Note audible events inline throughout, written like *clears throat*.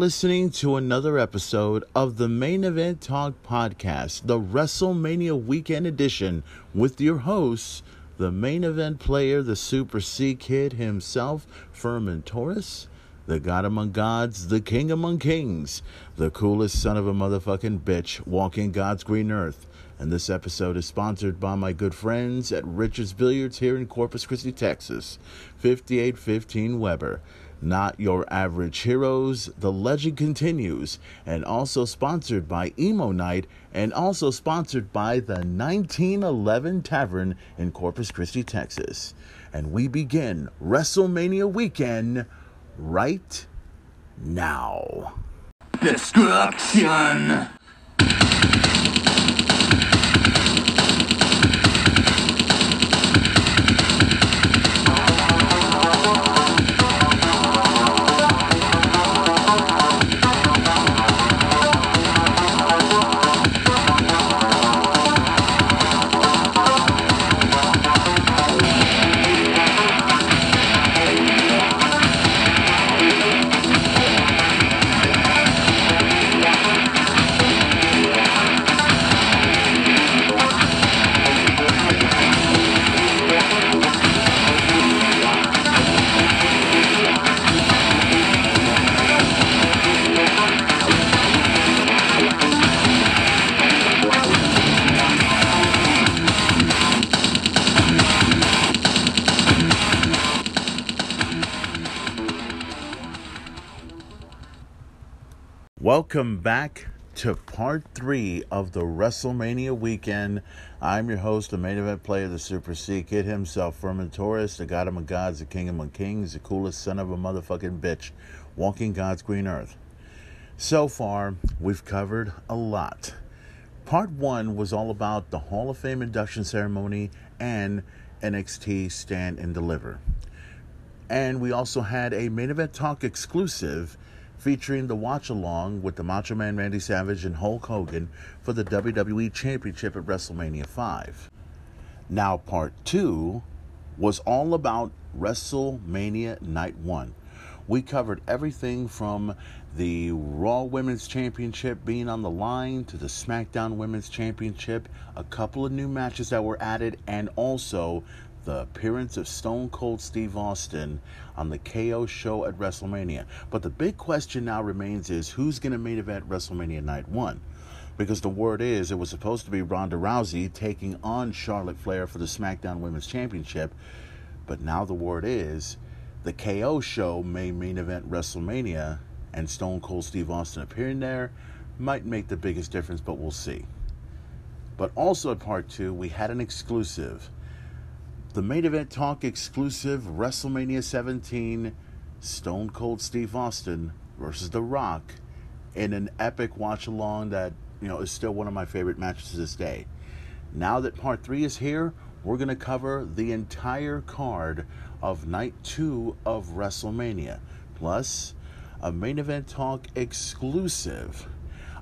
listening to another episode of the Main Event Talk Podcast, the WrestleMania Weekend Edition, with your hosts, the main event player, the Super C Kid himself, Furman Taurus, the God among gods, the King among kings, the coolest son of a motherfucking bitch walking God's green earth. And this episode is sponsored by my good friends at Richards Billiards here in Corpus Christi, Texas, 5815 Weber. Not Your Average Heroes, The Legend Continues, and also sponsored by Emo Night, and also sponsored by the 1911 Tavern in Corpus Christi, Texas. And we begin WrestleMania weekend right now. Destruction. Welcome back to part three of the WrestleMania weekend. I'm your host, the main event player, the Super C Kid himself, Furman Taurus, the God among gods, the King among kings, the coolest son of a motherfucking bitch, walking God's green earth. So far, we've covered a lot. Part one was all about the Hall of Fame induction ceremony and NXT Stand and Deliver. And we also had a main event talk exclusive featuring the watch along with the Macho Man Randy Savage and Hulk Hogan for the WWE Championship at WrestleMania 5. Now, part two was all about WrestleMania Night 1. We covered everything from the Raw Women's Championship being on the line to the SmackDown Women's Championship, a couple of new matches that were added, and also the appearance of Stone Cold Steve Austin on the KO show at WrestleMania. But the big question now remains is who's going to main event WrestleMania Night 1? Because the word is it was supposed to be Ronda Rousey taking on Charlotte Flair for the SmackDown Women's Championship, but now the word is the KO show may main event WrestleMania and Stone Cold Steve Austin appearing there might make the biggest difference, but we'll see. But also at part two, we had an exclusive the main event talk exclusive WrestleMania 17 Stone Cold Steve Austin versus The Rock in an epic watch along that, you know, is still one of my favorite matches to this day. Now that part 3 is here, we're going to cover the entire card of night 2 of WrestleMania plus a main event talk exclusive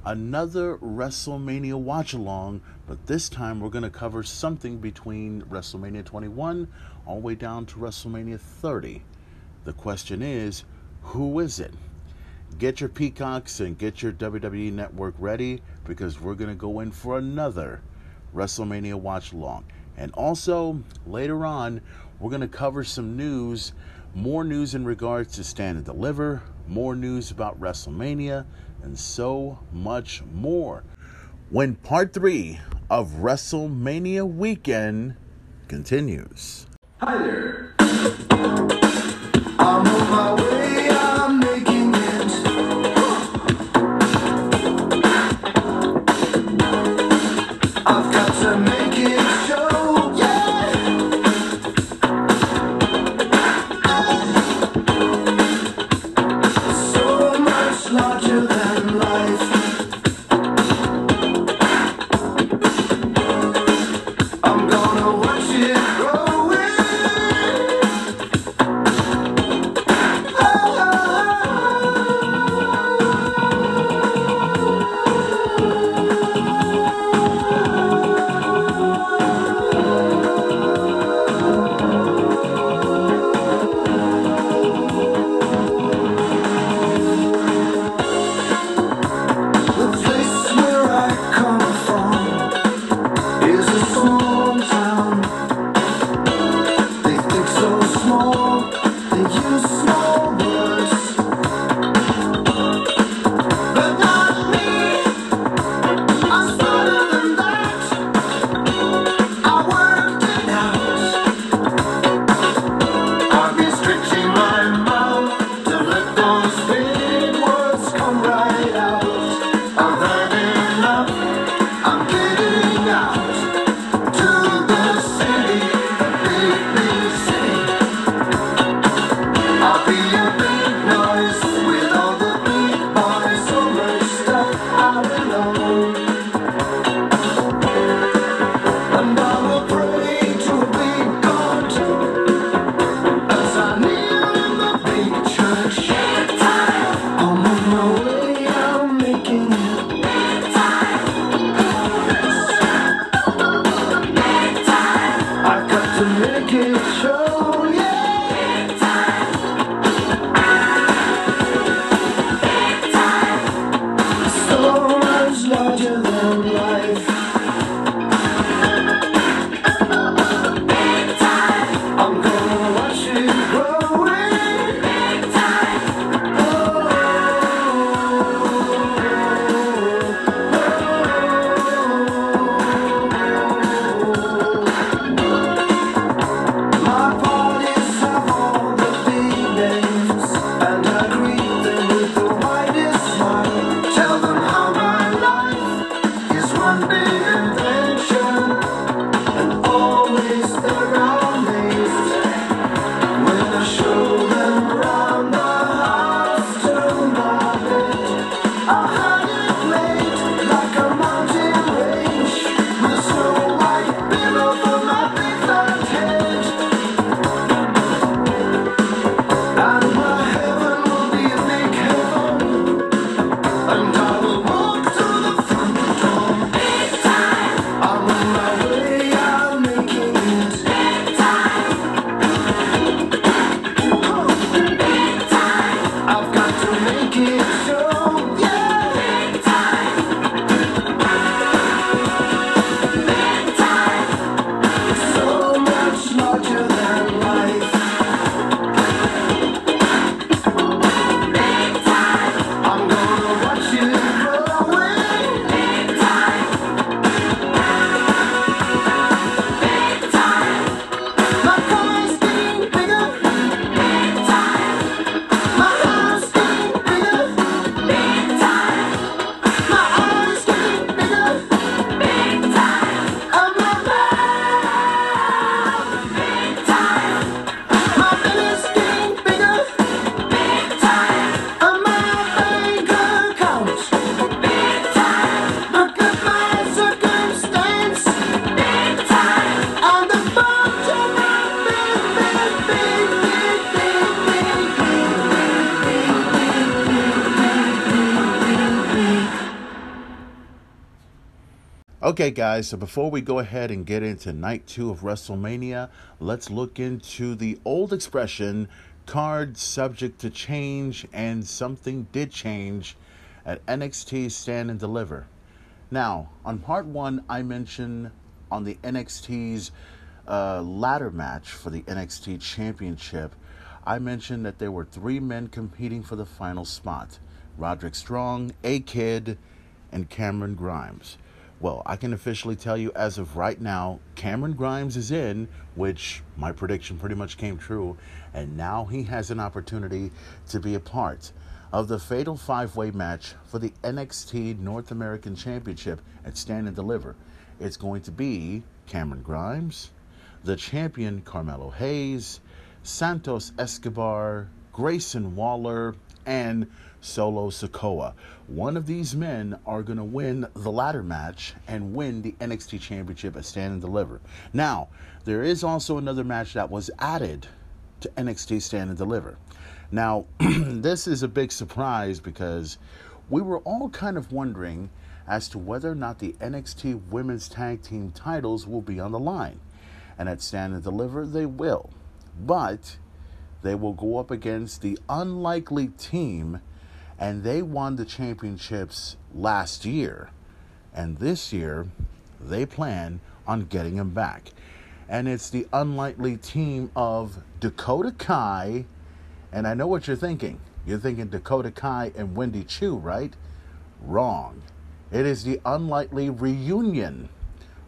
another WrestleMania watch along, but this time we're going to cover something between WrestleMania 21 all the way down to WrestleMania 30. The question is, who is it? Get your peacocks and get your WWE network ready because we're going to go in for another WrestleMania watch along. And also, later on, we're going to cover some news more news in regards to Stand and Deliver, more news about WrestleMania, and so much more when part three of WrestleMania weekend continues. Hi there. Okay, guys, so before we go ahead and get into night two of WrestleMania, let's look into the old expression card subject to change, and something did change at NXT Stand and Deliver. Now, on part one, I mentioned on the NXT's uh, ladder match for the NXT Championship, I mentioned that there were three men competing for the final spot Roderick Strong, A Kid, and Cameron Grimes. Well, I can officially tell you as of right now, Cameron Grimes is in, which my prediction pretty much came true, and now he has an opportunity to be a part of the fatal five way match for the NXT North American Championship at Stand and Deliver. It's going to be Cameron Grimes, the champion Carmelo Hayes, Santos Escobar, Grayson Waller, and Solo Sikoa. One of these men are going to win the ladder match and win the NXT Championship at Stand and Deliver. Now, there is also another match that was added to NXT Stand and Deliver. Now, *clears throat* this is a big surprise because we were all kind of wondering as to whether or not the NXT Women's Tag Team titles will be on the line. And at Stand and Deliver, they will. But they will go up against the unlikely team, and they won the championships last year. And this year, they plan on getting them back. And it's the unlikely team of Dakota Kai and I know what you're thinking. You're thinking Dakota Kai and Wendy Choo, right? Wrong. It is the unlikely reunion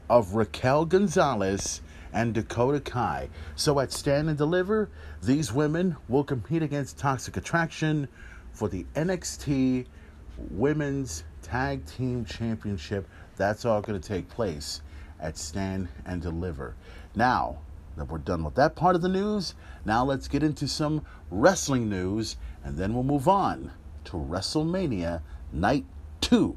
of Raquel Gonzalez and Dakota Kai. So at Stand and Deliver, these women will compete against Toxic Attraction for the NXT Women's Tag Team Championship. That's all going to take place at Stand and Deliver. Now, that we're done with that part of the news, now let's get into some wrestling news and then we'll move on to WrestleMania Night 2.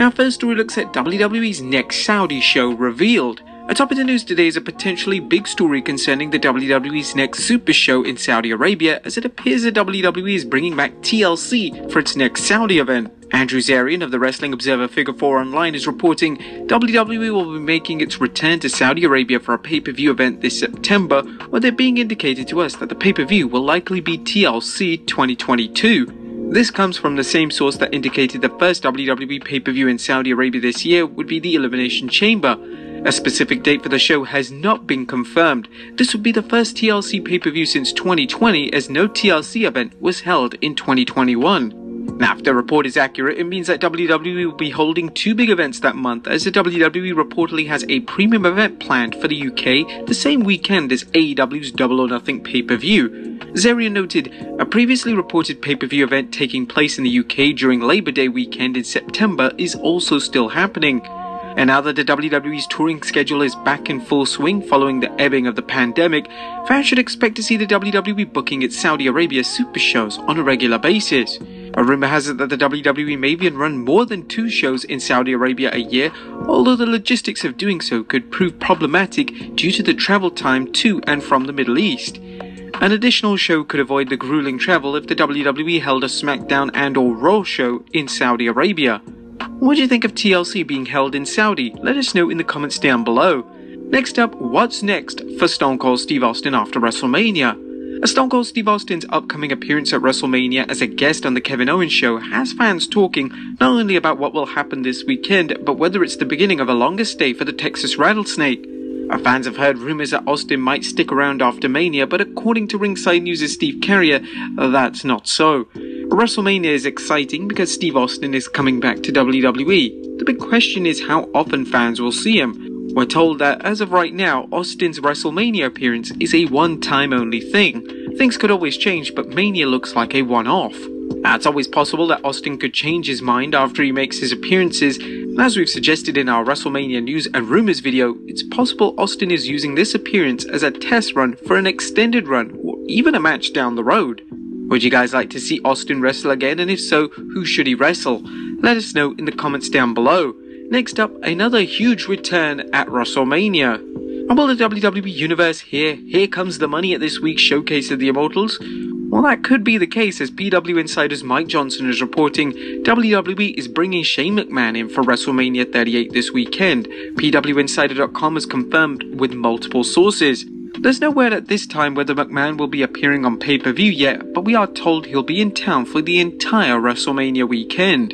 Our first story looks at WWE's next Saudi show revealed. Atop of the news today is a potentially big story concerning the WWE's next Super Show in Saudi Arabia, as it appears the WWE is bringing back TLC for its next Saudi event. Andrew Zarian of the Wrestling Observer Figure 4 Online is reporting WWE will be making its return to Saudi Arabia for a pay per view event this September, where they're being indicated to us that the pay per view will likely be TLC 2022. This comes from the same source that indicated the first WWE pay per view in Saudi Arabia this year would be the Elimination Chamber. A specific date for the show has not been confirmed. This would be the first TLC pay per view since 2020, as no TLC event was held in 2021. Now, if the report is accurate, it means that WWE will be holding two big events that month, as the WWE reportedly has a premium event planned for the UK the same weekend as AEW's Double or Nothing pay per view. Zarian noted a previously reported pay per view event taking place in the UK during Labor Day weekend in September is also still happening. And now that the WWE's touring schedule is back in full swing following the ebbing of the pandemic, fans should expect to see the WWE booking its Saudi Arabia super shows on a regular basis. A rumor has it that the WWE may even run more than two shows in Saudi Arabia a year, although the logistics of doing so could prove problematic due to the travel time to and from the Middle East. An additional show could avoid the grueling travel if the WWE held a SmackDown and or Raw show in Saudi Arabia. What do you think of TLC being held in Saudi? Let us know in the comments down below. Next up, what's next for Stone Cold Steve Austin after WrestleMania? A Stone Cold Steve Austin's upcoming appearance at WrestleMania as a guest on the Kevin Owens show has fans talking not only about what will happen this weekend, but whether it's the beginning of a longer stay for the Texas Rattlesnake. Our fans have heard rumors that Austin might stick around after Mania, but according to Ringside News' Steve Carrier, that's not so. WrestleMania is exciting because Steve Austin is coming back to WWE. The big question is how often fans will see him. We're told that as of right now, Austin's WrestleMania appearance is a one time only thing. Things could always change, but Mania looks like a one off. It's always possible that Austin could change his mind after he makes his appearances, and as we've suggested in our WrestleMania news and rumors video, it's possible Austin is using this appearance as a test run for an extended run or even a match down the road. Would you guys like to see Austin wrestle again? And if so, who should he wrestle? Let us know in the comments down below. Next up, another huge return at WrestleMania. And will the WWE Universe here, Here Comes the Money at this week's Showcase of the Immortals? Well, that could be the case as PW Insider's Mike Johnson is reporting WWE is bringing Shane McMahon in for WrestleMania 38 this weekend. PWInsider.com has confirmed with multiple sources. There's no word at this time whether McMahon will be appearing on pay per view yet, but we are told he'll be in town for the entire WrestleMania weekend.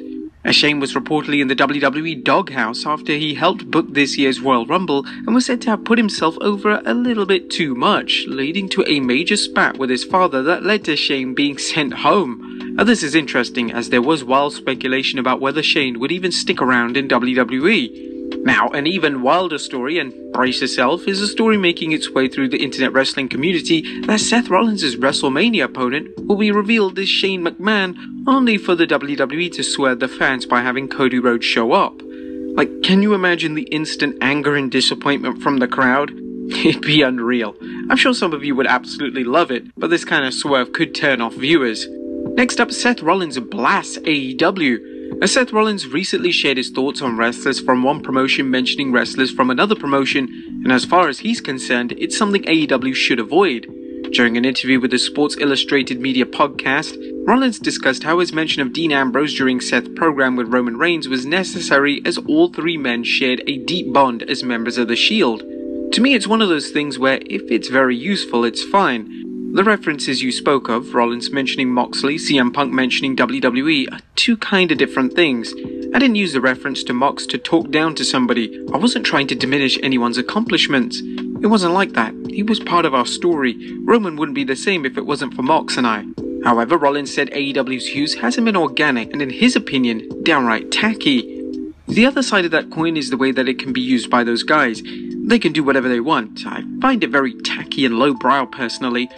Shane was reportedly in the WWE doghouse after he helped book this year's Royal Rumble and was said to have put himself over a little bit too much, leading to a major spat with his father that led to Shane being *laughs* sent home. Now, this is interesting as there was wild speculation about whether Shane would even stick around in WWE. Now, an even wilder story, and brace yourself, is a story making its way through the internet wrestling community that Seth Rollins' WrestleMania opponent will be revealed as Shane McMahon, only for the WWE to swear the fans by having Cody Rhodes show up. Like, can you imagine the instant anger and disappointment from the crowd? *laughs* It'd be unreal. I'm sure some of you would absolutely love it, but this kind of swerve could turn off viewers. Next up, Seth Rollins blasts AEW. As Seth Rollins recently shared his thoughts on wrestlers from one promotion mentioning wrestlers from another promotion, and as far as he's concerned, it's something AEW should avoid. During an interview with the Sports Illustrated Media podcast, Rollins discussed how his mention of Dean Ambrose during Seth's program with Roman Reigns was necessary as all three men shared a deep bond as members of the Shield. To me, it's one of those things where if it's very useful, it's fine. The references you spoke of, Rollins mentioning Moxley, CM Punk mentioning WWE, are two kinda different things. I didn't use the reference to Mox to talk down to somebody. I wasn't trying to diminish anyone's accomplishments. It wasn't like that. He was part of our story. Roman wouldn't be the same if it wasn't for Mox and I. However, Rollins said AEW's use hasn't been organic and, in his opinion, downright tacky. The other side of that coin is the way that it can be used by those guys. They can do whatever they want. I find it very tacky and lowbrow personally.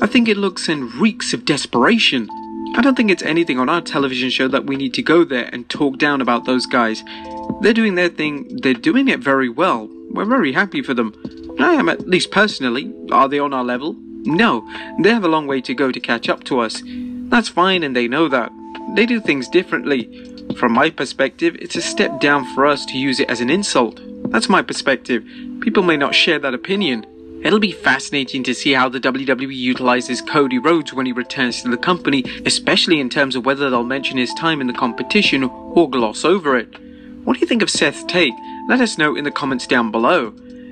I think it looks and reeks of desperation. I don't think it's anything on our television show that we need to go there and talk down about those guys. They're doing their thing, they're doing it very well. We're very happy for them. I am, at least personally. Are they on our level? No, they have a long way to go to catch up to us. That's fine, and they know that. They do things differently. From my perspective, it's a step down for us to use it as an insult. That's my perspective. People may not share that opinion. It'll be fascinating to see how the WWE utilizes Cody Rhodes when he returns to the company, especially in terms of whether they'll mention his time in the competition or gloss over it. What do you think of Seth's take? Let us know in the comments down below.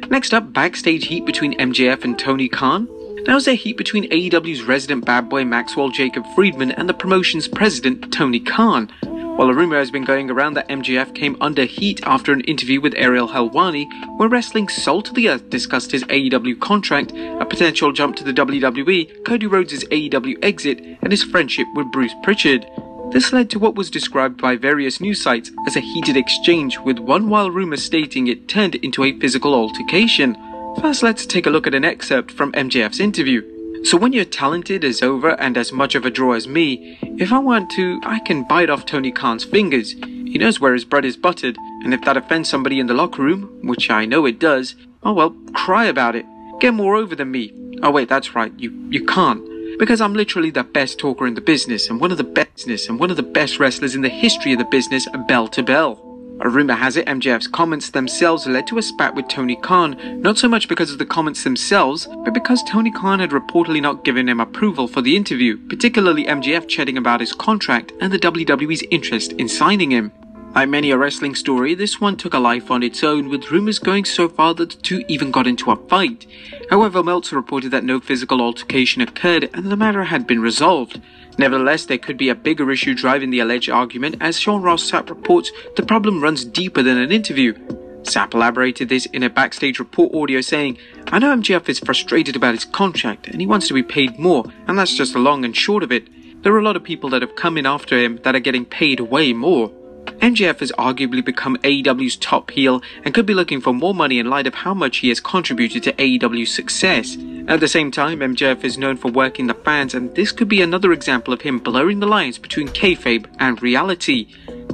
Next up, backstage heat between MJF and Tony Khan. Now is there heat between AEW's resident bad boy Maxwell Jacob Friedman and the promotion's president Tony Khan. While a rumor has been going around that MJF came under heat after an interview with Ariel Helwani, where Wrestling Salt of the Earth discussed his AEW contract, a potential jump to the WWE, Cody Rhodes' AEW exit, and his friendship with Bruce Prichard. This led to what was described by various news sites as a heated exchange, with one wild rumor stating it turned into a physical altercation. First, let's take a look at an excerpt from MJF's interview. So when you're talented as over and as much of a draw as me, if I want to, I can bite off Tony Khan's fingers. He knows where his bread is buttered, and if that offends somebody in the locker room, which I know it does, oh well, cry about it. Get more over than me. Oh wait, that's right, you, you can't. Because I'm literally the best talker in the business, and one of the best, and one of the best wrestlers in the history of the business, bell to bell. A rumor has it MJF's comments themselves led to a spat with Tony Khan, not so much because of the comments themselves, but because Tony Khan had reportedly not given him approval for the interview, particularly MJF chatting about his contract and the WWE's interest in signing him. Like many a wrestling story, this one took a life on its own, with rumors going so far that the two even got into a fight. However, Meltzer reported that no physical altercation occurred and the matter had been resolved. Nevertheless, there could be a bigger issue driving the alleged argument, as Sean Ross Sapp reports the problem runs deeper than an interview. Sapp elaborated this in a backstage report audio saying, I know MJF is frustrated about his contract and he wants to be paid more, and that's just the long and short of it. There are a lot of people that have come in after him that are getting paid way more. MJF has arguably become AEW's top heel and could be looking for more money in light of how much he has contributed to AEW's success. At the same time, MJF is known for working the fans, and this could be another example of him blurring the lines between kayfabe and reality.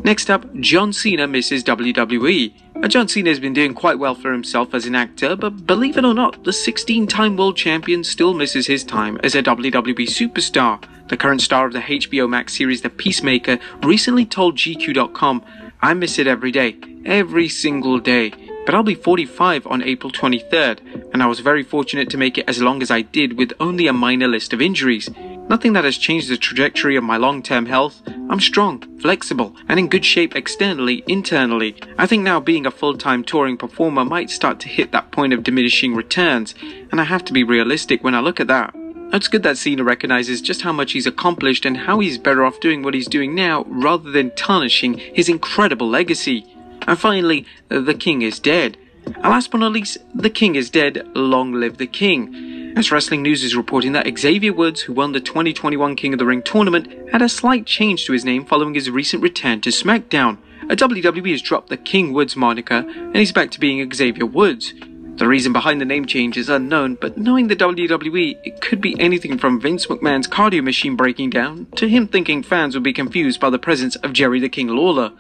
Next up, John Cena misses WWE. John Cena has been doing quite well for himself as an actor, but believe it or not, the 16 time world champion still misses his time as a WWE superstar. The current star of the HBO Max series The Peacemaker recently told GQ.com, I miss it every day, every single day. But I'll be 45 on April 23rd, and I was very fortunate to make it as long as I did with only a minor list of injuries. Nothing that has changed the trajectory of my long term health. I'm strong, flexible, and in good shape externally, internally. I think now being a full time touring performer might start to hit that point of diminishing returns, and I have to be realistic when I look at that. It's good that Cena recognizes just how much he's accomplished and how he's better off doing what he's doing now rather than tarnishing his incredible legacy. And finally, the king is dead. And last but not least, the king is dead. Long live the king. As Wrestling News is reporting that Xavier Woods, who won the 2021 King of the Ring tournament, had a slight change to his name following his recent return to SmackDown. A WWE has dropped the King Woods moniker and he's back to being Xavier Woods. The reason behind the name change is unknown, but knowing the WWE, it could be anything from Vince McMahon's cardio machine breaking down to him thinking fans would be confused by the presence of Jerry the King Lawler.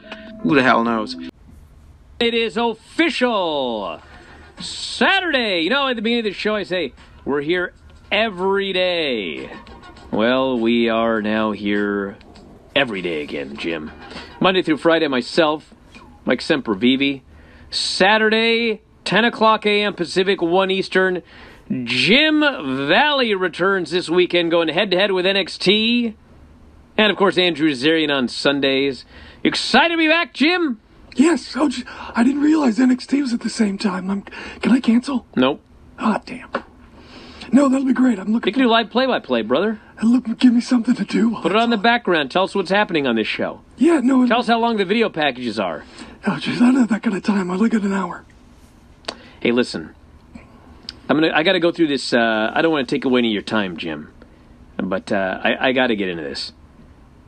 Who the hell knows? It is official. Saturday. You know, at the beginning of the show, I say, we're here every day. Well, we are now here every day again, Jim. Monday through Friday, myself, Mike Sempervive. Saturday, 10 o'clock a.m. Pacific, 1 Eastern. Jim Valley returns this weekend, going head to head with NXT. And of course, Andrew Zarian on Sundays. Excited to be back, Jim? Yes. Oh, I didn't realize NXT was at the same time. I'm, can I cancel? Nope. Ah, damn. No, that'll be great. I'm looking. You can do live play by play, brother. And look, give me something to do. Put it on the background. Tell us what's happening on this show. Yeah, no. Tell us how long the video packages are. Oh, jeez, I don't have that kind of time. I look at an hour. Hey, listen. I'm gonna. I got to go through this. Uh, I don't want to take away any of your time, Jim, but uh, I, I got to get into this.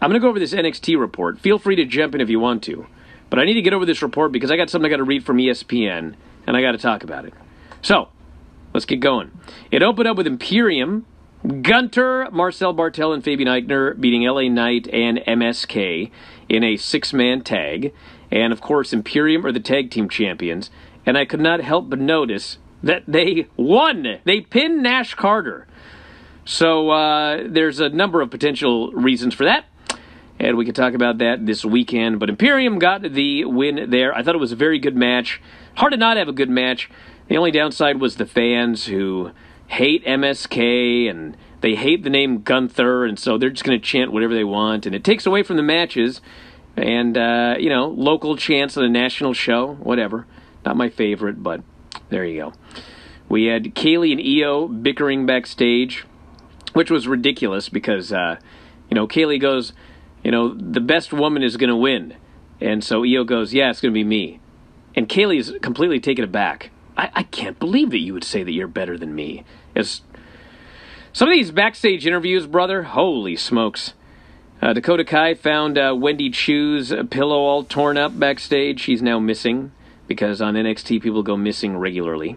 I'm gonna go over this NXT report. Feel free to jump in if you want to, but I need to get over this report because I got something I got to read from ESPN and I got to talk about it. So, let's get going. It opened up with Imperium, Gunther, Marcel Barthel, and Fabian Aichner beating LA Knight and MSK in a six-man tag, and of course Imperium are the tag team champions. And I could not help but notice that they won. They pinned Nash Carter. So uh, there's a number of potential reasons for that. And we can talk about that this weekend. But Imperium got the win there. I thought it was a very good match. Hard to not have a good match. The only downside was the fans who hate MSK and they hate the name Gunther, and so they're just going to chant whatever they want. And it takes away from the matches. And, uh, you know, local chants on a national show, whatever. Not my favorite, but there you go. We had Kaylee and Io bickering backstage which was ridiculous because uh, you know Kaylee goes, you know, the best woman is going to win, and so Io goes, yeah, it's going to be me, and Kaylee is completely taken aback. I, I can't believe that you would say that you're better than me. It's some of these backstage interviews, brother. Holy smokes! Uh, Dakota Kai found uh, Wendy Choo's pillow all torn up backstage. She's now missing because on NXT people go missing regularly.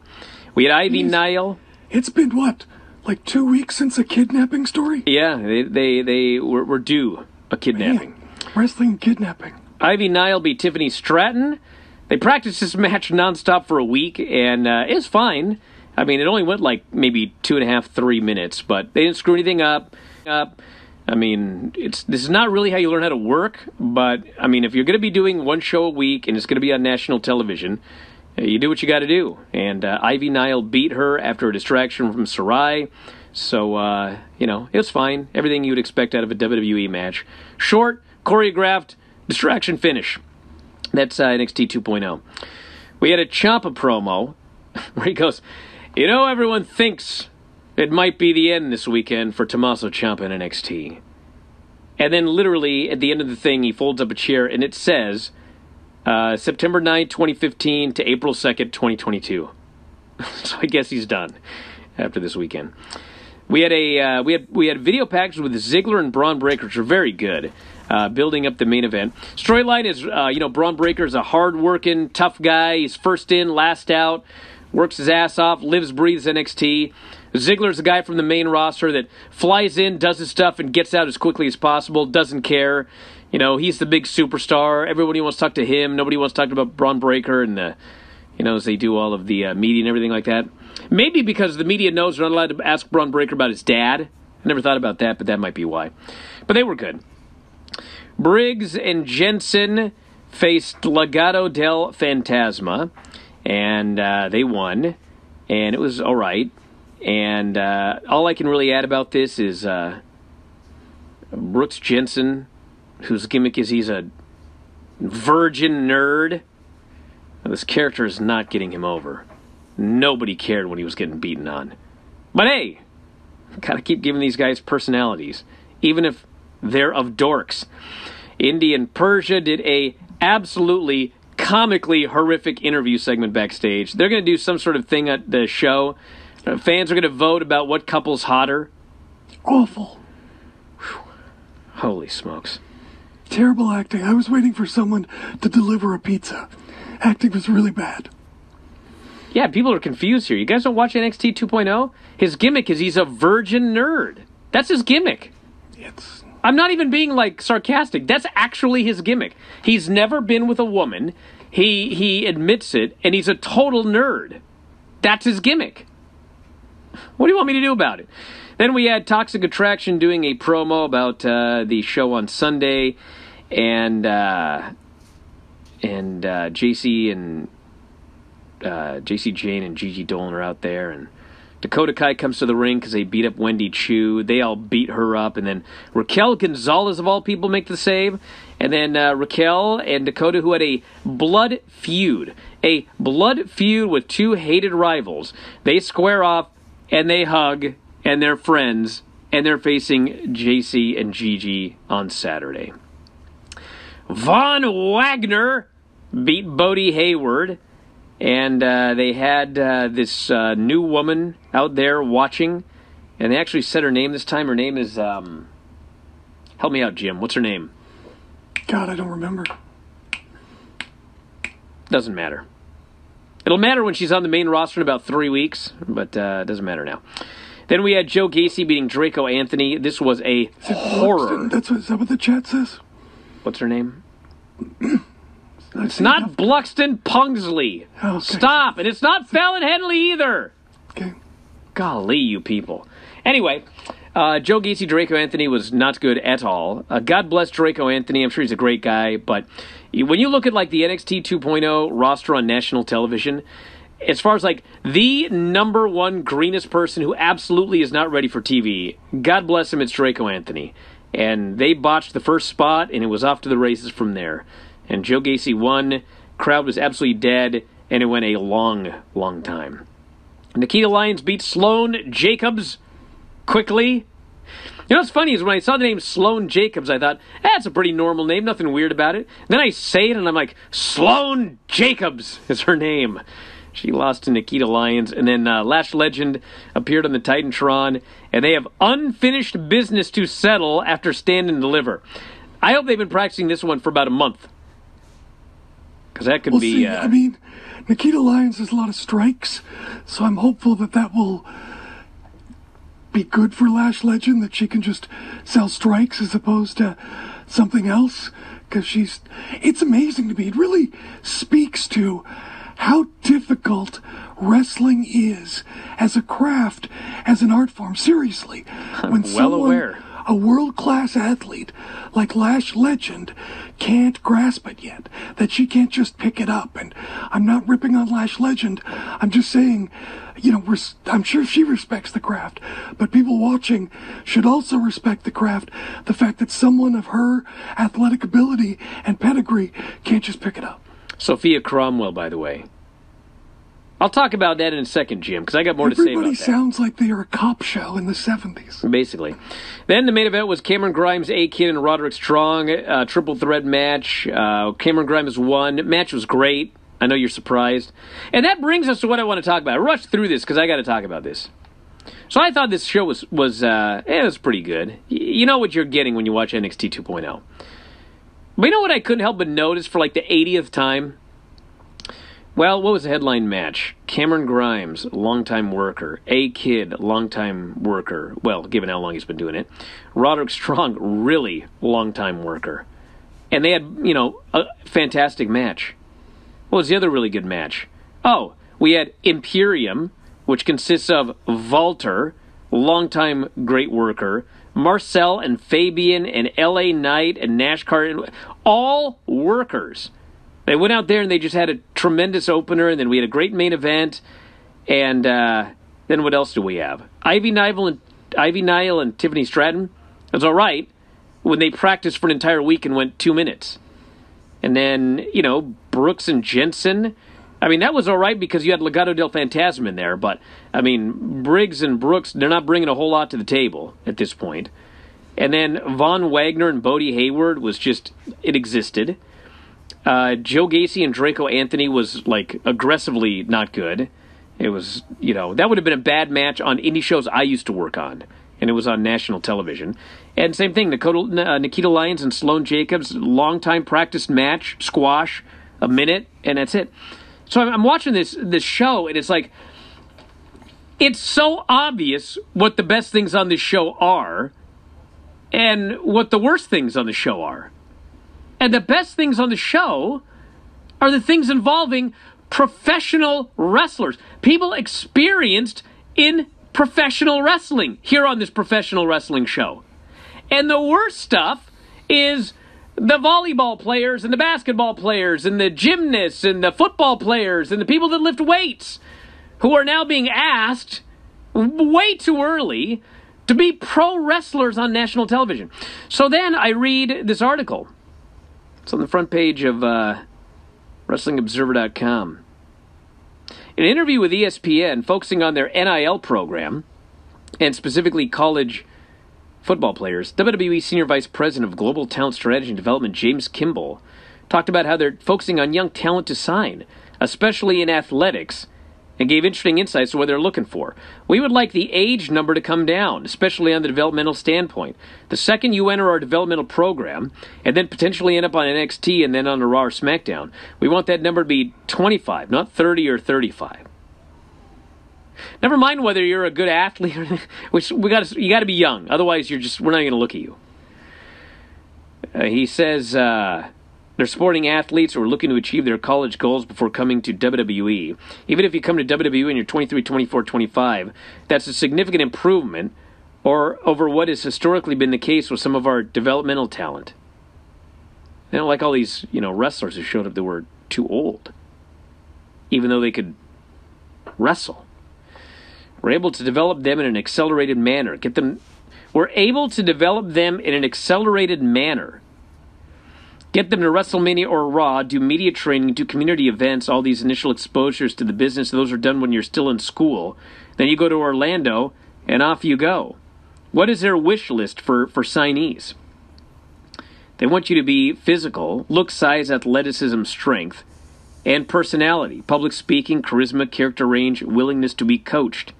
We had Ivy Nile. It's been what, like two weeks since a kidnapping story? Yeah, they they, they were, were due a kidnapping. Man, wrestling kidnapping. Ivy Nile beat Tiffany Stratton. They practiced this match nonstop for a week, and uh, it was fine. I mean, it only went like maybe two and a half, three minutes, but they didn't screw anything up. Up. I mean, it's this is not really how you learn how to work, but I mean, if you're going to be doing one show a week and it's going to be on national television, you do what you got to do. And uh, Ivy Nile beat her after a distraction from Sarray. So, uh, you know, it was fine. Everything you'd expect out of a WWE match. Short, choreographed, distraction finish. That's uh, NXT 2.0. We had a Ciampa promo *laughs* where he goes, You know, everyone thinks it might be the end this weekend for Tommaso Ciampa in NXT. And then, literally, at the end of the thing, he folds up a chair and it says, uh, September 9, 2015 to April 2nd, 2022. *laughs* so I guess he's done after this weekend. We had a uh, we had we had video packages with Ziggler and Bron Breakker, which are very good, uh, building up the main event. Storyline is uh, you know Bron Breakker is a hard-working, tough guy. He's first in, last out, works his ass off, lives, breathes NXT. Ziggler's the guy from the main roster that flies in, does his stuff, and gets out as quickly as possible. Doesn't care. You know, he's the big superstar. Everybody wants to talk to him. Nobody wants to talk about Bron Breakker and the, you know, as they do all of the uh, media and everything like that. Maybe because the media knows they're not allowed to ask Bron Breakker about his dad. I never thought about that, but that might be why. But they were good. Briggs and Jensen faced Legado del Fantasma, and uh, they won, and it was all right. And uh, all I can really add about this is uh, Brooks Jensen, whose gimmick is he's a virgin nerd. This character is not getting him over. Nobody cared when he was getting beaten on. But hey, gotta keep giving these guys personalities, even if they're of dorks. Indi and Persia did a absolutely comically horrific interview segment backstage. They're to do some sort of thing at the show. Uh, Fans are to vote about what couple's hotter. Awful. Holy smokes. Terrible acting. I was waiting for someone to deliver a pizza. Acting was really bad. Yeah, people are confused here. You guys don't watch NXT 2.0? His gimmick is he's a virgin nerd. That's his gimmick. It's I'm not even being like sarcastic. That's actually his gimmick. He's never been with a woman. He he admits it, and he's a total nerd. That's his gimmick. What do you want me to do about it? Then we had Toxic Attraction doing a promo about uh, the show on Sunday, and uh, and uh, Jacy and uh, Jacy Jayne and Gigi Dolan are out there, and Dakota Kai comes to the ring because they beat up Wendy Choo. They all beat her up, and then Raquel Gonzalez of all people make the save, and then uh, Raquel and Dakota, who had a blood feud, a blood feud with two hated rivals, they square off and they hug, and they're friends, and they're facing Jacy and Gigi on Saturday. Von Wagner beat Bodhi Hayward, and uh, they had uh, this uh, new woman out there watching, and they actually said her name this time. Her name is, um, help me out, Jim. What's her name? God, I don't remember. Doesn't matter. It'll matter when she's on the main roster in about three weeks, but uh, it doesn't matter now. Then we had Joe Gacy beating Draco Anthony. This was a horror. That's what, is that what the chat says? What's her name? *clears throat* It's Not Bluxton Pungsley. Okay. Stop. And it's not Fallon Henley either. Okay. Golly, you people. Anyway, uh, Joe Gacy Draco Anthony was not good at all. Uh, God bless Draco Anthony. I'm sure he's a great guy, but when you look at like the NXT 2.0 roster on national television, as far as like the number one greenest person who absolutely is not ready for TV, God bless him, it's Draco Anthony. And they botched the first spot, and it was off to the races from there. And Joe Gacy won. Crowd was absolutely dead, and it went a long, long time. Nikkita Lyons beat Sloane Jacobs quickly. You know what's funny is when I saw the name Sloane Jacobs, I thought, that's a pretty normal name, nothing weird about it. Then I say it and I'm like, Sloane Jacobs is her name. She lost to Nikkita Lyons, and then uh, Lash Legend appeared on the Titantron, and they have unfinished business to settle after Stand and Deliver. I hope they've been practicing this one for about a month, because that could We'll be. see. Uh, I mean, Nikkita Lyons has a lot of strikes, so I'm hopeful that that will be good for Lash Legend, that she can just sell strikes as opposed to something else. Because she's. It's amazing to me. It really speaks to how difficult wrestling is as a craft, as an art form. Seriously. *laughs* When well someone, aware. A world class athlete like Lash Legend can't grasp it yet. That she can't just pick it up. And I'm not ripping on Lash Legend. I'm just saying, you know, res- I'm sure she respects the craft. But people watching should also respect the craft. The fact that someone of her athletic ability and pedigree can't just pick it up. Sofia Cromwell, by the way. I'll talk about that in a second, Jim, because I got more to say Everybody about that. sounds like they are a cop show in the 70s. Basically. Then the main event was Cameron Grimes, A Kid, and Roderick Strong. Uh, triple threat match. Uh, Cameron Grimes won. Match was great. I know you're surprised. And that brings us to what I want to talk about. I rushed through this because I got to talk about this. So I thought this show was was uh, it was pretty good. Y- you know what you're getting when you watch NXT 2.0. But you know what I couldn't help but notice for like the 80th time? Well, what was the headline match? Cameron Grimes, longtime worker. A Kid, longtime worker. Well, given how long he's been doing it. Roderick Strong, really longtime worker. And they had, you know, a fantastic match. What was the other really good match? Oh, we had Imperium, which consists of Walter, longtime great worker, Marcel and Fabian and L.A. Knight and Nash Carter, all workers. They went out there and they just had a tremendous opener, and then we had a great main event. And uh, then what else do we have? Ivy Nile and Ivy Nile and Tiffany Stratton. That's all right. when they practiced for an entire week and went two minutes. And then, you know, Brooks and Jensen. I mean, that was all right because you had Legado del Fantasma in there, but I mean, Briggs and Brooks, they're not bringing a whole lot to the table at this point. And then Von Wagner and Bodhi Hayward was just, it existed. Uh, Joe Gacy and Draco Anthony was like aggressively not good. It was, you know, that would have been a bad match on indie shows I used to work on, and it was on national television. And same thing, Nikkita, uh, Nikkita Lyons and Sloane Jacobs, long time practiced match, squash, a minute, and that's it. So I'm, I'm watching this this show, and it's like, it's so obvious what the best things on this show are, and what the worst things on the show are. And the best things on the show are the things involving professional wrestlers, people experienced in professional wrestling here on this professional wrestling show. And the worst stuff is the volleyball players and the basketball players and the gymnasts and the football players and the people that lift weights who are now being asked way too early to be pro wrestlers on national television. So then I read this article. It's on the front page of uh, WrestlingObserver.com. In an interview with ESPN focusing on their NIL program, and specifically college football players, WWE Senior Vice President of Global Talent Strategy and Development James Kimball talked about how they're focusing on young talent to sign, especially in athletics, and gave interesting insights to what they're looking for. We would like the age number to come down, especially on the developmental standpoint. The second you enter our developmental program, and then potentially end up on NXT and then on a Raw or SmackDown, we want that number to be 25, not 30 or 35. Never mind whether you're a good athlete, *laughs* which we got you got to be young. Otherwise, you're just we're not going to look at you. Uh, he says uh, they're sporting athletes who are looking to achieve their college goals before coming to WWE. Even if you come to WWE and you're 23, 24, 25, that's a significant improvement or over what has historically been the case with some of our developmental talent. They don't like all these, you know, wrestlers who showed up that were too old, even though they could wrestle. We're able to develop them in an accelerated manner. Get them. We're able to develop them in an accelerated manner. Get them to WrestleMania or Raw, do media training, do community events, all these initial exposures to the business. Those are done when you're still in school. Then you go to Orlando, and off you go. What is their wish list for, for signees? They want you to be physical, look, size, athleticism, strength, and personality, public speaking, charisma, character range, willingness to be coached.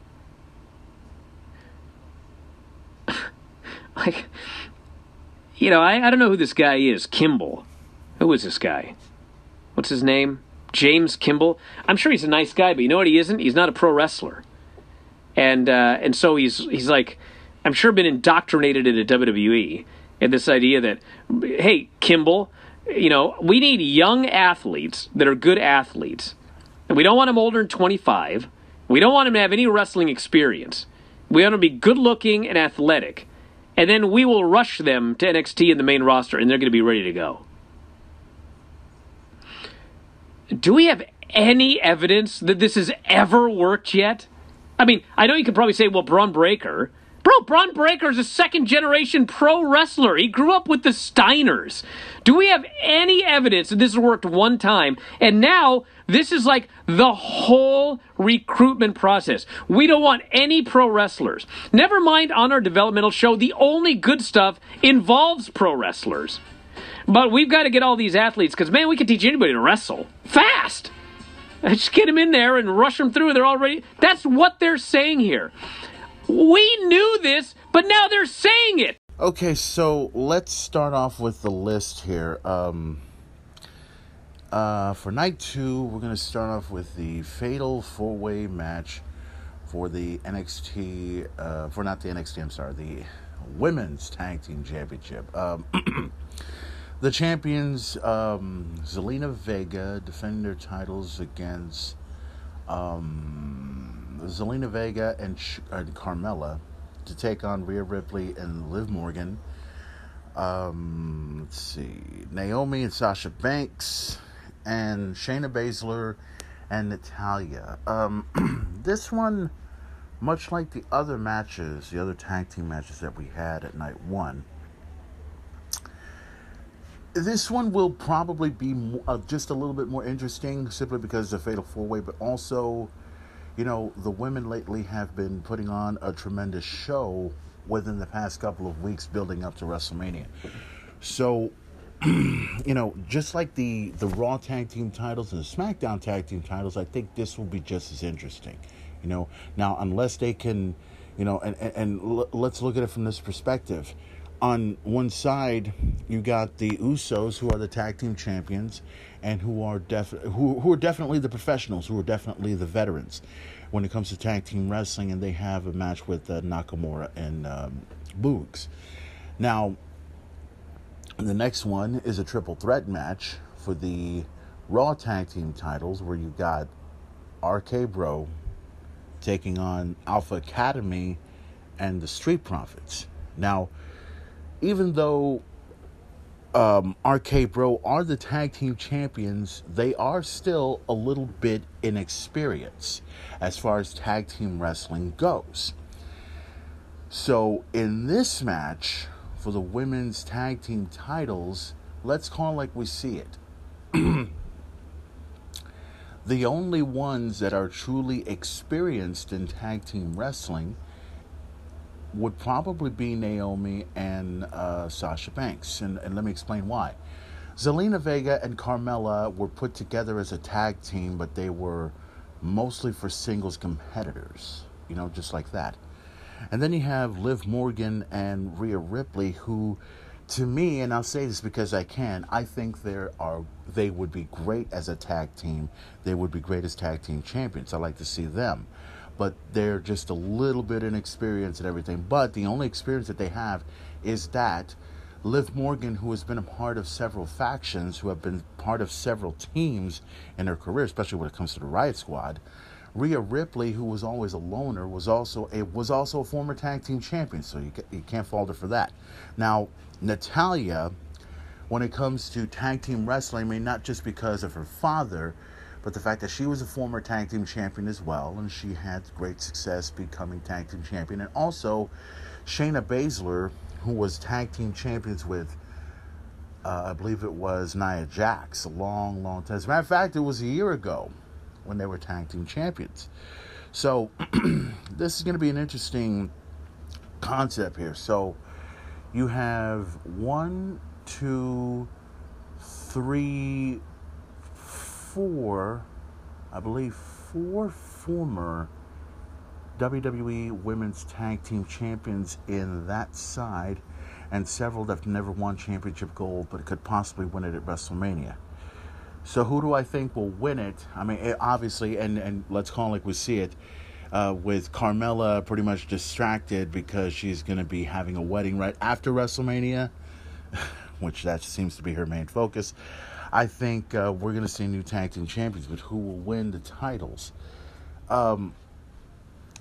*laughs* like, you know, I, I don't know who this guy is. Kimball. Who is this guy? What's his name? James Kimball. I'm sure he's a nice guy, but you know what he isn't? He's not a pro wrestler. And uh, and so he's he's like, I'm sure been indoctrinated into WWE and this idea that, hey, Kimball, you know, we need young athletes that are good athletes. And we don't want them older than 25. We don't want them to have any wrestling experience. We want them to be good looking and athletic and then we will rush them to NXT in the main roster, and they're going to be ready to go. Do we have any evidence that this has ever worked yet? I mean, I know you could probably say, well, Bron Breakker. Bro, Bron Breakker is a second generation pro wrestler. He grew up with the Steiners. Do we have any evidence that this worked one time? And now this is like the whole recruitment process. We don't want any pro wrestlers. Never mind on our developmental show, the only good stuff involves pro wrestlers. But we've got to get all these athletes because, man, we can teach anybody to wrestle fast. *laughs* Just get them in there and rush them through. They're already. That's what they're saying here. We knew this, but now they're saying it. Okay, so let's start off with the list here. Um, uh, for night two, we're going to start off with the fatal four way match for the NXT, uh, for not the NXT, I'm sorry, the Women's Tag Team Championship. Um, *clears throat* the champions, um, Zelina Vega, defend their titles against um, Zelina Vega and, Ch- and Carmella to take on Rhea Ripley and Liv Morgan. Um, let's see, Naomi and Sasha Banks and Shayna Baszler and Natalya. Um, *clears throat* this one, much like the other matches, the other tag team matches that we had at night one, this one will probably be uh, just a little bit more interesting simply because it's a fatal four way, but also, you know, the women lately have been putting on a tremendous show within the past couple of weeks building up to WrestleMania. So, *clears throat* you know, just like the the Raw tag team titles and the SmackDown tag team titles, I think this will be just as interesting. You know, now unless they can, you know, and and, and let's look at it from this perspective. On one side, you got the Usos, who are the tag team champions, and who are def- who who are definitely the professionals, who are definitely the veterans when it comes to tag team wrestling, and they have a match with uh, Nakamura and um, Boogs. Now, the next one is a triple threat match for the Raw Tag Team titles, where you got RK Bro taking on Alpha Academy and the Street Profits. Now, even though um, RK Bro are the tag team champions, they are still a little bit inexperienced as far as tag team wrestling goes. So, in this match for the women's tag team titles, let's call it like we see it. *clears throat* the only ones that are truly experienced in tag team wrestling would probably be Naomi and uh, Sasha Banks. And, and let me explain why. Zelina Vega and Carmella were put together as a tag team, but they were mostly for singles competitors, you know, just like that. And then you have Liv Morgan and Rhea Ripley, who, to me, and I'll say this because I can, I think there are they would be great as a tag team. They would be great as tag team champions. I like to see them, but they're just a little bit inexperienced and everything. But the only experience that they have is that Liv Morgan, who has been a part of several factions, who have been part of several teams in her career, especially when it comes to the Riot Squad. Rhea Ripley, who was always a loner, was also a was also a former tag team champion, so you, you can't fault her for that. Now, Natalya, when it comes to tag team wrestling, I mean, not just because of her father, but the fact that she was a former tag team champion as well, and she had great success becoming tag team champion, and also Shayna Baszler, who was tag team champions with. Uh, I believe it was Nia Jax a long, long time. As a matter of fact, it was a year ago when they were tag team champions. So *clears throat* this is going to be an interesting concept here. So you have one, two, three, four, I believe four former WWE Women's Tag Team Champions in that side, and several that have never won championship gold but could possibly win it at WrestleMania. So who do I think will win it? I mean, it, obviously, and and let's call it like we see it, uh, with Carmella pretty much distracted because she's going to be having a wedding right after WrestleMania, *laughs* which that seems to be her main focus. I think uh, we're going to see new tag team champions, but who will win the titles? Um,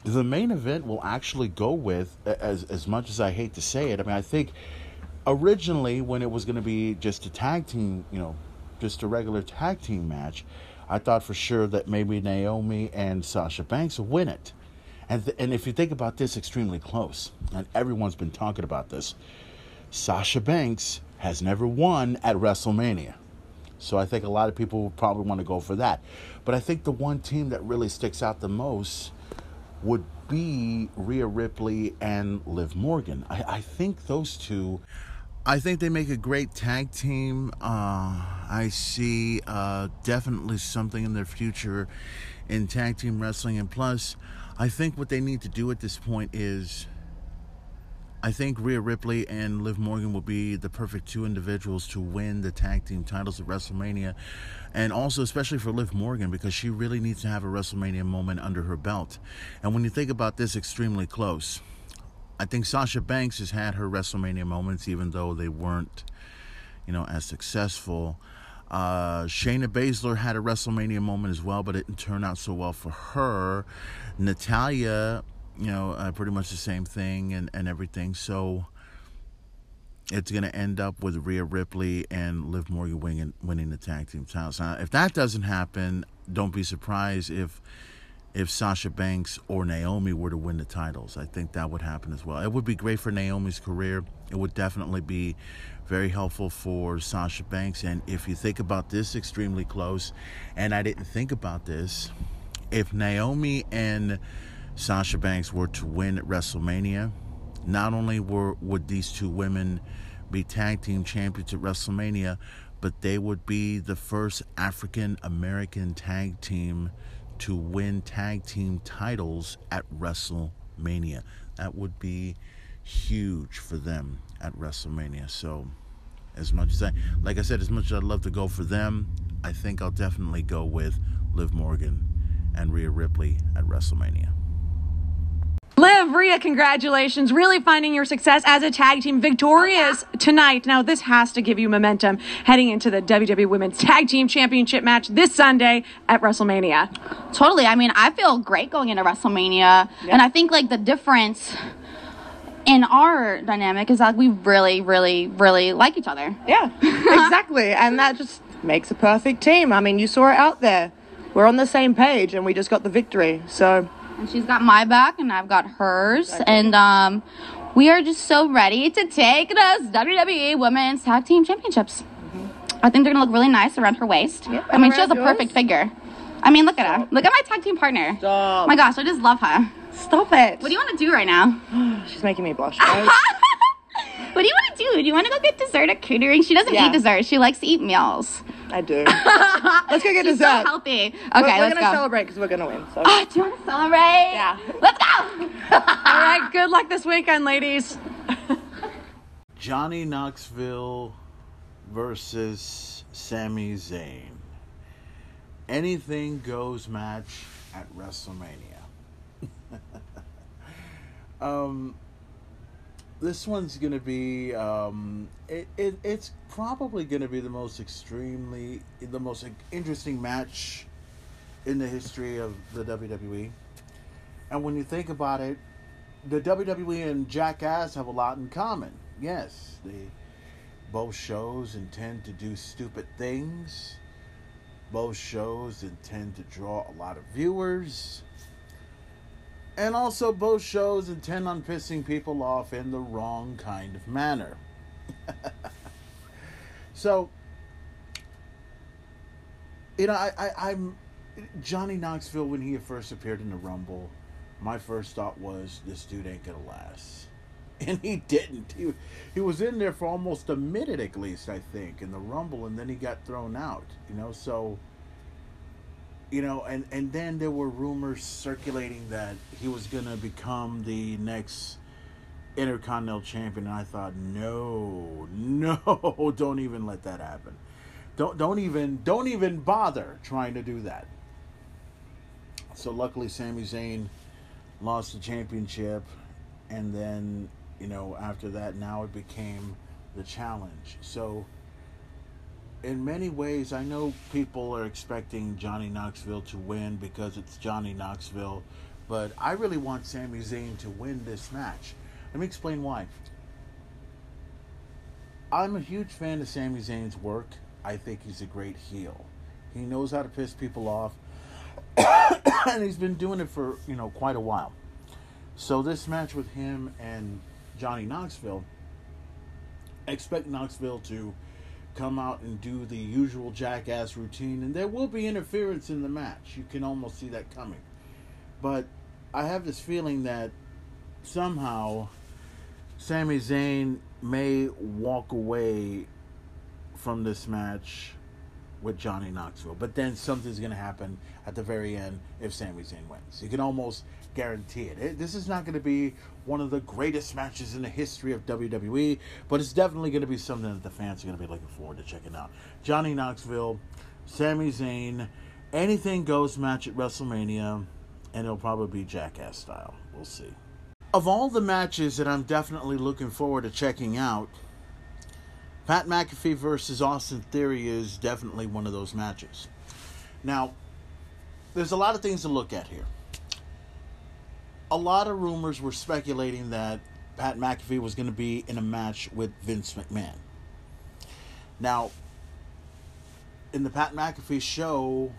the main event will actually go with, as as much as I hate to say it. I mean, I think originally when it was going to be just a tag team, you know, just a regular tag team match, I thought for sure that maybe Naomi and Sasha Banks would win it. And th- and if you think about this, extremely close, and everyone's been talking about this. Sasha Banks has never won at WrestleMania. So I think a lot of people will probably want to go for that. But I think the one team that really sticks out the most would be Rhea Ripley and Liv Morgan. I, I think those two. I think they make a great tag team. Uh, I see uh, definitely something in their future in tag team wrestling. And plus, I think what they need to do at this point is I think Rhea Ripley and Liv Morgan will be the perfect two individuals to win the tag team titles at WrestleMania. And also, especially for Liv Morgan, because she really needs to have a WrestleMania moment under her belt. And when you think about this, extremely close. I think Sasha Banks has had her WrestleMania moments, even though they weren't, you know, as successful. Uh, Shayna Baszler had a WrestleMania moment as well, but it didn't turn out so well for her. Natalya, you know, uh, pretty much the same thing and, and everything. So it's going to end up with Rhea Ripley and Liv Morgan winning, winning the tag team titles. Now, if that doesn't happen, don't be surprised if if Sasha Banks or Naomi were to win the titles. I think that would happen as well. It would be great for Naomi's career. It would definitely be very helpful for Sasha Banks. And if you think about this extremely close, and I didn't think about this, if Naomi and Sasha Banks were to win at WrestleMania, not only were would these two women be tag team champions at WrestleMania, but they would be the first African American tag team to win tag team titles at WrestleMania. That would be huge for them at WrestleMania. So, as much as I, like I said, as much as I'd love to go for them, I think I'll definitely go with Liv Morgan and Rhea Ripley at WrestleMania. Rhea, congratulations. Really finding your success as a tag team victorious tonight. Now, this has to give you momentum heading into the WWE Women's Tag Team Championship match this Sunday at WrestleMania. Totally. I mean, I feel great going into WrestleMania. And I think, like, the difference in our dynamic is that we really, really, really like each other. Yeah, *laughs* exactly. and that just makes a perfect team. I mean, you saw it out there. We're on the same page and we just got the victory. So, And she's got my back, and I've got hers. And um, we are just so ready to take those WWE Women's Tag Team Championships. I think they're gonna look really nice around her waist. Yep, I mean, she has a perfect figure. I mean, look at her. Look at my tag team partner. Stop. My gosh, I just love her. stop it. What do you want to do right now? *gasps* She's making me blush. *laughs* what do you want to do? Do you want to go get dessert at catering? She doesn't Yeah. eat dessert. She likes to eat meals. I do. *laughs* Let's go get She's dessert. so healthy. Okay, we're, we're let's gonna go. celebrate because we're gonna win. So. Oh, do you want to celebrate? Yeah. Let's go. *laughs* All right, good luck this weekend, ladies. Johnny Knoxville versus Sami Zayn. Anything goes match at WrestleMania. *laughs* um, this one's gonna be um, it, it it's probably gonna be the most extremely the most interesting match in the history of the WWE. And when you think about it, the WWE and Jackass have a lot in common. Yes, they both shows intend to do stupid things. Both shows intend to draw a lot of viewers. And also, both shows intend on pissing people off in the wrong kind of manner. *laughs* so, you know, I, I, I'm Johnny Knoxville when he first appeared in the Rumble. My first thought was, this dude ain't gonna last, *laughs* and he didn't. He he was in there for almost a minute at least, I think, in the Rumble, and then he got thrown out. You know, so. You know, and and then there were rumors circulating that he was gonna become the next Intercontinental Champion, and I thought, no, *laughs* no, don't even let that happen. Don't don't even don't even bother trying to do that. So luckily, Sami Zayn lost the championship, and then you know after that, now it became the challenge. So in many ways, I know people are expecting Johnny Knoxville to win because it's Johnny Knoxville, but I really want Sami Zayn to win this match. Let me explain why. I'm a huge fan of Sami Zayn's work. I think he's a great heel. He knows how to piss people off, *coughs* and he's been doing it for you know quite a while. So this match with him and Johnny Knoxville, expect Knoxville to come out and do the usual jackass routine, and there will be interference in the match. You can almost see that coming. But I have this feeling that somehow Sami Zayn may walk away from this match with Johnny Knoxville. But then something's going to happen at the very end if Sami Zayn wins. You can almost guarantee it. it. This is not going to be one of the greatest matches in the history of WWE, but it's definitely going to be something that the fans are going to be looking forward to checking out. Johnny Knoxville, Sami Zayn, anything goes match at WrestleMania, and it'll probably be Jackass style. We'll see. Of all the matches that I'm definitely looking forward to checking out, Pat McAfee versus Austin Theory is definitely one of those matches. Now, there's a lot of things to look at here. A lot of rumors were speculating that Pat McAfee was going to be in a match with Vince McMahon. Now, in the Pat McAfee show,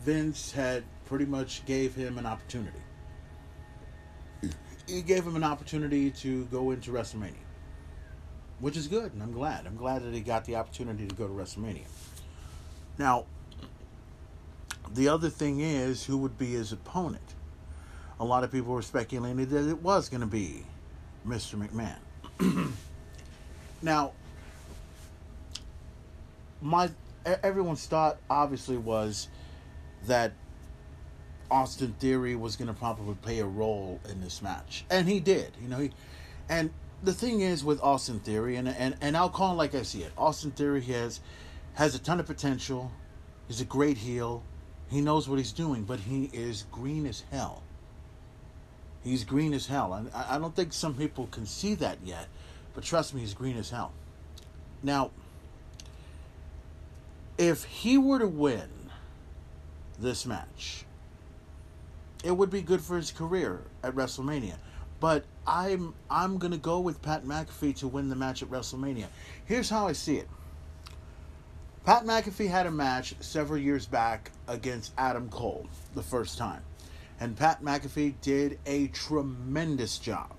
Vince had pretty much gave him an opportunity. He gave him an opportunity to go into WrestleMania, which is good, and I'm glad. I'm glad that he got the opportunity to go to WrestleMania. Now, the other thing is who would be his opponent. A lot of people were speculating that it was going to be Mr. McMahon. *clears throat* now, my everyone's thought obviously was that Austin Theory was going to probably play a role in this match, and he did. You know, he and the thing is with Austin Theory, and and and I'll call it like I see it. Austin Theory has has a ton of potential. He's a great heel. He knows what he's doing, but he is green as hell. He's green as hell, and I don't think some people can see that yet. But trust me, he's green as hell. Now, if he were to win this match, it would be good for his career at WrestleMania. But I'm I'm gonna go with Pat McAfee to win the match at WrestleMania. Here's how I see it. Pat McAfee had a match several years back against Adam Cole the first time. And Pat McAfee did a tremendous job.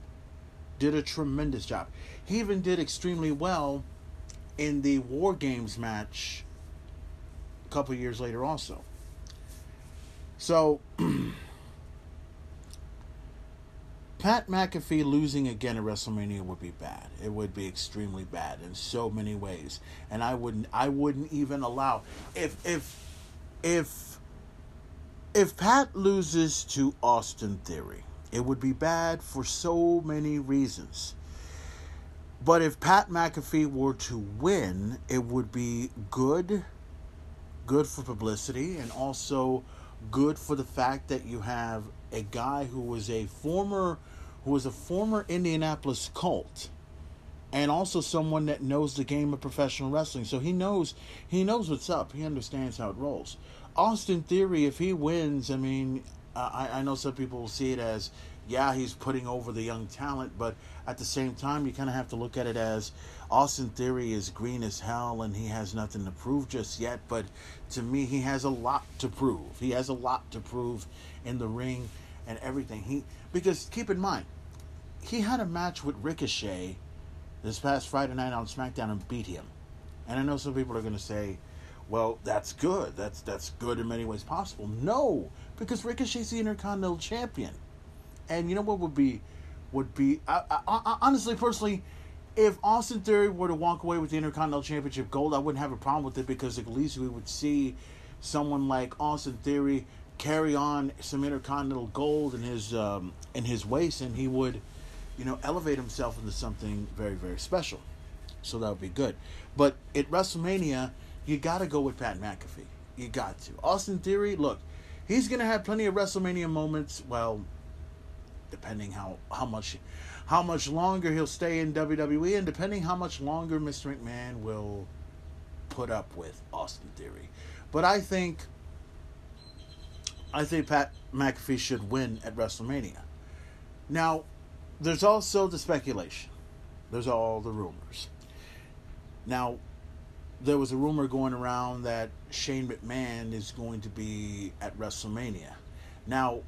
Did a tremendous job. He even did extremely well in the War Games match a couple years later also. So *clears throat* Pat McAfee losing again at WrestleMania would be bad. It would be extremely bad in so many ways. And I wouldn't I wouldn't even allow if if if if Pat loses to Austin Theory, it would be bad for so many reasons. But if Pat McAfee were to win, it would be good good for publicity and also good for the fact that you have a guy who was a former who was a former Indianapolis Colt and also someone that knows the game of professional wrestling. So he knows he knows what's up. He understands how it rolls Austin Theory if he wins I mean I, I know some people will see it as yeah he's putting over the young talent but at the same time you kind of have to look at it as Austin Theory is green as hell and he has nothing to prove just yet but to me he has a lot to prove he has a lot to prove in the ring and everything he because keep in mind he had a match with Ricochet this past Friday night on SmackDown and beat him. And I know some people are going to say, "Well, that's good. That's that's good in many ways possible." No, because Ricochet's the Intercontinental Champion. And you know what would be would be I, I, I, honestly personally if Austin Theory were to walk away with the Intercontinental Championship gold, I wouldn't have a problem with it because at least we would see someone like Austin Theory carry on some Intercontinental gold in his um, in his waist, and he would you know, elevate himself into something very, very special. So that would be good. But at WrestleMania, you got to go with Pat McAfee. You got to. Austin Theory, look, he's going to have plenty of WrestleMania moments. Well, depending how how much how much longer he'll stay in WWE, and depending how much longer Mr. McMahon will put up with Austin Theory. But I think I think Pat McAfee should win at WrestleMania. Now, there's also the speculation. There's all the rumors. Now, there was a rumor going around that Shane McMahon is going to be at WrestleMania. Now,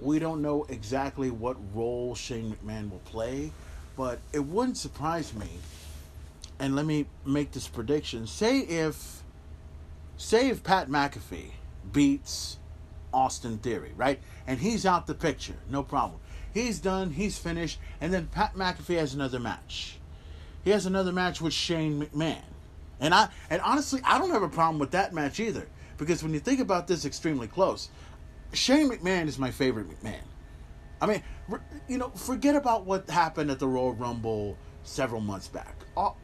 we don't know exactly what role Shane McMahon will play, but it wouldn't surprise me. And let me make this prediction. Say if say if Pat McAfee beats Austin Theory, right? And he's out the picture, no problem. He's done, he's finished, and then Pat McAfee has another match. He has another match with Shane McMahon. And I and honestly, I don't have a problem with that match either. Because when you think about this extremely close, Shane McMahon is my favorite McMahon. I mean, you know, forget about what happened at the Royal Rumble several months back. All,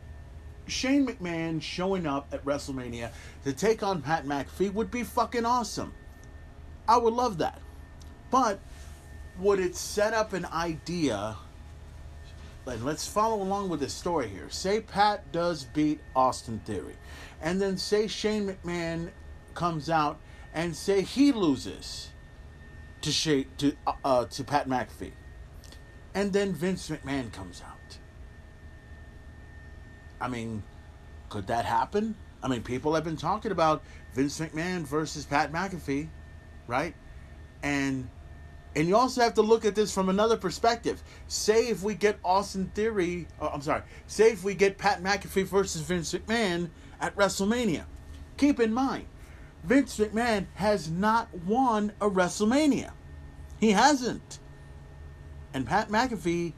Shane McMahon showing up at WrestleMania to take on Pat McAfee would be fucking awesome. I would love that. But would it set up an idea? And let's follow along with this story here. Say Pat does beat Austin Theory, and then say Shane McMahon comes out and say he loses to Shane, to uh, uh, to Pat McAfee, and then Vince McMahon comes out. I mean, could that happen? I mean, people have been talking about Vince McMahon versus Pat McAfee. right? And and you also have to look at this from another perspective. Say if we get Austin Theory, oh, I'm sorry, say if we get Pat McAfee versus Vince McMahon at WrestleMania. Keep in mind, Vince McMahon has not won a WrestleMania. He hasn't. And Pat McAfee,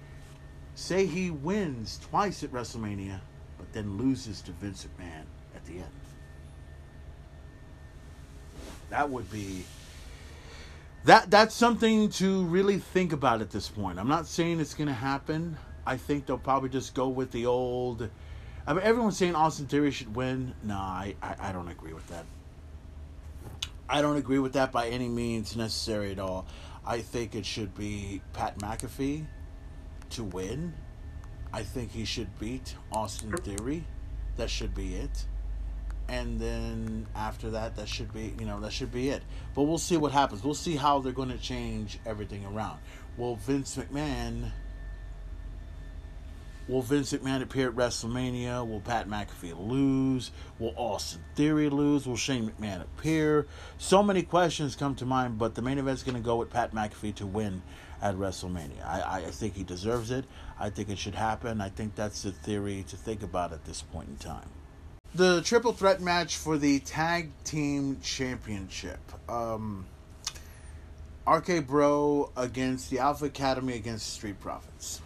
say he wins twice at WrestleMania, but then loses to Vince McMahon at the end. That would be that that's something to really think about at this point. I'm not saying it's going to happen. I think they'll probably just go with the old. I mean, everyone's saying Austin Theory should win. No, I, I, I don't agree with that. I don't agree with that by any means necessary at all. I think it should be Pat McAfee to win. I think he should beat Austin Theory. That should be it and then after that that should be you know that should be it. But we'll see what happens. We'll see how they're going to change everything around. Will vince mcmahon will vince mcmahon appear at wrestlemania? Will pat mcafee lose? Will austin theory lose? Will shane mcmahon appear? So many questions come to mind but the main event's going to go with pat mcafee to win at wrestlemania. I, I think he deserves it. I think it should happen. I think that's the theory to think about at this point in time the triple threat match for the tag team championship. Um, RK Bro against the Alpha Academy against Street Profits.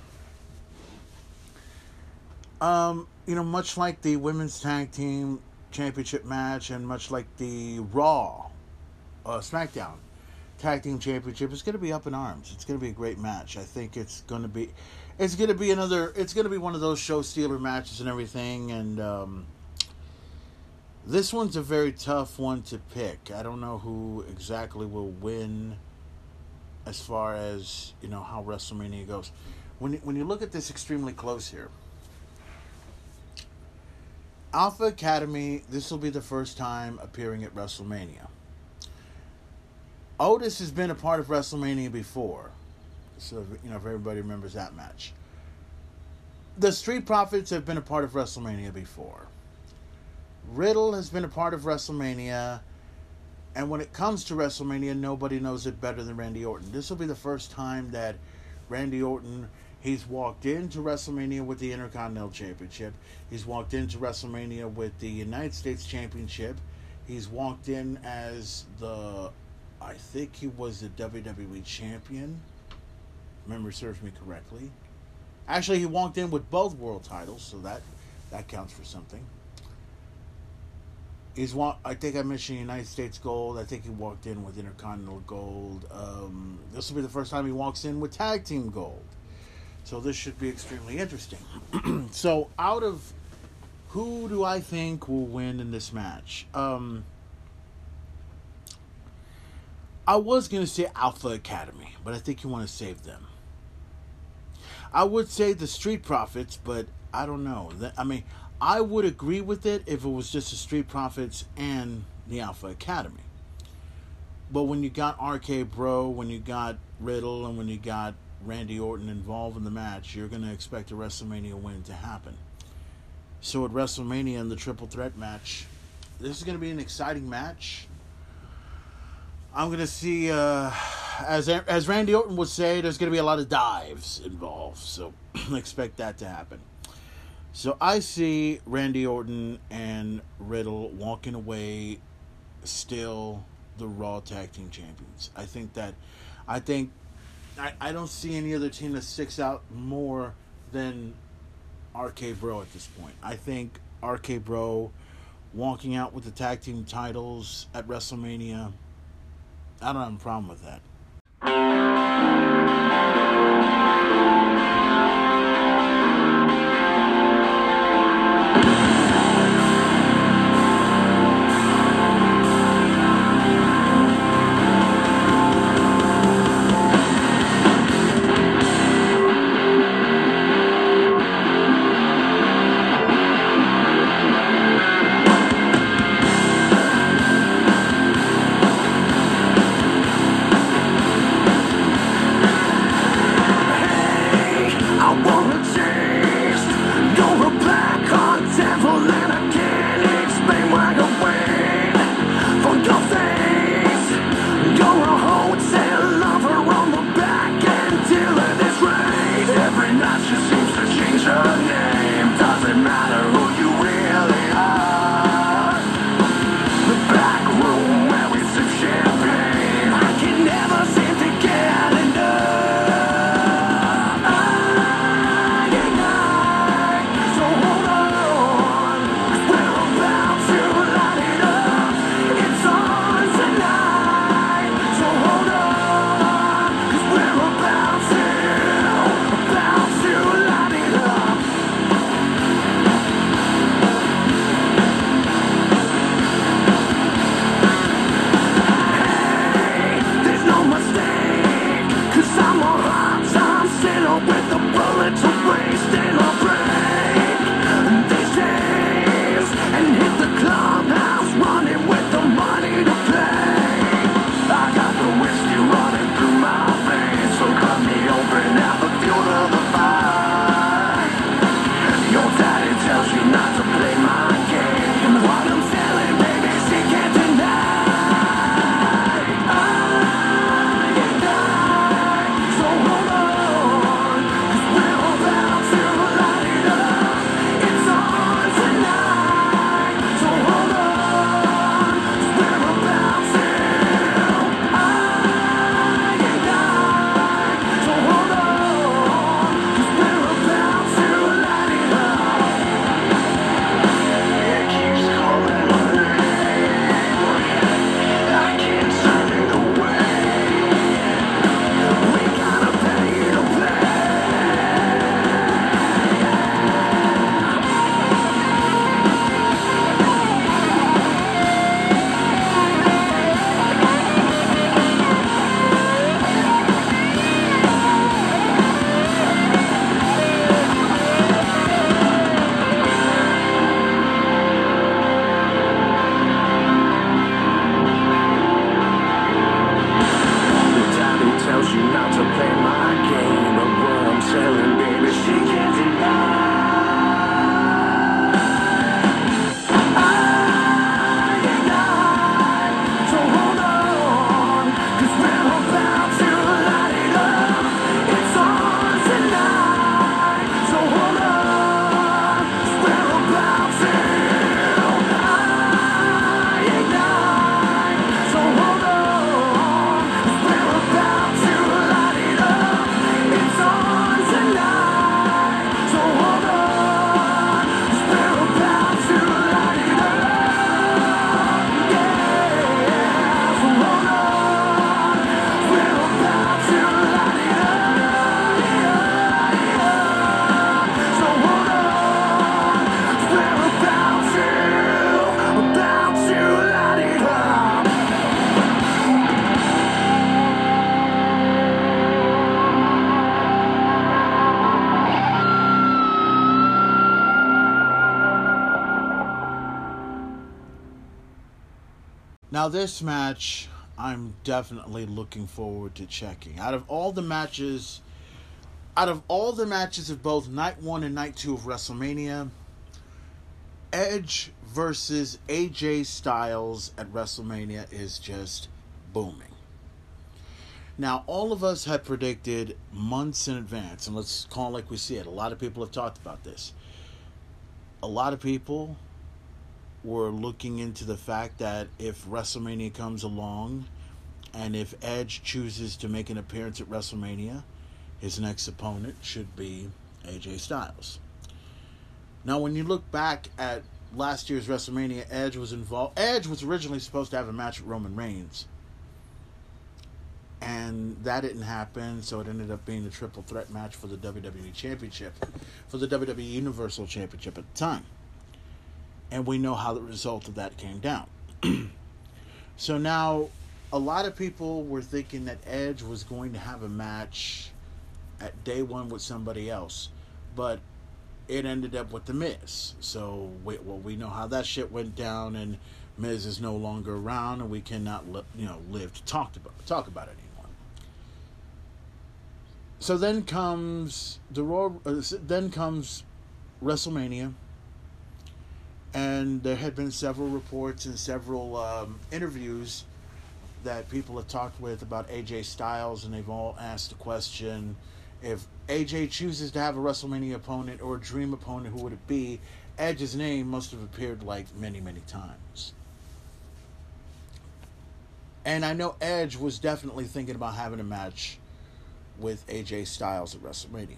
Um, you know, much like the women's tag team championship match, and much like the Raw, uh, SmackDown tag team championship, it's going to be up in arms. It's going to be a great match. I think it's going to be, it's going to be another. It's going to be one of those show stealer matches and everything, and. Um, this one's a very tough one to pick. I don't know who exactly will win as far as, you know, how WrestleMania goes. When when you look at this extremely close here, Alpha Academy, this will be the first time appearing at WrestleMania. Otis has been a part of WrestleMania before. So, you know, if everybody remembers that match. The Street Profits have been a part of WrestleMania before. Riddle has been a part of WrestleMania, and when it comes to WrestleMania, nobody knows it better than Randy Orton. This will be the first time that Randy Orton he's walked into WrestleMania with the Intercontinental Championship. He's walked into WrestleMania with the United States Championship. He's walked in as the I think he was the WWE champion. Memory serves me correctly. Actually, he walked in with both world titles, so that that counts for something. He's one. I think I mentioned United States Gold. I think he walked in with Intercontinental Gold. Um, this will be the first time he walks in with Tag Team Gold. So this should be extremely interesting. *clears throat* so out of who do I think will win in this match? Um, I was gonna say Alpha Academy, but I think you want to save them. I would say the Street Profits, but I don't know. I mean, I would agree with it if it was just the Street Profits and the Alpha Academy. But when you got RK Bro, when you got Riddle, and when you got Randy Orton involved in the match, you're going to expect a WrestleMania win to happen. So at WrestleMania in the triple threat match, this is going to be an exciting match. I'm going to see, uh, as as Randy Orton would say, there's going to be a lot of dives involved. So *clears throat* expect that to happen. So I see Randy Orton and Riddle walking away still the Raw Tag Team Champions. I think that I think I, I don't see any other team that sticks out more than RK Bro at this point. I think RK Bro walking out with the tag team titles at WrestleMania. I don't have a problem with that. Now, this match, I'm definitely looking forward to checking. Out of all the matches, out of all the matches of both night one and night two of WrestleMania, Edge versus AJ Styles at WrestleMania is just booming. Now, all of us had predicted months in advance, and let's call it like we see it. A lot of people have talked about this. A lot of people were looking into the fact that if WrestleMania comes along and if Edge chooses to make an appearance at WrestleMania, his next opponent should be AJ Styles. Now, when you look back at last year's WrestleMania, Edge was involved. Edge was originally supposed to have a match with Roman Reigns and that didn't happen so it ended up being a triple threat match for the WWE Championship for the WWE Universal Championship at the time and we know how the result of that came down. *clears throat* So now a lot of people were thinking that Edge was going to have a match at day one with somebody else but it ended up with the Miz. So we, well we know how that shit went down and Miz is no longer around and we cannot li- you know live to talk about talk about it anymore. So then comes the Royal, uh, then comes WrestleMania, and there had been several reports and several um, interviews that people have talked with about AJ Styles, and they've all asked the question: if AJ chooses to have a WrestleMania opponent or a dream opponent, who would it be? Edge's name must have appeared like many, many times. And I know Edge was definitely thinking about having a match with AJ Styles at WrestleMania.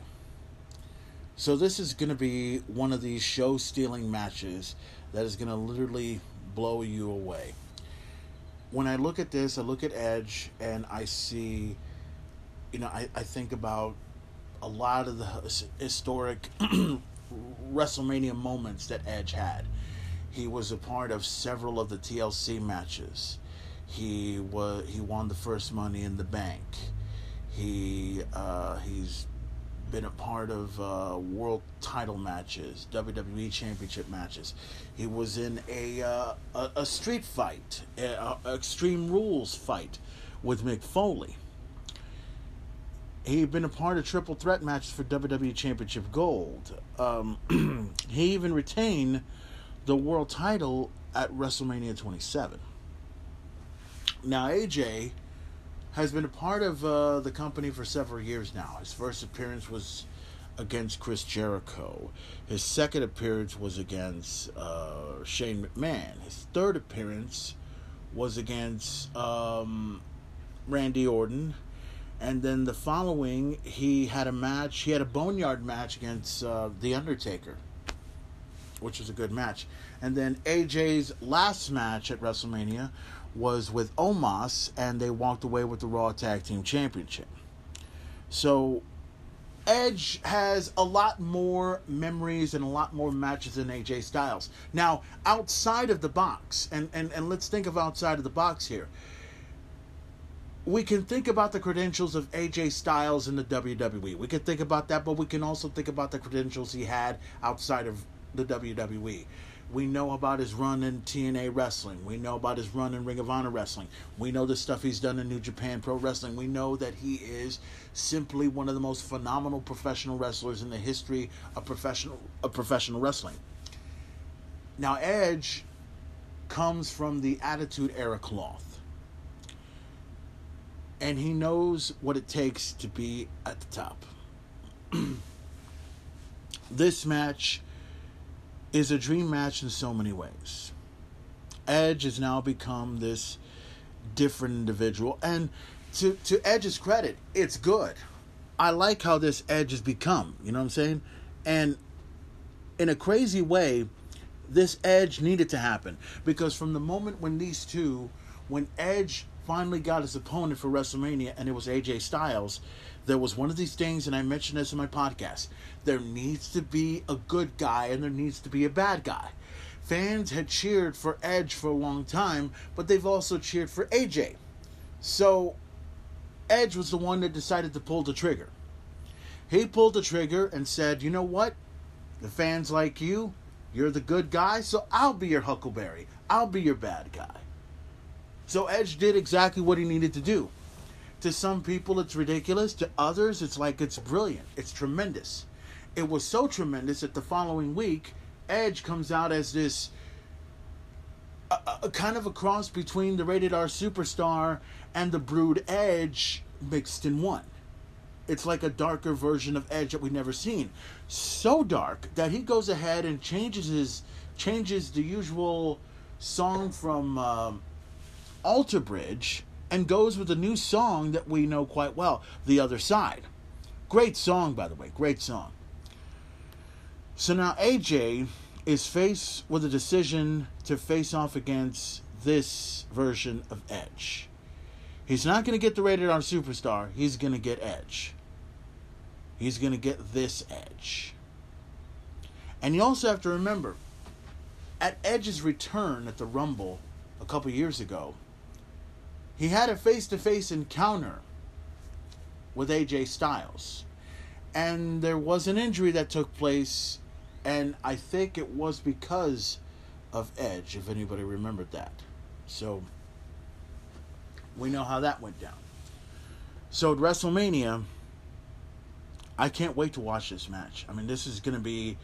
So this is going to be one of these show stealing matches that is going to literally blow you away. When I look at this, I look at Edge and I see, you know, I, I think about a lot of the historic *clears throat* WrestleMania moments that Edge had. He was a part of several of the TLC matches. He was he won the first Money in the Bank. He uh, he's been a part of uh, world title matches, WWE championship matches. He was in a uh, a, a, street fight, a, a Extreme Rules fight with Mick Foley. He'd been a part of triple threat matches for WWE Championship Gold. Um, *clears throat* he even retained the world title at WrestleMania 27. Now AJ has been a part of uh, the company for several years now. His first appearance was against Chris Jericho. His second appearance was against uh, Shane McMahon. His third appearance was against um, Randy Orton. And then the following, he had a match. He had a boneyard match against uh, The Undertaker, which was a good match. And then AJ's last match at WrestleMania was with Omos, and they walked away with the Raw Tag Team Championship. So Edge has a lot more memories and a lot more matches than AJ Styles. Now, outside of the box, and, and, and let's think of outside of the box here. We can think about the credentials of AJ Styles in the WWE. We can think about that, but we can also think about the credentials he had outside of the WWE. We know about his run in TNA Wrestling. We know about his run in Ring of Honor Wrestling. We know the stuff he's done in New Japan Pro Wrestling. We know that he is simply one of the most phenomenal professional wrestlers in the history of professional of professional wrestling. Now Edge comes from the Attitude Era cloth. And he knows what it takes to be at the top. *clears throat* this match is a dream match in so many ways. Edge has now become this different individual, and to to Edge's credit, it's good. I like how this Edge has become. You know what I'm saying? And in a crazy way, this Edge needed to happen because from the moment when these two, when Edge finally got his opponent for WrestleMania, and it was AJ Styles, there was one of these things, and I mentioned this in my podcast. There needs to be a good guy, and there needs to be a bad guy. Fans had cheered for Edge for a long time, but they've also cheered for AJ. So, Edge was the one that decided to pull the trigger. He pulled the trigger and said, You know what? The fans like you. You're the good guy, so I'll be your Huckleberry. I'll be your bad guy. So Edge did exactly what he needed to do. To some people, it's ridiculous. To others, it's like it's brilliant. It's tremendous. It was so tremendous that the following week, Edge comes out as this a, a kind of a cross between the rated R superstar and the Brood Edge mixed in one. It's like a darker version of Edge that we've never seen. So dark that he goes ahead and changes his changes the usual song from um, Alter Bridge and goes with a new song that we know quite well, The Other Side. Great song, by the way, great song. So now AJ is faced with a decision to face off against this version of Edge. He's not going to get the rated R superstar, he's going to get Edge. He's going to get this Edge. And you also have to remember, at Edge's return at the Rumble a couple years ago, he had a face to face encounter with AJ Styles. And there was an injury that took place, and I think it was because of Edge, if anybody remembered that. So, we know how that went down. So, at WrestleMania, I can't wait to watch this match. I mean, this is going to be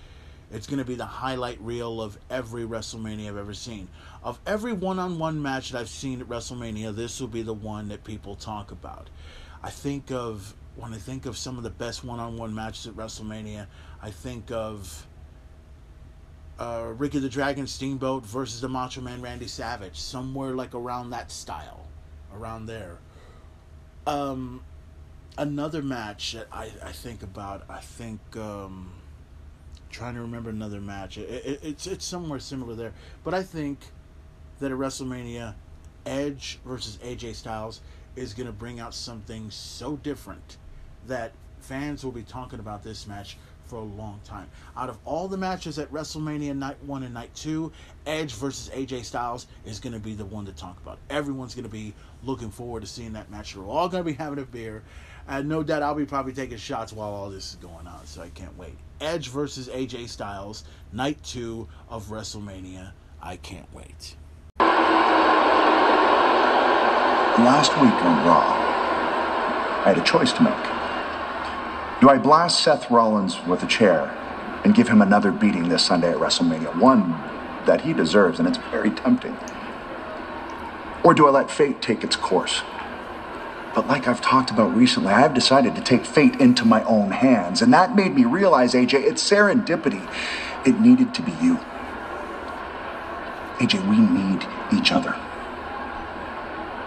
it's going to be the highlight reel of every WrestleMania I've ever seen. Of every one-on-one match that I've seen at WrestleMania, this will be the one that people talk about. I think of when I think of some of the best one-on-one matches at WrestleMania, I think of uh, Ricky the Dragon Steamboat versus the Macho Man Randy Savage, somewhere like around that style, around there. Um, another match that I, I think about, I think um, trying to remember another match. It, it, it's it's somewhere similar there, but I think that at WrestleMania, Edge versus AJ Styles is going to bring out something so different that fans will be talking about this match for a long time. Out of all the matches at WrestleMania Night 1 and Night 2, Edge versus AJ Styles is going to be the one to talk about. Everyone's going to be looking forward to seeing that match. We're all going to be having a beer. And no doubt I'll be probably taking shots while all this is going on, so I can't wait. Edge versus AJ Styles, Night 2 of WrestleMania. I can't wait. Last week on Raw, I had a choice to make. Do I blast Seth Rollins with a chair and give him another beating this Sunday at WrestleMania? One that he deserves, and it's very tempting. Or do I let fate take its course? But like I've talked about recently, I've decided to take fate into my own hands. And that made me realize, AJ, it's serendipity. It needed to be you. AJ, we need each other.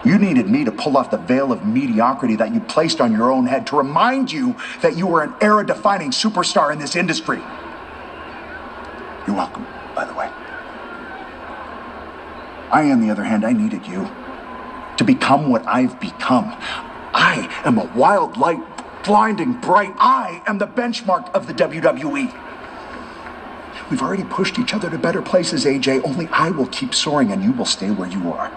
You needed me to pull off the veil of mediocrity that you placed on your own head to remind you that you were an era defining superstar in this industry. You're welcome, by the way. I, on the other hand, I needed you to become what I've become. I am a wild light, blinding bright. I am the benchmark of the WWE. We've already pushed each other to better places, AJ. Only I will keep soaring and you will stay where you are.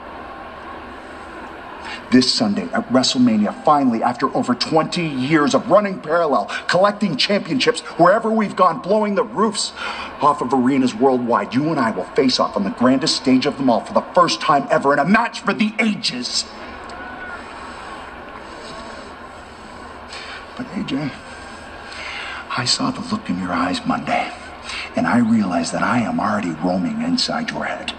This Sunday at WrestleMania, finally, after over 20 years of running parallel, collecting championships wherever we've gone, blowing the roofs off of arenas worldwide, you and I will face off on the grandest stage of them all for the first time ever in a match for the ages. But AJ, I saw the look in your eyes Monday, and I realized that I am already roaming inside your head.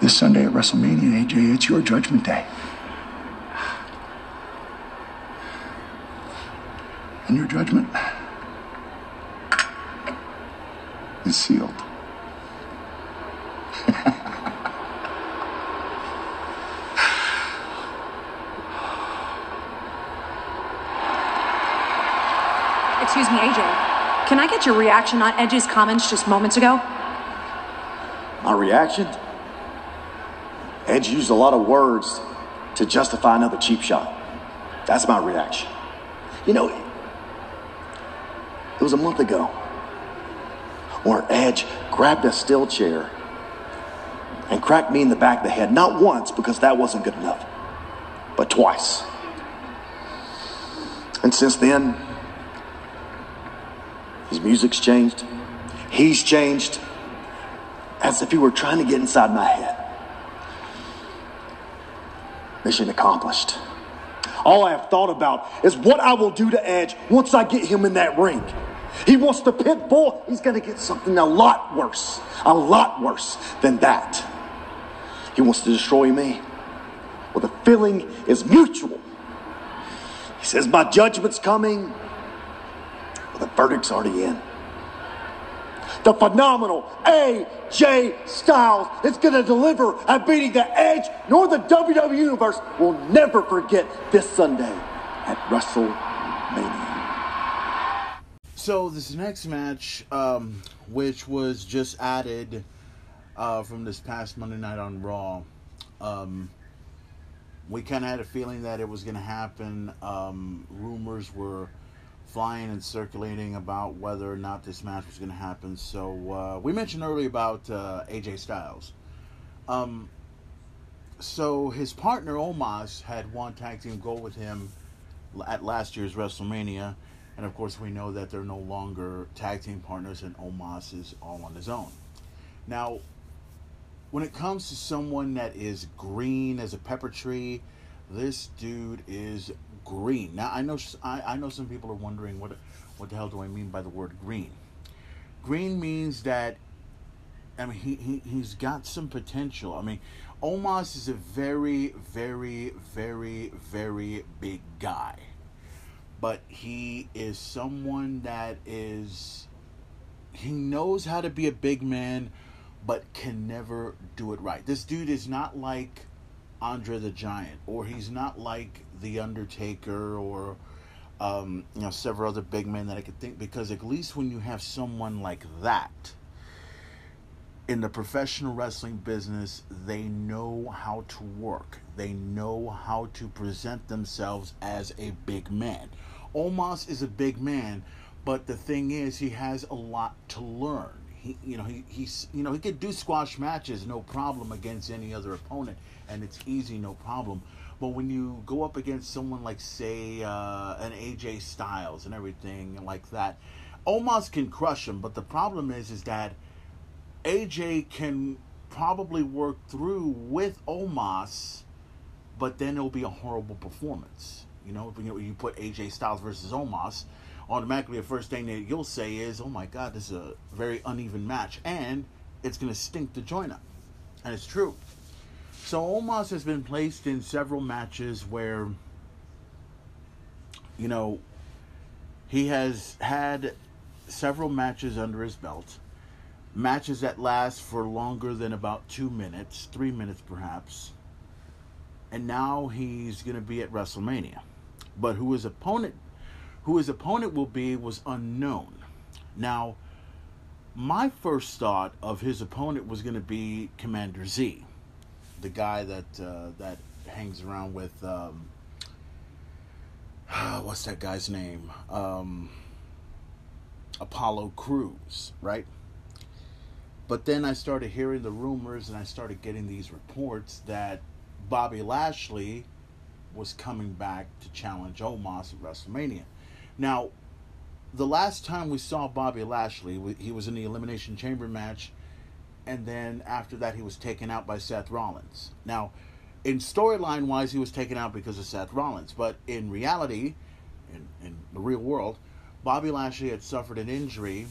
This Sunday at WrestleMania, AJ, it's your judgment day. And your judgment is sealed. *laughs* me, AJ. Can I get your reaction on Edge's comments just moments ago? My reaction? Edge used a lot of words to justify another cheap shot. That's my reaction. You know, it was a month ago where Edge grabbed a steel chair and cracked me in the back of the head. Not once, because that wasn't good enough, but twice. And since then, his music's changed. He's changed as if he were trying to get inside my head. Mission accomplished. All I have thought about is what I will do to Edge once I get him in that ring. He wants to pit bull, he's going to get something a lot worse, a lot worse than that. He wants to destroy me. Well, the feeling is mutual. He says, My judgment's coming. The verdict's already in. The phenomenal AJ Styles is going to deliver a beating that Edge nor the WWE Universe will never forget this Sunday at WrestleMania. So this next match, um, which was just added uh, from this past Monday night on Raw, um, we kind of had a feeling that it was going to happen. Um, rumors were flying and circulating about whether or not this match was going to happen. So uh, we mentioned earlier about uh, AJ Styles. Um, so his partner Omos had one tag team goal with him at last year's WrestleMania, and of course we know that they're no longer tag team partners, and Omos is all on his own. Now, when it comes to someone that is green as a pepper tree, this dude is green. Now I know I, I know some people are wondering what what the hell do I mean by the word green? Green means that I mean he, he he's got some potential. I mean Omos is a very very very very big guy. But he is someone that is he knows how to be a big man but can never do it right. This dude is not like Andre the Giant, or he's not like The Undertaker, or um, you know several other big men that I could think. Because at least when you have someone like that in the professional wrestling business, they know how to work. They know how to present themselves as a big man. Omos is a big man, but the thing is, he has a lot to learn. He, you know, he, he's, you know, he could do squash matches no problem against any other opponent and it's easy, no problem. But when you go up against someone like, say, uh, an AJ Styles and everything like that, Omos can crush him. But the problem is, is that AJ can probably work through with Omos, but then it'll be a horrible performance. You know, when you put AJ Styles versus Omos, automatically the first thing that you'll say is, "Oh my God, this is a very uneven match," and it's going to stink the joint up, and it's true. So Omos has been placed in several matches where, you know, he has had several matches under his belt. Matches that last for longer than about two minutes, three minutes perhaps. And now he's going to be at WrestleMania. But who his opponent, who his opponent will be, was unknown. Now, my first thought of his opponent was going to be Commander Azeez the guy that uh, that hangs around with um, *sighs* what's that guy's name? Um, Apollo Crews, right? But then I started hearing the rumors and I started getting these reports that Bobby Lashley was coming back to challenge Omos at WrestleMania. Now, the last time we saw Bobby Lashley, he was in the Elimination Chamber match and then after that he was taken out by Seth Rollins. Now, in storyline wise, he was taken out because of Seth Rollins, but in reality, in, in the real world, Bobby Lashley had suffered an injury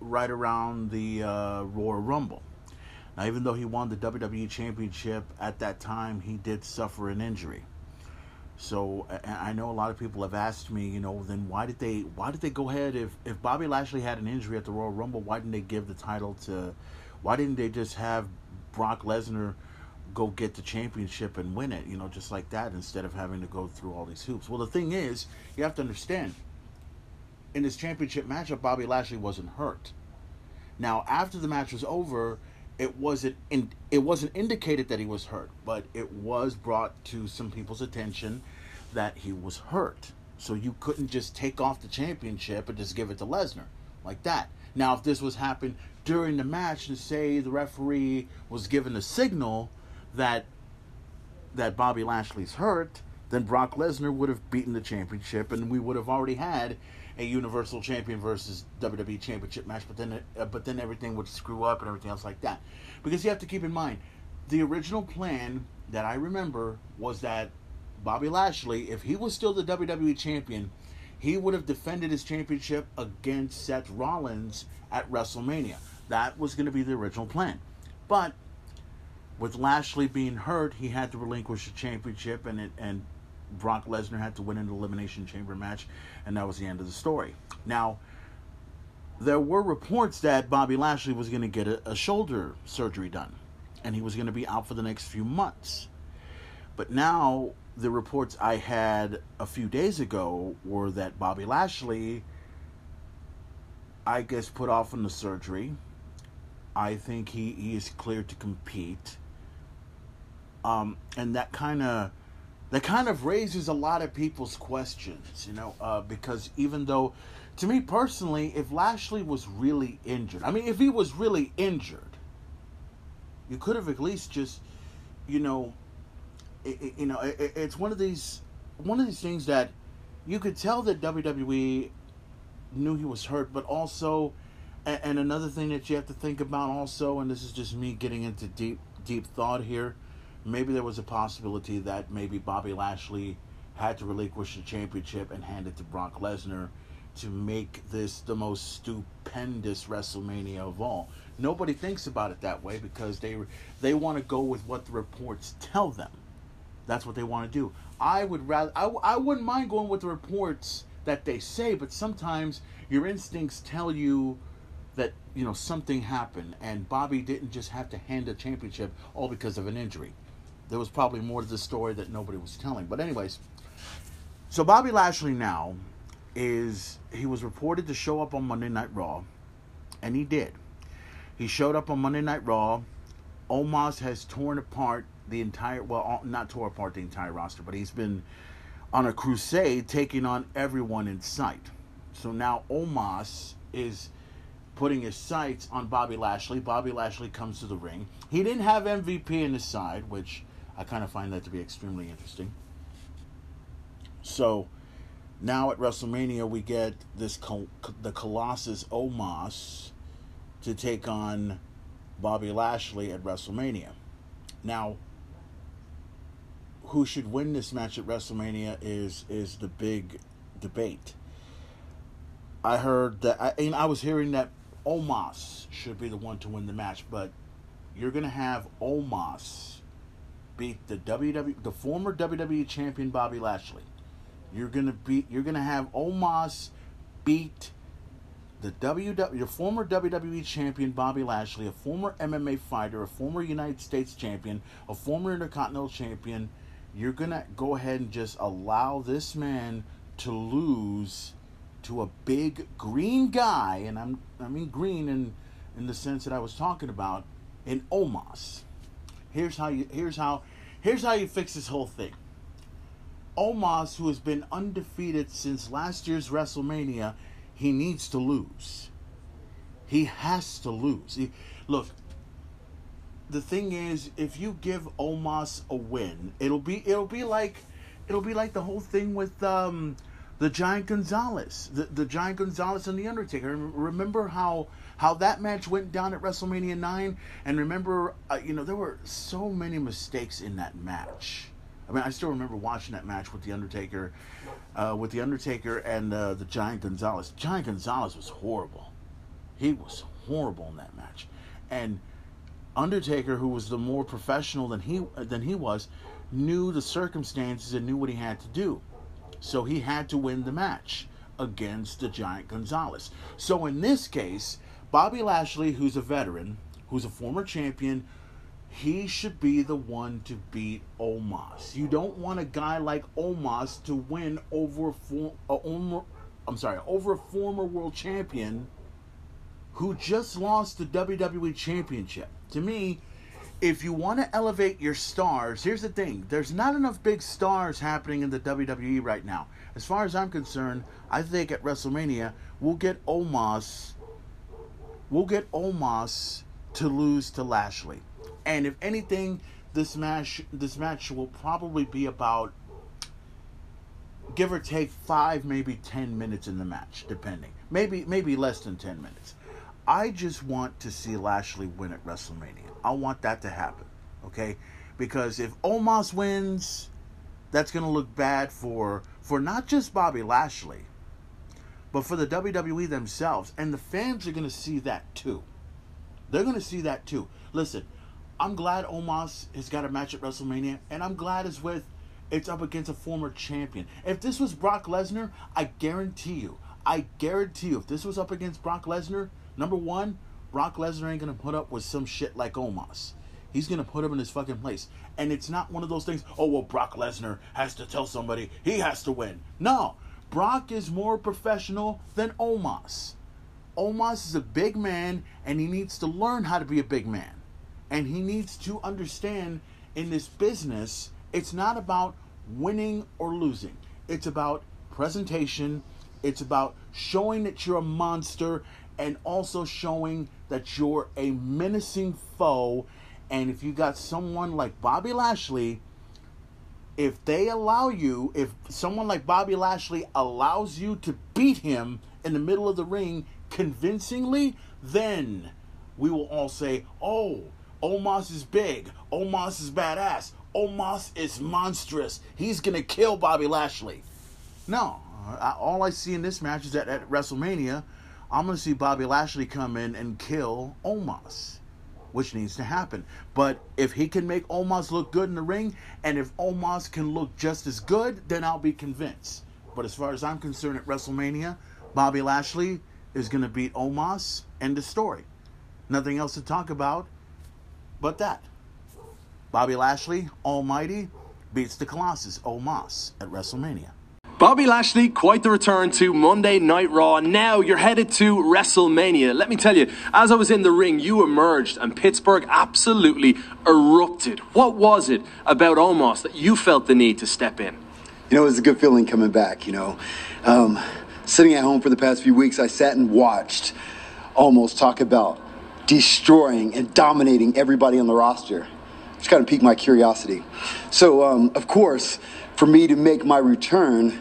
right around the uh, Royal Rumble. Now, even though he won the WWE Championship at that time, he did suffer an injury. So I know a lot of people have asked me, you know, then why did they why did they go ahead if if Bobby Lashley had an injury at the Royal Rumble, why didn't they give the title to why didn't they just have Brock Lesnar go get the championship and win it, you know, just like that instead of having to go through all these hoops? Well, the thing is, you have to understand in this championship matchup, Bobby Lashley wasn't hurt. Now, after the match was over, it wasn't in, it wasn't indicated that he was hurt, but it was brought to some people's attention that he was hurt. So you couldn't just take off the championship and just give it to Lesnar like that. Now, if this was happened during the match and say the referee was given a signal that that Bobby Lashley's hurt, then Brock Lesnar would have beaten the championship, and we would have already had a Universal Champion versus WWE Championship match. But then, uh, but then everything would screw up and everything else like that. Because you have to keep in mind, the original plan that I remember was that Bobby Lashley, if he was still the WWE champion, he would have defended his championship against Seth Rollins at WrestleMania. That was going to be the original plan. But with Lashley being hurt, he had to relinquish the championship, and it, and Brock Lesnar had to win an elimination chamber match, and that was the end of the story. Now, there were reports that Bobby Lashley was going to get a, a shoulder surgery done, and he was going to be out for the next few months. But now, the reports I had a few days ago were that Bobby Lashley, I guess, put off on the surgery. I think he, he is clear to compete. Um, and that kind of that kind of raises a lot of people's questions, you know, uh, because even though, to me personally, if Lashley was really injured, I mean, if he was really injured, you could have at least just, you know, it, you know, it, it's one of these one of these things that you could tell that WWE knew he was hurt, but also, and, another thing that you have to think about also, and this is just me getting into deep deep thought here maybe there was a possibility that maybe Bobby Lashley had to relinquish the championship and hand it to Brock Lesnar to make this the most stupendous WrestleMania of all. Nobody thinks about it that way because they they want to go with what the reports tell them. That's what they want to do. I would rather I, I wouldn't mind going with the reports that they say, but sometimes your instincts tell you that you know something happened and Bobby didn't just have to hand a championship all because of an injury there was probably more to the story that nobody was telling. But anyways, so Bobby Lashley now is he was reported to show up on Monday Night Raw, and he did. He showed up on Monday Night Raw. Omos has torn apart the entire well, uh, not tore apart the entire roster, but he's been on a crusade taking on everyone in sight. So now Omos is putting his sights on Bobby Lashley. Bobby Lashley comes to the ring. He didn't have MVP in his side, which I kind of find that to be extremely interesting. So now at WrestleMania, we get this Col- the Colossus Omos to take on Bobby Lashley at WrestleMania. Now, who should win this match at WrestleMania is is the big debate. I heard that I, and I was hearing that Omos should be the one to win the match, but you're gonna have Omos beat the WWE, the former WWE champion Bobby Lashley. You're gonna beat. You're gonna have Omos beat the WWE, your former WWE champion Bobby Lashley, a former MMA fighter, a former United States champion, a former Intercontinental champion. You're gonna go ahead and just allow this man to lose to a big green guy, and I'm I mean green in in the sense that I was talking about in Omos. Here's how you here's how here's how you fix this whole thing. Omos, who has been undefeated since last year's WrestleMania, he needs to lose. He has to lose. He, look, the thing is, if you give Omos a win, it'll be it'll be like it'll be like the whole thing with um, the Giant Gonzalez, the, the Giant Gonzalez and the Undertaker. Remember how how that match went down at WrestleMania nine, and remember, uh, you know, there were so many mistakes in that match. I mean, I still remember watching that match with the Undertaker, uh, with the Undertaker and uh, the Giant Gonzalez. Giant Gonzalez was horrible. He was horrible in that match, and Undertaker, who was the more professional than he than he was, knew the circumstances and knew what he had to do. So he had to win the match against the Giant Gonzalez. So in this case, Bobby Lashley, who's a veteran, who's a former champion, he should be the one to beat Omos. You don't want a guy like Omos to win over a former, I'm sorry, over a former world champion who just lost the WWE championship. To me, if you want to elevate your stars, here's the thing there's not enough big stars happening in the WWE right now. As far as I'm concerned, I think at WrestleMania, we'll get Omos. We'll get Omos to lose to Lashley. And if anything, this match this match will probably be about give or take five, maybe ten minutes in the match, depending. Maybe maybe less than ten minutes. I just want to see Lashley win at WrestleMania. I want that to happen. Okay? Because if Omos wins, that's going to look bad for for not just Bobby Lashley, but for the WWE themselves. And the fans are going to see that too. They're going to see that too. Listen, I'm glad Omos has got a match at WrestleMania, and I'm glad it's with it's up against a former champion. If this was Brock Lesnar, I guarantee you, I guarantee you, if this was up against Brock Lesnar, number one, Brock Lesnar ain't gonna put up with some shit like Omos. He's gonna put him in his fucking place. And it's not one of those things, oh well Brock Lesnar has to tell somebody he has to win. No. Brock is more professional than Omos. Omos is a big man and he needs to learn how to be a big man. And he needs to understand in this business, it's not about winning or losing. It's about presentation, it's about showing that you're a monster and also showing that you're a menacing foe. And if you got someone like Bobby Lashley, if they allow you, if someone like Bobby Lashley allows you to beat him in the middle of the ring convincingly, then we will all say, oh, Omos is big. Omos is badass. Omos is monstrous. He's going to kill Bobby Lashley. No. I, all I see in this match is that at WrestleMania, I'm going to see Bobby Lashley come in and kill Omos, which needs to happen. But if he can make Omos look good in the ring, and if Omos can look just as good, then I'll be convinced. But as far as I'm concerned at WrestleMania, Bobby Lashley is going to beat Omos. End of story. Nothing else to talk about but that. Bobby Lashley, Almighty, beats the Colossus, Omos, at WrestleMania. Bobby Lashley, quite the return to Monday Night Raw. Now you're headed to WrestleMania. Let me tell you, as I was in the ring, you emerged and Pittsburgh absolutely erupted. What was it about Omos that you felt the need to step in? You know, it was a good feeling coming back, you know. Um, sitting at home for the past few weeks, I sat and watched Omos talk about destroying and dominating everybody on the roster. Just kind of piqued my curiosity. So, um, of course, for me to make my return,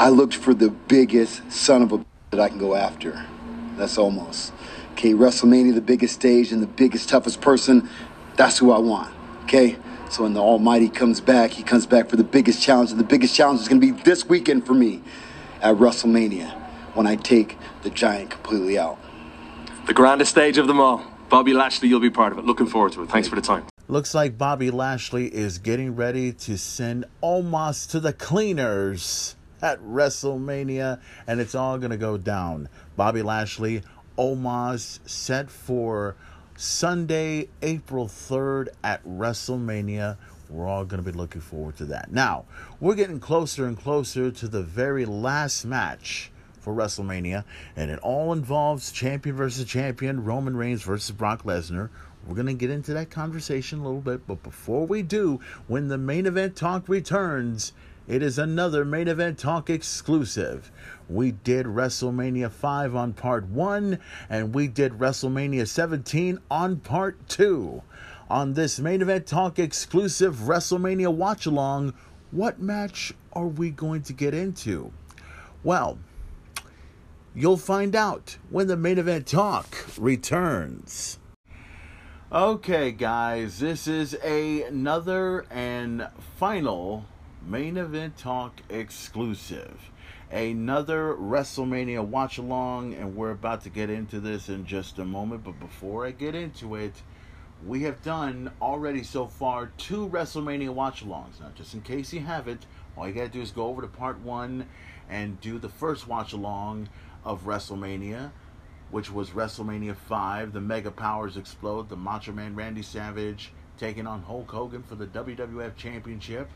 I looked for the biggest son of a that I can go after. That's Omos. Okay, WrestleMania, the biggest stage and the biggest, toughest person. That's who I want. Okay? So when the Almighty comes back, he comes back for the biggest challenge. And the biggest challenge is going to be this weekend for me at WrestleMania when I take the giant completely out. The grandest stage of them all. Bobby Lashley, you'll be part of it. Looking forward to it. Thanks for the time. Looks like Bobby Lashley is getting ready to send Omos to the cleaners at WrestleMania, and it's all going to go down. Bobby Lashley, Omos set for Sunday, April 3rd at WrestleMania. We're all going to be looking forward to that. Now, we're getting closer and closer to the very last match for WrestleMania, and it all involves champion versus champion, Roman Reigns versus Brock Lesnar. We're going to get into that conversation a little bit, but before we do, when the main event talk returns, it is another main event talk exclusive. We did WrestleMania 5 on part 1, and we did WrestleMania 17 on part 2. On this main event talk exclusive WrestleMania watch along, what match are we going to get into? Well, you'll find out when the main event talk returns. Okay, guys, this is another and final main event talk exclusive. Another WrestleMania watch along, and we're about to get into this in just a moment. But before I get into it, we have done already so far two WrestleMania watch alongs. Now, just in case you haven't, all you gotta do is go over to part one and do the first watch along of WrestleMania which was WrestleMania 5. The Mega Powers explode. The Macho Man Randy Savage taking on Hulk Hogan for the WWF Championship.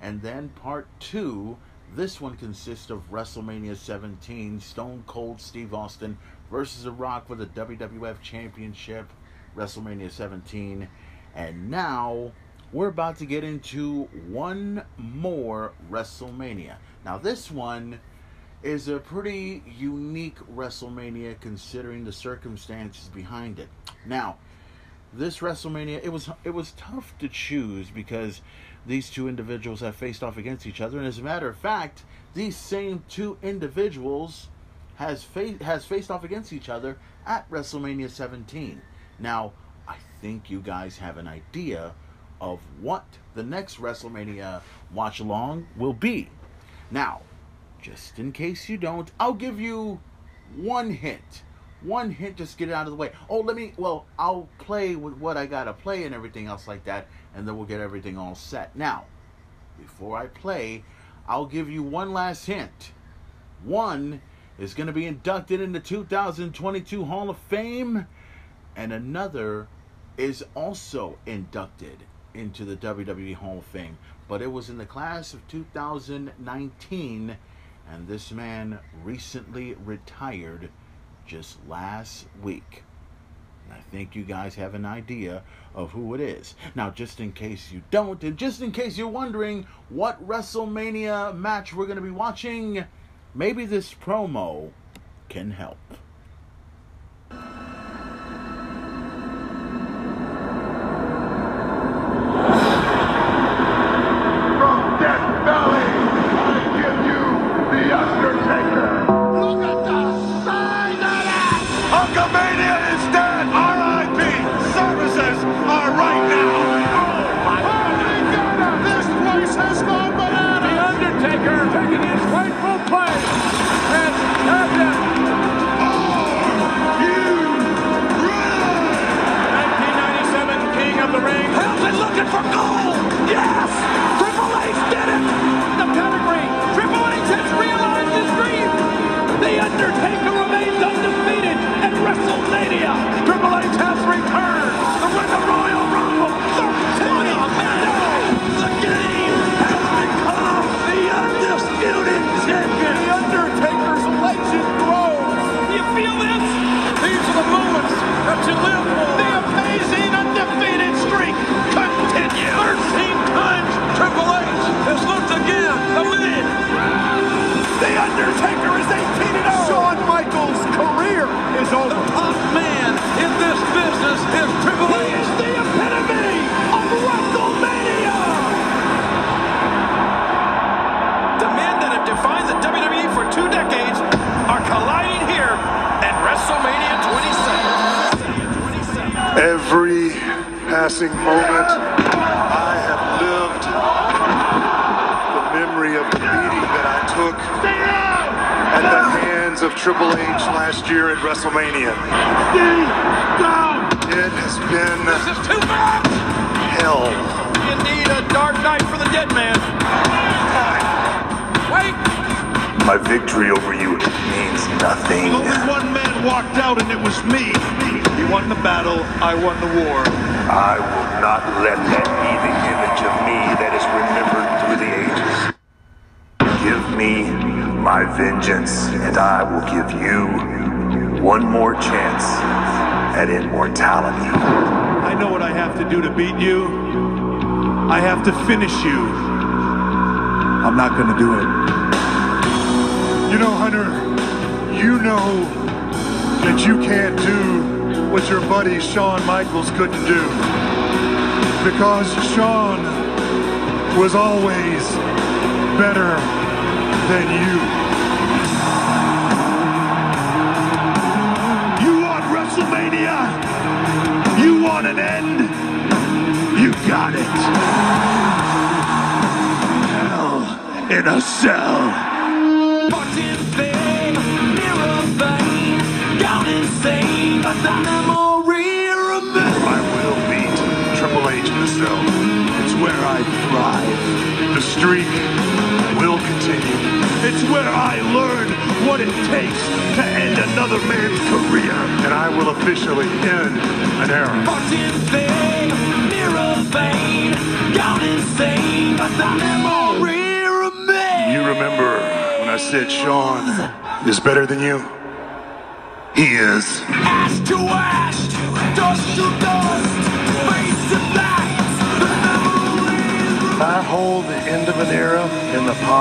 And then part 2. This one consists of WrestleMania 17. Stone Cold Steve Austin versus The Rock for the WWF Championship. WrestleMania 17. And now we're about to get into one more WrestleMania. Now, this one is a pretty unique WrestleMania considering the circumstances behind it. Now, this WrestleMania, it was it was tough to choose because these two individuals have faced off against each other, and as a matter of fact, these same two individuals has fa- has faced off against each other at WrestleMania 17. Now, I think you guys have an idea of what the next WrestleMania watch along will be. Now, just in case you don't, I'll give you one hint one hit just get it out of the way. Oh let me well i'll play with what i gotta play and everything else like that and then we'll get everything all set. Now before i play i'll give you one last hint. One is going to be inducted into 2022 hall of fame and another is also inducted into the wwe hall of fame. But it was in the class of 2019 and this man recently retired just last week. And I think you guys have an idea of who it is. Now, just in case you don't, and just in case you're wondering what WrestleMania match we're going to be watching, maybe this promo can help.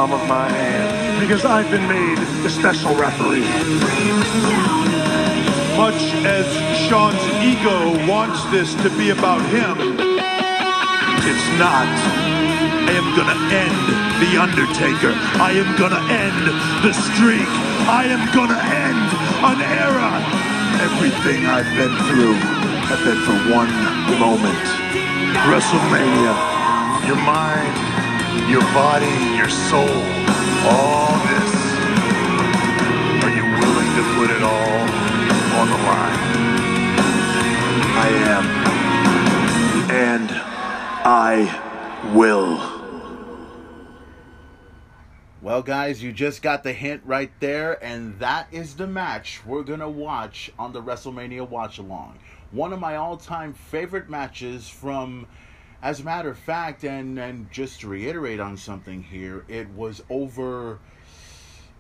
palm of my hand because I've been made the special referee. Much as Shawn's ego wants this to be about him, it's not. I am gonna end The Undertaker. I am gonna end the streak. I am gonna end an era. Everything I've been through, I've been for one moment. WrestleMania, your mind, your body, your soul, all this. Are you willing to put it all on the line? I am. And I will. Well, guys, you just got the hint right there, and that is the match we're going to watch on the WrestleMania Watch Along. One of my all time favorite matches from, as a matter of fact, and, and just to reiterate on something here, it was over.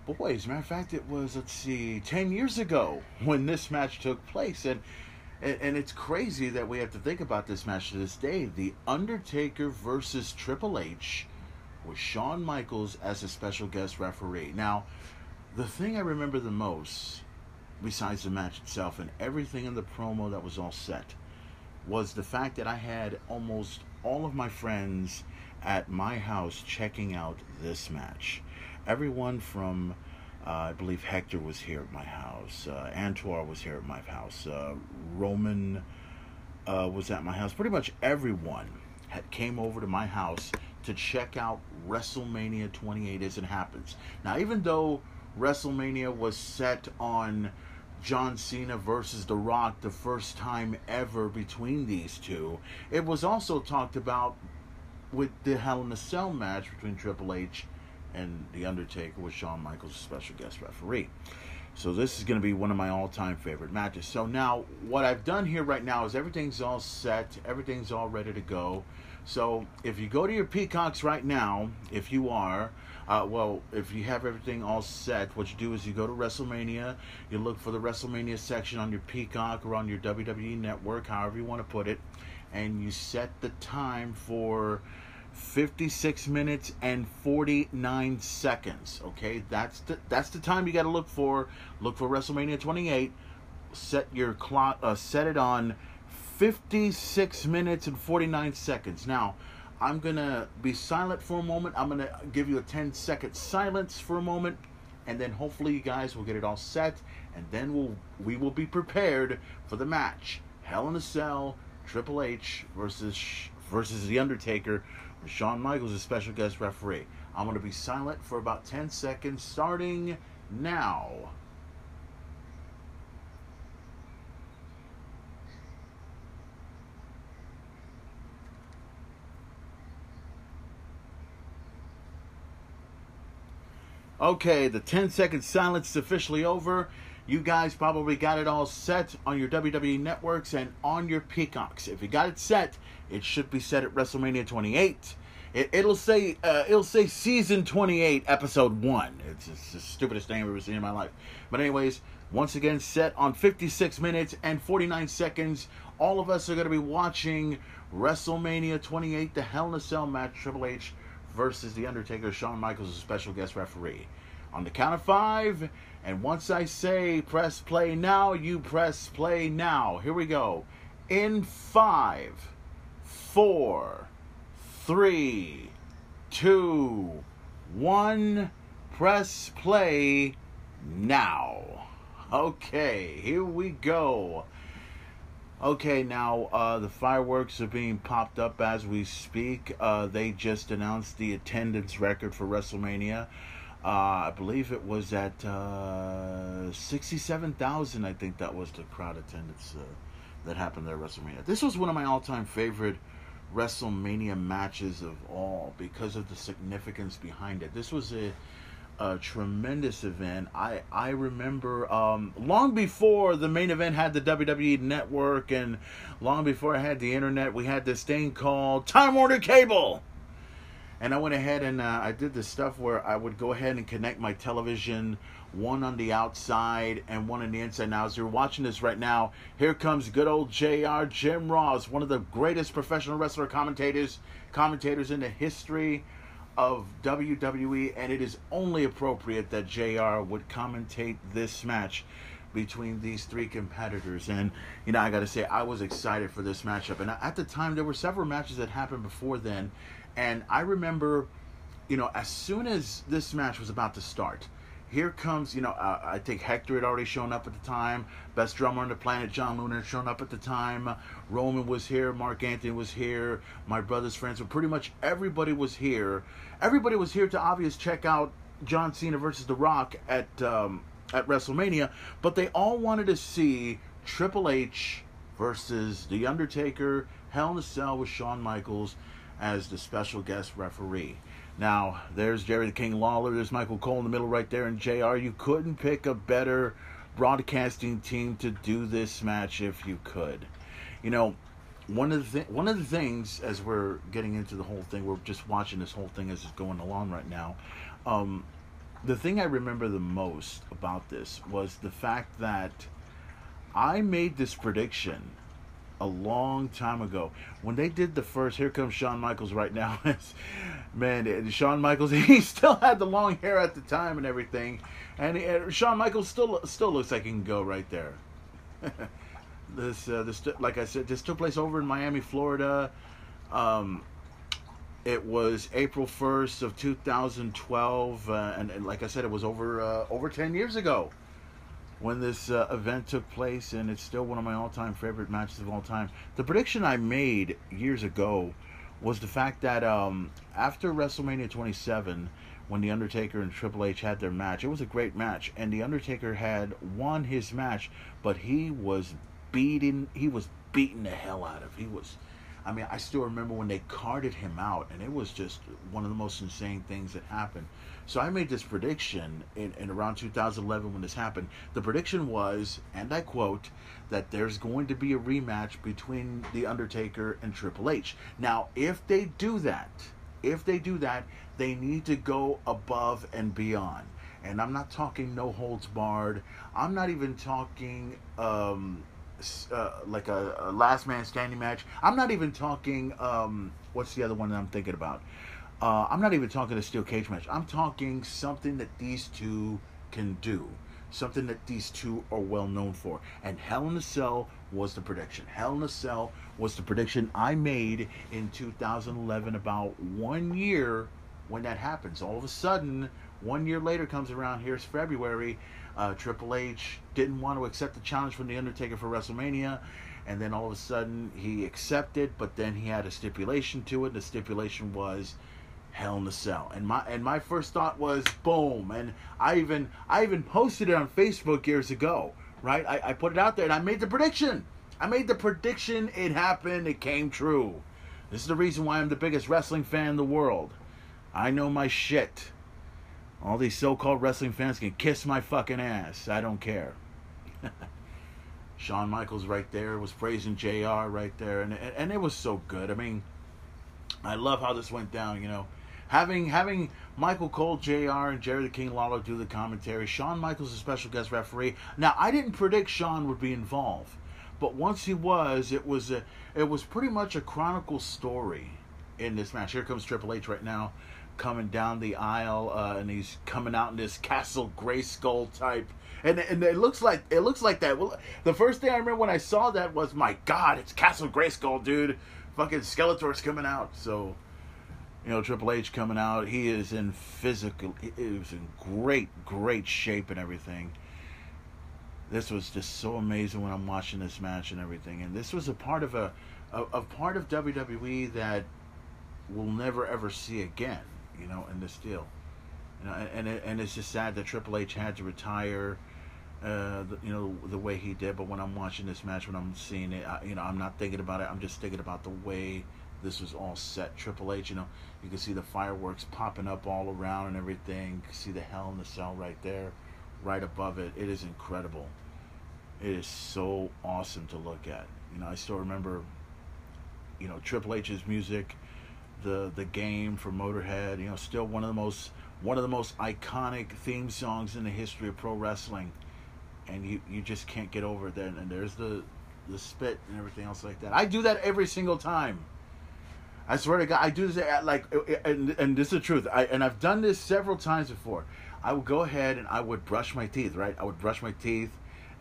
Boy, as a matter of fact, it was, let's see, 10 years ago when this match took place. And, and, and it's crazy that we have to think about this match to this day. The Undertaker versus Triple H with Shawn Michaels as a special guest referee. Now, the thing I remember the most, besides the match itself and everything in the promo that was all set, was the fact that I had almost all of my friends at my house checking out this match. Everyone from, uh, I believe Hector was here at my house, uh, Antoine was here at my house, uh, Roman uh, was at my house. Pretty much everyone had came over to my house to check out WrestleMania 28 as it happens. Now, even though WrestleMania was set on John Cena versus The Rock the first time ever between these two, it was also talked about with the Hell in a Cell match between Triple H and The Undertaker with Shawn Michaels as special guest referee. So this is going to be one of my all-time favorite matches. So now what I've done here right now is everything's all set, everything's all ready to go. So if you go to your Peacocks right now, if you are, uh, well, if you have everything all set, what you do is you go to WrestleMania, you look for the WrestleMania section on your Peacock or on your WWE network, however you want to put it, and you set the time for 56 minutes and 49 seconds. Okay, that's the that's the time you got to look for. Look for WrestleMania 28. Set your clock. Uh, set it on 56 minutes and 49 seconds. Now, I'm gonna be silent for a moment. I'm gonna give you a 10 second silence for a moment, and then hopefully you guys will get it all set, and then we'll we will be prepared for the match. Hell in a Cell, Triple H versus versus The Undertaker. Shawn Michaels as special guest referee. I'm gonna be silent for about 10 seconds, starting now. Okay, the 10 second silence is officially over. You guys probably got it all set on your WWE networks and on your peacocks. If you got it set, it should be set at WrestleMania 28. It, will say uh, it'll say season 28, episode one. It's, it's the stupidest name I've ever seen in my life. But anyways, once again, set on 56 minutes and 49 seconds. All of us are going to be watching WrestleMania 28, the Hell in a Cell match, Triple H versus The Undertaker, Shawn Michaels, a special guest referee. On the count of five, and once I say press play now, you press play now. Here we go. In five, four, three, two, one, press play now. Okay, here we go. Okay, now uh, the fireworks are being popped up as we speak. Uh, they just announced the attendance record for WrestleMania. Uh, I believe it was at uh, 67,000, I think that was the crowd attendance uh, that happened there at WrestleMania. This was one of my all time favorite WrestleMania matches of all because of the significance behind it. This was a a tremendous event. I I remember um, long before the main event had the WWE network and long before I had the internet, we had this thing called Time Warner Cable. And I went ahead and uh, I did this stuff where I would go ahead and connect my television, one on the outside and one on the inside. Now, as you're watching this right now, here comes good old JR Jim Ross, one of the greatest professional wrestler commentators, commentators in the history of WWE, and it is only appropriate that JR would commentate this match between these three competitors. And, you know, I got to say, I was excited for this matchup. And at the time, there were several matches that happened before then. And I remember, you know, as soon as this match was about to start, here comes, you know, uh, I think Hector had already shown up at the time. Best drummer on the planet, John Luna, had shown up at the time. Roman was here. Mark Anthony was here. My brother's friends. So pretty much everybody was here. Everybody was here to obvious check out John Cena versus The Rock at um, at WrestleMania, but they all wanted to see Triple H versus The Undertaker, Hell in a Cell with Shawn Michaels as the special guest referee. Now, there's Jerry the King Lawler, there's Michael Cole in the middle right there, and JR. You couldn't pick a better broadcasting team to do this match if you could. You know, one of the one of the things as we're getting into the whole thing, we're just watching this whole thing as it's going along right now. Um, the thing I remember the most about this was the fact that I made this prediction a long time ago when they did the first. Here comes Shawn Michaels right now. *laughs* Man, Shawn Michaels *laughs* he still had the long hair at the time and everything, and uh, Shawn Michaels still still looks like he can go right there. *laughs* this uh, this like I said, this took place over in Miami, Florida. Um, it was April first of 2012, uh, and, and, like I said, it was over uh, over 10 years ago when this uh, event took place, and it's still one of my all-time favorite matches of all time. The prediction I made years ago was the fact that um, after WrestleMania 27, when the Undertaker and Triple H had their match, it was a great match, and the Undertaker had won his match, but he was beating he was beating the hell out of. He was I mean, I still remember when they carted him out, and it was just one of the most insane things that happened. So I made this prediction in, in around 2011 when this happened. The prediction was, and I quote, that there's going to be a rematch between The Undertaker and Triple H. Now, if they do that, if they do that, they need to go above and beyond. And I'm not talking no holds barred. I'm not even talking um, uh, like a, a, last man standing match. I'm not even talking. Um, what's the other one that I'm thinking about? Uh, I'm not even talking a steel cage match. I'm talking something that these two can do, something that these two are well known for. And Hell in a Cell was the prediction. Hell in a Cell was the prediction I made in 2011. About one year when that happens, all of a sudden, one year later comes around. Here's February uh, Triple H didn't want to accept the challenge from The Undertaker for WrestleMania, and then all of a sudden he accepted, but then he had a stipulation to it. And the stipulation was Hell in the Cell, and my and my first thought was boom, and I even I even posted it on Facebook years ago, right? I, I put it out there and I made the prediction. I made the prediction. It happened. It came true. This is the reason why I'm the biggest wrestling fan in the world. I know my shit. All these so-called wrestling fans can kiss my fucking ass. I don't care. *laughs* Shawn Michaels right there was praising JR right there, and and it was so good. I mean, I love how this went down. You know, having having Michael Cole, JR, and Jerry the King Lawler do the commentary. Shawn Michaels a special guest referee. Now, I didn't predict Shawn would be involved, but once he was, it was a it was pretty much a chronicle story in this match. Here comes Triple H right now coming down the aisle, uh, and he's coming out in this Castle Grayskull type, and and it looks like it looks like that. Well, the first thing I remember when I saw that was, my God, it's Castle Grayskull, dude. Fucking Skeletor's coming out. So, you know, Triple H coming out. He is in physical. He was in great, great shape and everything. This was just so amazing when I'm watching this match and everything. And this was a part of a, a, a part of WWE that we'll never ever see again you know, in this deal. You know, and and, and it's just sad that Triple H had to retire, uh, the, you know, the way he did. But when I'm watching this match, when I'm seeing it, I, you know, I'm not thinking about it. I'm just thinking about the way this was all set. Triple H, you know, you can see the fireworks popping up all around and everything. You can see the Hell in the Cell right there, right above it. It is incredible. It is so awesome to look at. You know, I still remember, you know, Triple H's music the the game for Motorhead. You know, still one of the most one of the most iconic theme songs in the history of pro wrestling, and you you just can't get over that. And there's the the spit and everything else like that. I do that every single time. I swear to God, I do this at like, uh, uh, and, and this is the truth. I and I've done this several times before. I would go ahead and I would brush my teeth. Right, I would brush my teeth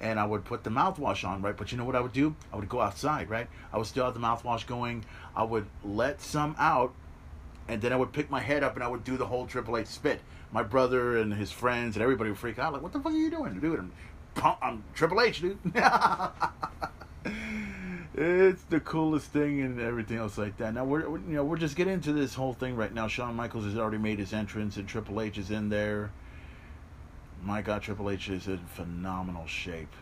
and I would put the mouthwash on, right? But you know what I would do? I would go outside, right? I would still have the mouthwash going. I would let some out, and then I would pick my head up and I would do the whole Triple H spit. My brother and his friends and everybody would freak out like, "What the fuck are you doing, dude?" I'm, I'm Triple H, dude. *laughs* it's the coolest thing and everything else like that. Now we're we're- you know we're just getting into this whole thing right now. Shawn Michaels has already made his entrance and Triple H is in there. My God, Triple H is in phenomenal shape.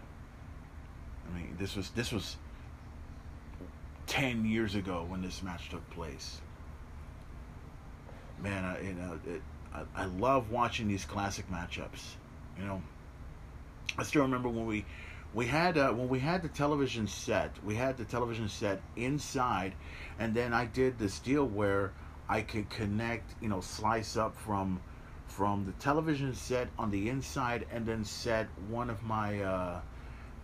I mean, this was this was ten years ago when this match took place. Man, I, you know, it, I, I love watching these classic matchups. You know, I still remember when we we had uh, when we had the television set. We had the television set inside, and then I did this deal where I could connect, you know, slice up from from the television set on the inside, and then set one of my uh,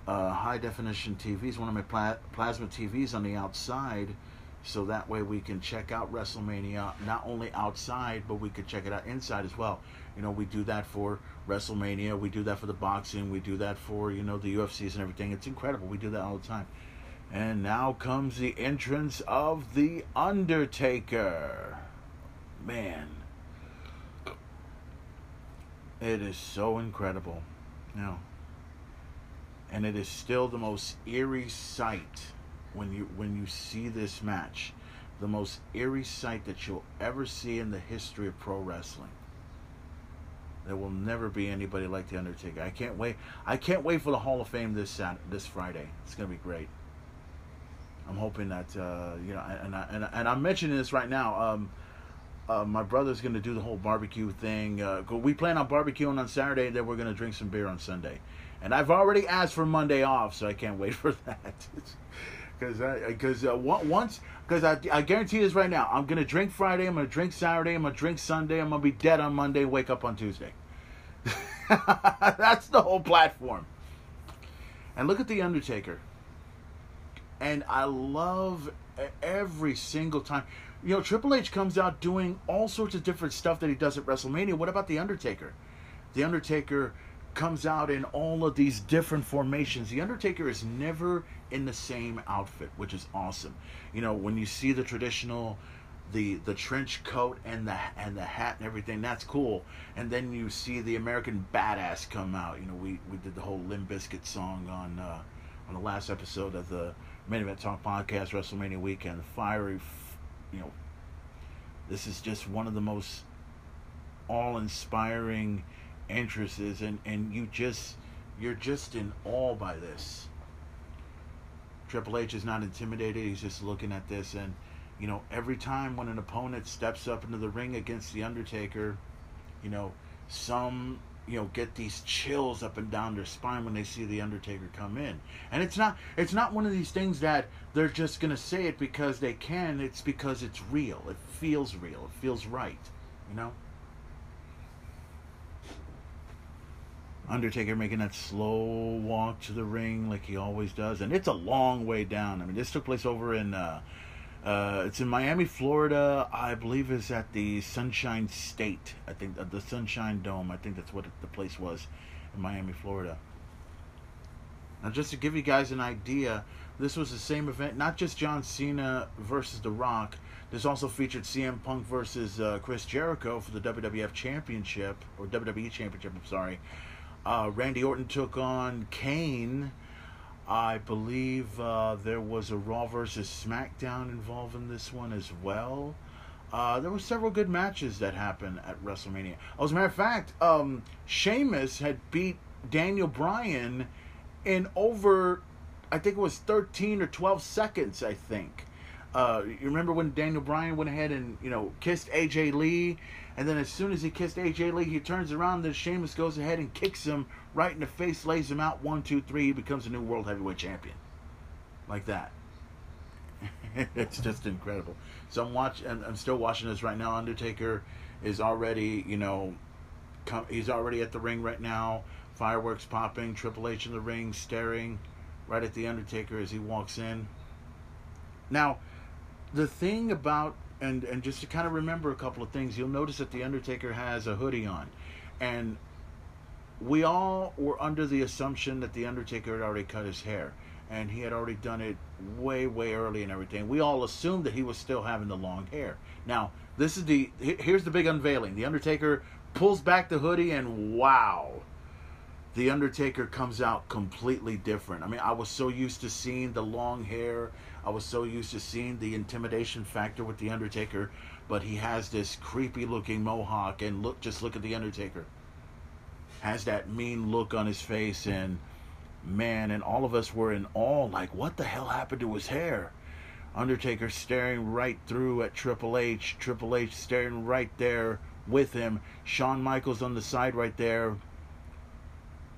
uh, high definition TVs, one of my pla- plasma TVs on the outside, so that way we can check out WrestleMania not only outside, but we could check it out inside as well. You know, we do that for WrestleMania, we do that for the boxing, we do that for you know the UFCs and everything. It's incredible. We do that all the time. And now comes the entrance of the Undertaker. Man, it is so incredible. Now, and it is still the most eerie sight when you when you see this match. The most eerie sight that you'll ever see in the history of pro wrestling. There will never be anybody like the undertaker. I can't wait i can't wait for the hall of fame this Sat this friday. It's to be great. I'm hoping that uh, you know and, I, and, I, and i'm mentioning this right now. Um, uh, my brother's going to do the whole barbecue thing. Uh, we plan on barbecuing on Saturday, then we're going to drink some beer on Sunday. And I've already asked for Monday off, so I can't wait *laughs* for that. *laughs* Because because uh, once because I, I guarantee this right now, I'm going to drink Friday, I'm going to drink Saturday, I'm going to drink Sunday, I'm going to be dead on Monday, wake up on Tuesday. *laughs* That's the whole platform. And look at the Undertaker. And I love every single time. You know, Triple H comes out doing all sorts of different stuff that he does at WrestleMania. What about The Undertaker? The Undertaker comes out in all of these different formations. The Undertaker is never in the same outfit, which is awesome. You know, when you see the traditional the the trench coat and the and the hat and everything, that's cool. And then you see the American badass come out. You know, we, we did the whole Limp Bizkit song on uh, on the last episode of the Main Event Talk podcast, WrestleMania weekend. Fiery, you know, this is just one of the most all-inspiring entrances, and and you just you're just in awe by this. Triple H is not intimidated. He's just looking at this, and you know, every time when an opponent steps up into the ring against the Undertaker, you know, some you know get these chills up and down their spine when they see the Undertaker come in. And it's not it's not one of these things that they're just gonna say it because they can. It's because it's real. It feels real. It feels right. You know. Undertaker making that slow walk to the ring like he always does, and it's a long way down. I mean, this took place over in uh, uh, it's in Miami, Florida. I believe is at the Sunshine State. I think uh, the Sunshine Dome. I think that's what the place was in Miami, Florida. Now, just to give you guys an idea, this was the same event. Not just John Cena versus The Rock. This also featured CM Punk versus uh, Chris Jericho for the WWF Championship or WWE Championship. I'm sorry. Uh, Randy Orton took on Kane. I believe uh, there was a Raw versus SmackDown involved in this one as well. Uh, there were several good matches that happened at WrestleMania. As a matter of fact, um, Sheamus had beat Daniel Bryan in over, I think it was 13 or 12 seconds, I think. Uh, you remember when Daniel Bryan went ahead and, you know, kissed AJ Lee? And then as soon as he kissed AJ Lee, he turns around, then Sheamus goes ahead and kicks him right in the face, lays him out, one, two, three, he becomes a new World Heavyweight Champion. Like that. *laughs* it's just incredible. So I'm watch. I'm, I'm still watching this right now. Undertaker is already, you know, come, he's already at the ring right now. Fireworks popping. Triple H in the ring, staring right at the Undertaker as he walks in. Now, the thing about and and just to kind of remember a couple of things, you'll notice that the Undertaker has a hoodie on, and we all were under the assumption that the Undertaker had already cut his hair. and he had already done it way, way early and everything. We all assumed that he was still having the long hair. Now, this is the here's the big unveiling. The Undertaker pulls back the hoodie, and wow, the Undertaker comes out completely different. I mean, I was so used to seeing the long hair. I was so used to seeing the intimidation factor with the Undertaker, but he has this creepy looking mohawk and look just look at the Undertaker. Has that mean look on his face and man, and all of us were in awe like what the hell happened to his hair? Undertaker staring right through at Triple H, Triple H staring right there with him, Shawn Michaels on the side right there.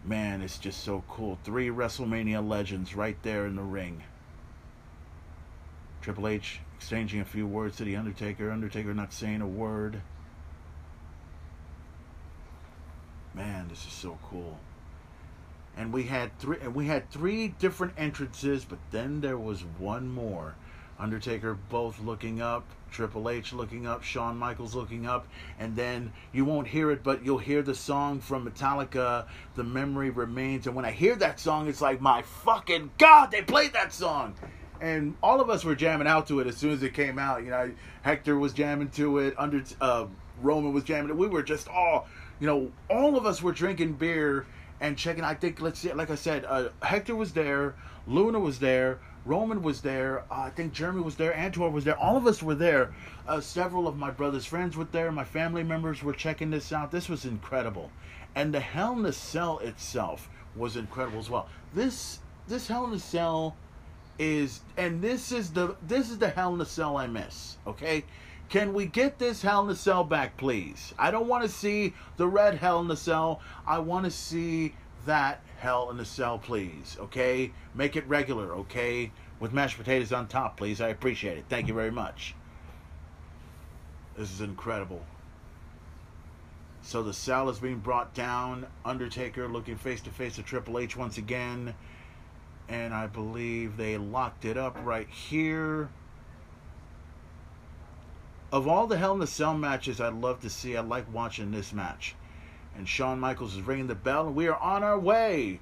Man, it's just so cool. Three WrestleMania legends right there in the ring. Triple H exchanging a few words to the Undertaker. Undertaker not saying a word. Man, this is so cool. And we had three and we had three different entrances, but then there was one more. Undertaker both looking up, Triple H looking up, Shawn Michaels looking up, and then you won't hear it, but you'll hear the song from Metallica, The Memory Remains. And when I hear that song, it's like, my fucking God, they played that song. And all of us were jamming out to it as soon as it came out. You know, Hector was jamming to it, Under uh, Roman was jamming it. We were just all, you know, all of us were drinking beer and checking. I think, let's see, like I said, uh, Hector was there, Luna was there, Roman was there. Uh, I think Jeremy was there. Antor was there. All of us were there. Uh, several of my brother's friends were there. My family members were checking this out. This was incredible, and the Hell in the Cell itself was incredible as well. This this Hell in the Cell is, and this is the this is the Hell in the Cell I miss. Okay. Can we get this Hell in the Cell back, please? I don't want to see the red Hell in the Cell. I want to see that Hell in the Cell, please. Okay? Make it regular, okay? With mashed potatoes on top, please. I appreciate it. Thank you very much. This is incredible. So the cell is being brought down. Undertaker looking face to face with Triple H once again. And I believe they locked it up right here. Of all the Hell in the Cell matches I'd love to see, I like watching this match. And Shawn Michaels is ringing the bell, and we are on our way.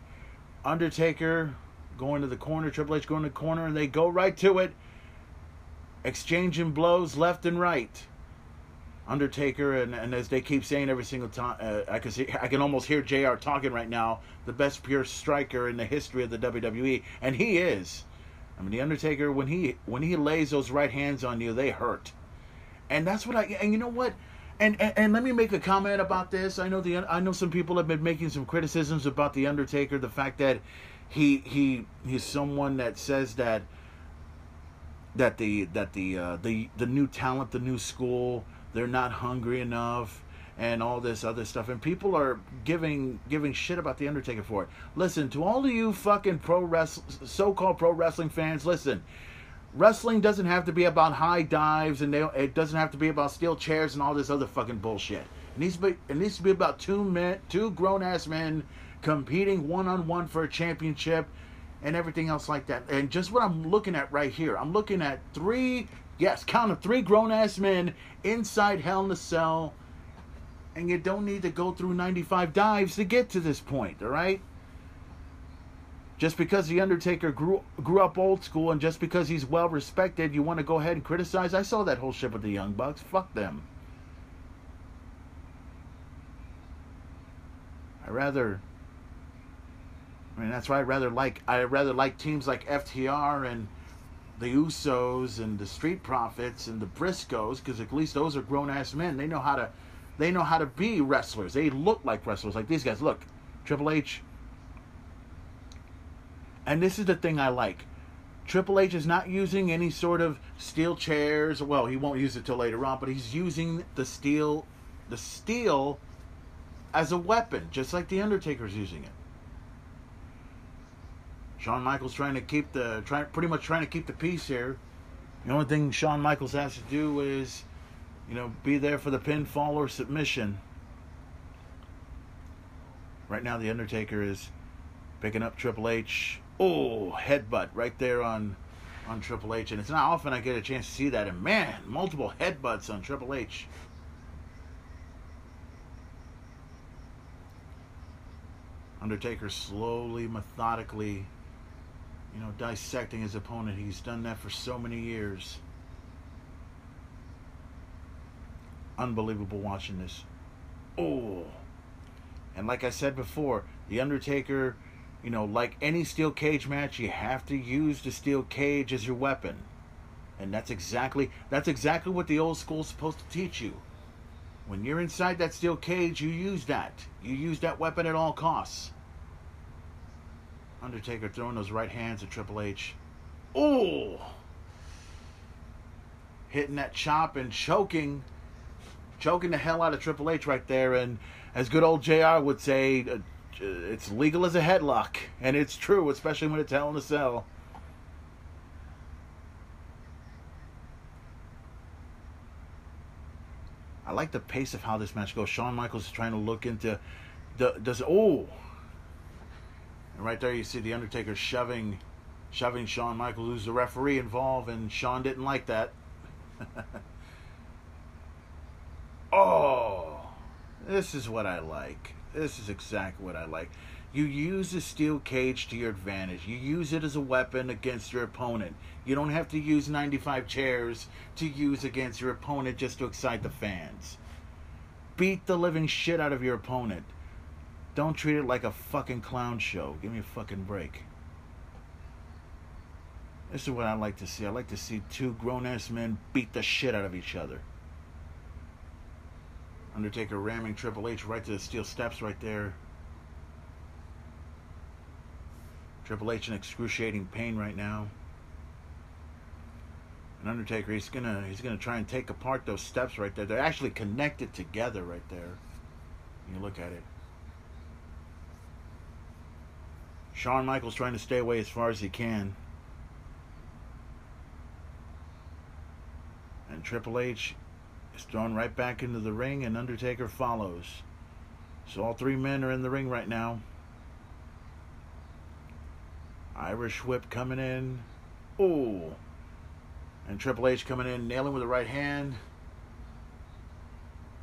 Undertaker going to the corner, Triple H going to the corner, and they go right to it, exchanging blows left and right. Undertaker, and, and as they keep saying every single time, uh, I can see, I can almost hear Jr. talking right now. The best pure striker in the history of the WWE, and he is. I mean, the Undertaker when he when he lays those right hands on you, they hurt, and that's what I. And you know what? And, and, and let me make a comment about this. I know the I know some people have been making some criticisms about the Undertaker, the fact that he he he's someone that says that that the that the uh, the the new talent, the new school, they're not hungry enough and all this other stuff and people are giving giving shit about the undertaker for it. Listen to all of you fucking pro wrestling so-called pro wrestling fans listen. Wrestling doesn't have to be about high dives and they, it doesn't have to be about steel chairs and all this other fucking bullshit. It needs to be it needs to be about two men two grown-ass men competing one-on-one for a championship and everything else like that. And just what i'm looking at right here i'm looking at three yes count of three grown-ass men inside hell in a cell and you don't need to go through 95 dives to get to this point, all right? Just because the Undertaker grew grew up old school and just because he's well respected, you want to go ahead and criticize? I saw that whole shit with the Young Bucks. Fuck them. I rather I mean that's why I rather like I rather like teams like FTR and the Usos and the Street Profits and the Briscoes because at least those are grown ass men. They know how to they know how to be wrestlers. They look like wrestlers, like these guys. Look, Triple H. And this is the thing I like. Triple H is not using any sort of steel chairs. Well, he won't use it till later on, but he's using the steel, the steel, as a weapon, just like the Undertaker's using it. Shawn Michaels trying to keep the, try, pretty much trying to keep the peace here. The only thing Shawn Michaels has to do is you know, be there for the pinfall or submission. Right now, The Undertaker is picking up Triple H. Oh, headbutt right there on on Triple H. And it's not often I get a chance to see that. And man, multiple headbutts on Triple H. Undertaker slowly, methodically you know, dissecting his opponent. He's done that for so many years. Unbelievable watching this. Oh. And like I said before, The Undertaker, you know, like any steel cage match, you have to use the steel cage as your weapon. And that's exactly that's exactly what the old school's supposed to teach you. When you're inside that steel cage, you use that. You use that weapon at all costs. Undertaker throwing those right hands at Triple H. Oh! Hitting that chop and choking. Choking the hell out of Triple H right there. And as good old JR would say, uh, it's legal as a headlock. And it's true, especially when it's Hell in a Cell. I like the pace of how this match goes. Shawn Michaels is trying to look into the does oh and right there you see the Undertaker shoving shoving Shawn Michaels, who's the referee involved, and Shawn didn't like that. *laughs* oh this is what I like. This is exactly what I like. You use the steel cage to your advantage. You use it as a weapon against your opponent. You don't have to use 95 chairs to use against your opponent just to excite the fans. Beat the living shit out of your opponent. Don't treat it like a fucking clown show. Give me a fucking break. This is what I like to see. I like to see two grown ass men beat the shit out of each other. Undertaker ramming Triple H right to the steel steps right there. Triple H in excruciating pain right now. And Undertaker, he's gonna he's gonna try and take apart those steps right there. They're actually connected together right there. You look at it. Shawn Michaels trying to stay away as far as he can. And Triple H is thrown right back into the ring, and Undertaker follows. So all three men are in the ring right now. Irish whip coming in. Oh. And Triple H coming in, nailing with the right hand.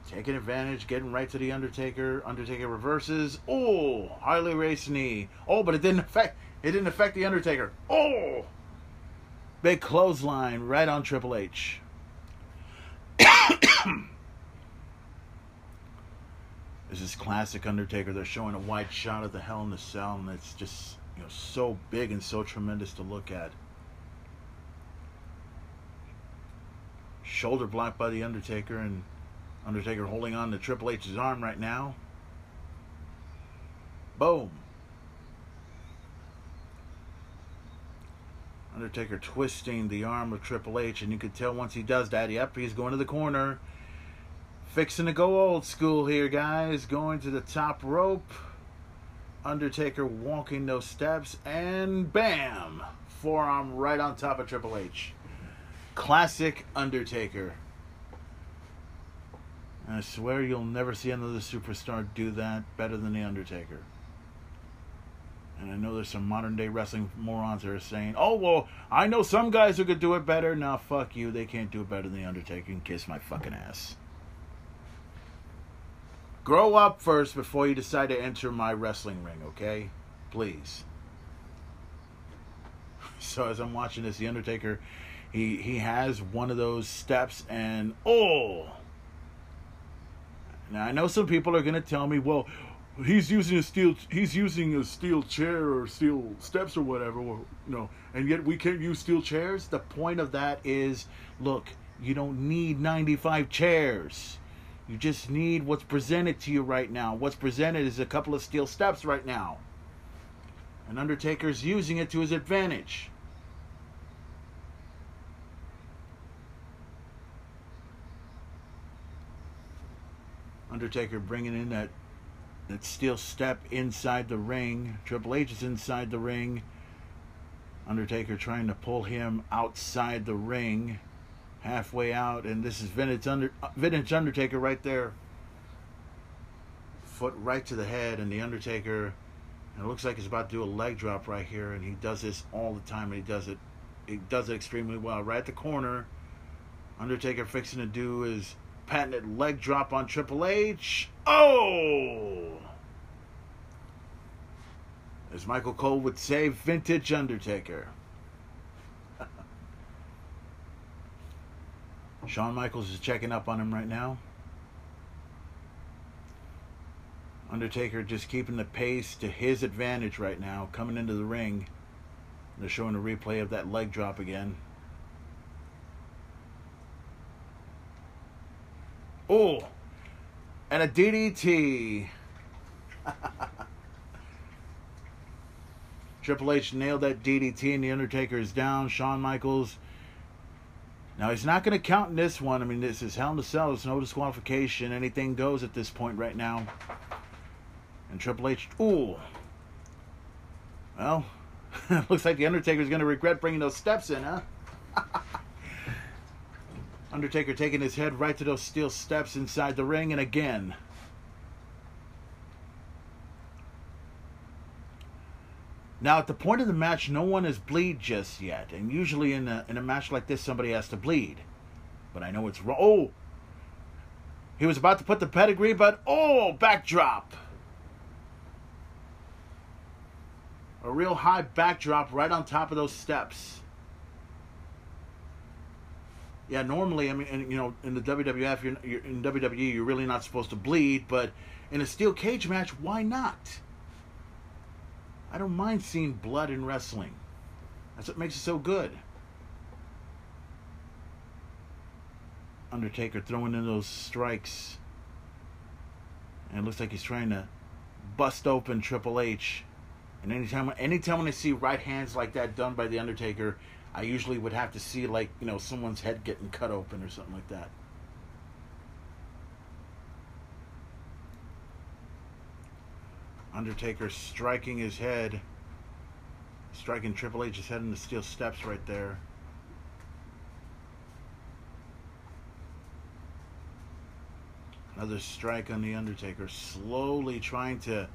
Taking advantage, getting right to the Undertaker. Undertaker reverses. Oh, highly raised knee. Oh, but it didn't affect it didn't affect the Undertaker. Oh. Big clothesline right on Triple H. *coughs* this is classic Undertaker. They're showing a wide shot of the Hell in the Cell, and it's just you know so big and so tremendous to look at. Shoulder blocked by the Undertaker, and Undertaker holding on to Triple H's arm right now. Boom. Undertaker twisting the arm of Triple H, and you could tell once he does that, yep, he's going to the corner. Fixing to go old school here, guys. Going to the top rope. Undertaker walking those steps, and bam! Forearm right on top of Triple H. Classic Undertaker. I swear you'll never see another superstar do that better than The Undertaker. And I know there's some modern day wrestling morons that are saying, oh, well, I know some guys who could do it better. Now, fuck you. They can't do it better than The Undertaker. And kiss my fucking ass. Grow up first before you decide to enter my wrestling ring, okay? Please. *laughs* So as I'm watching this, The Undertaker, he, he has one of those steps and, oh! Now I know some people are to tell me, well, he's using a steel he's using a steel chair or steel steps or whatever or, you know and yet we can't use steel chairs? The point of that is look you don't need 95 chairs. You just need what's presented to you right now. What's presented is a couple of steel steps right now. And undertaker's using it to his advantage undertaker bringing in that that steel step inside the ring. Triple H is inside the ring. Undertaker trying to pull him outside the ring, halfway out, and this is Vintage, Under, Vintage Undertaker right there. Foot right to the head, and the Undertaker, and it looks like he's about to do a leg drop right here, and he does this all the time, and he does it, he does it extremely well. Right at the corner, Undertaker fixing to do his patented leg drop on Triple H. Oh! As Michael Cole would say, vintage Undertaker. *laughs* Shawn Michaels is checking up on him right now. Undertaker just keeping the pace to his advantage right now, coming into the ring. They're showing a replay of that leg drop again. Oh, and a DDT. *laughs* Triple H nailed that DDT, and the Undertaker is down. Shawn Michaels. Now he's not going to count in this one. I mean, this is Hell in a Cell. There's no disqualification. Anything goes at this point right now. And Triple H, ooh. Well, *laughs* looks like the Undertaker's going to regret bringing those steps in, huh? *laughs* Undertaker taking his head right to those steel steps inside the ring, and again. Now, at the point of the match, no one has bleed just yet, and usually in a in a match like this, somebody has to bleed. But I know it's wrong. Oh, he was about to put the pedigree, but oh, backdrop. A real high backdrop right on top of those steps. Yeah, normally, I mean, and, you know, in the WWF, you're, you're, in WWE, you're really not supposed to bleed, but in a steel cage match, why not? I don't mind seeing blood in wrestling. That's what makes it so good. Undertaker throwing in those strikes. And it looks like he's trying to bust open Triple H. And anytime anytime when I see right hands like that done by the Undertaker, I usually would have to see like, you know, someone's head getting cut open or something like that. Undertaker striking his head, striking Triple H's head in the steel steps right there. Another strike on the Undertaker, slowly trying to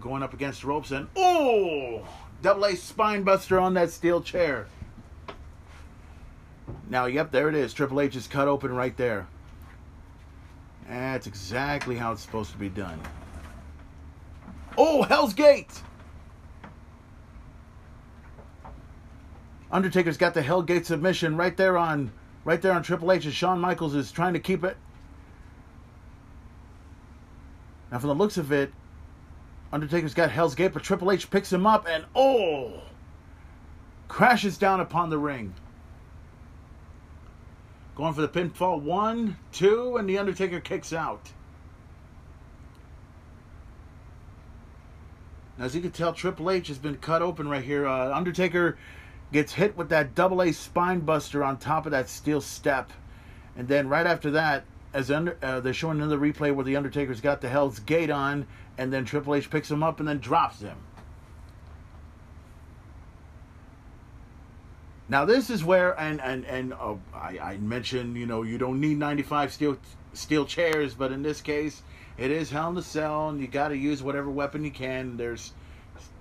going up against ropes and oh, double A spine buster on that steel chair. Now, yep, there it is. Triple H is cut open right there. That's exactly how it's supposed to be done. Oh, Hell's Gate! Undertaker's got the Hell Gate submission right there on right there on Triple H as Shawn Michaels is trying to keep it. Now from the looks of it, Undertaker's got Hell's Gate, but Triple H picks him up and oh crashes down upon the ring. Going for the pinfall one, two, and the Undertaker kicks out. As you can tell, Triple H has been cut open right here. Uh, Undertaker gets hit with that double A spine buster on top of that steel step. And then right after that, as under, uh, they're showing another replay where the Undertaker's got the Hell's Gate on, and then Triple H picks him up and then drops him. Now this is where, and and and uh, I, I mentioned, you know, you don't need 95 steel steel chairs, but in this case, it is Hell in a Cell, and you got to use whatever weapon you can. There's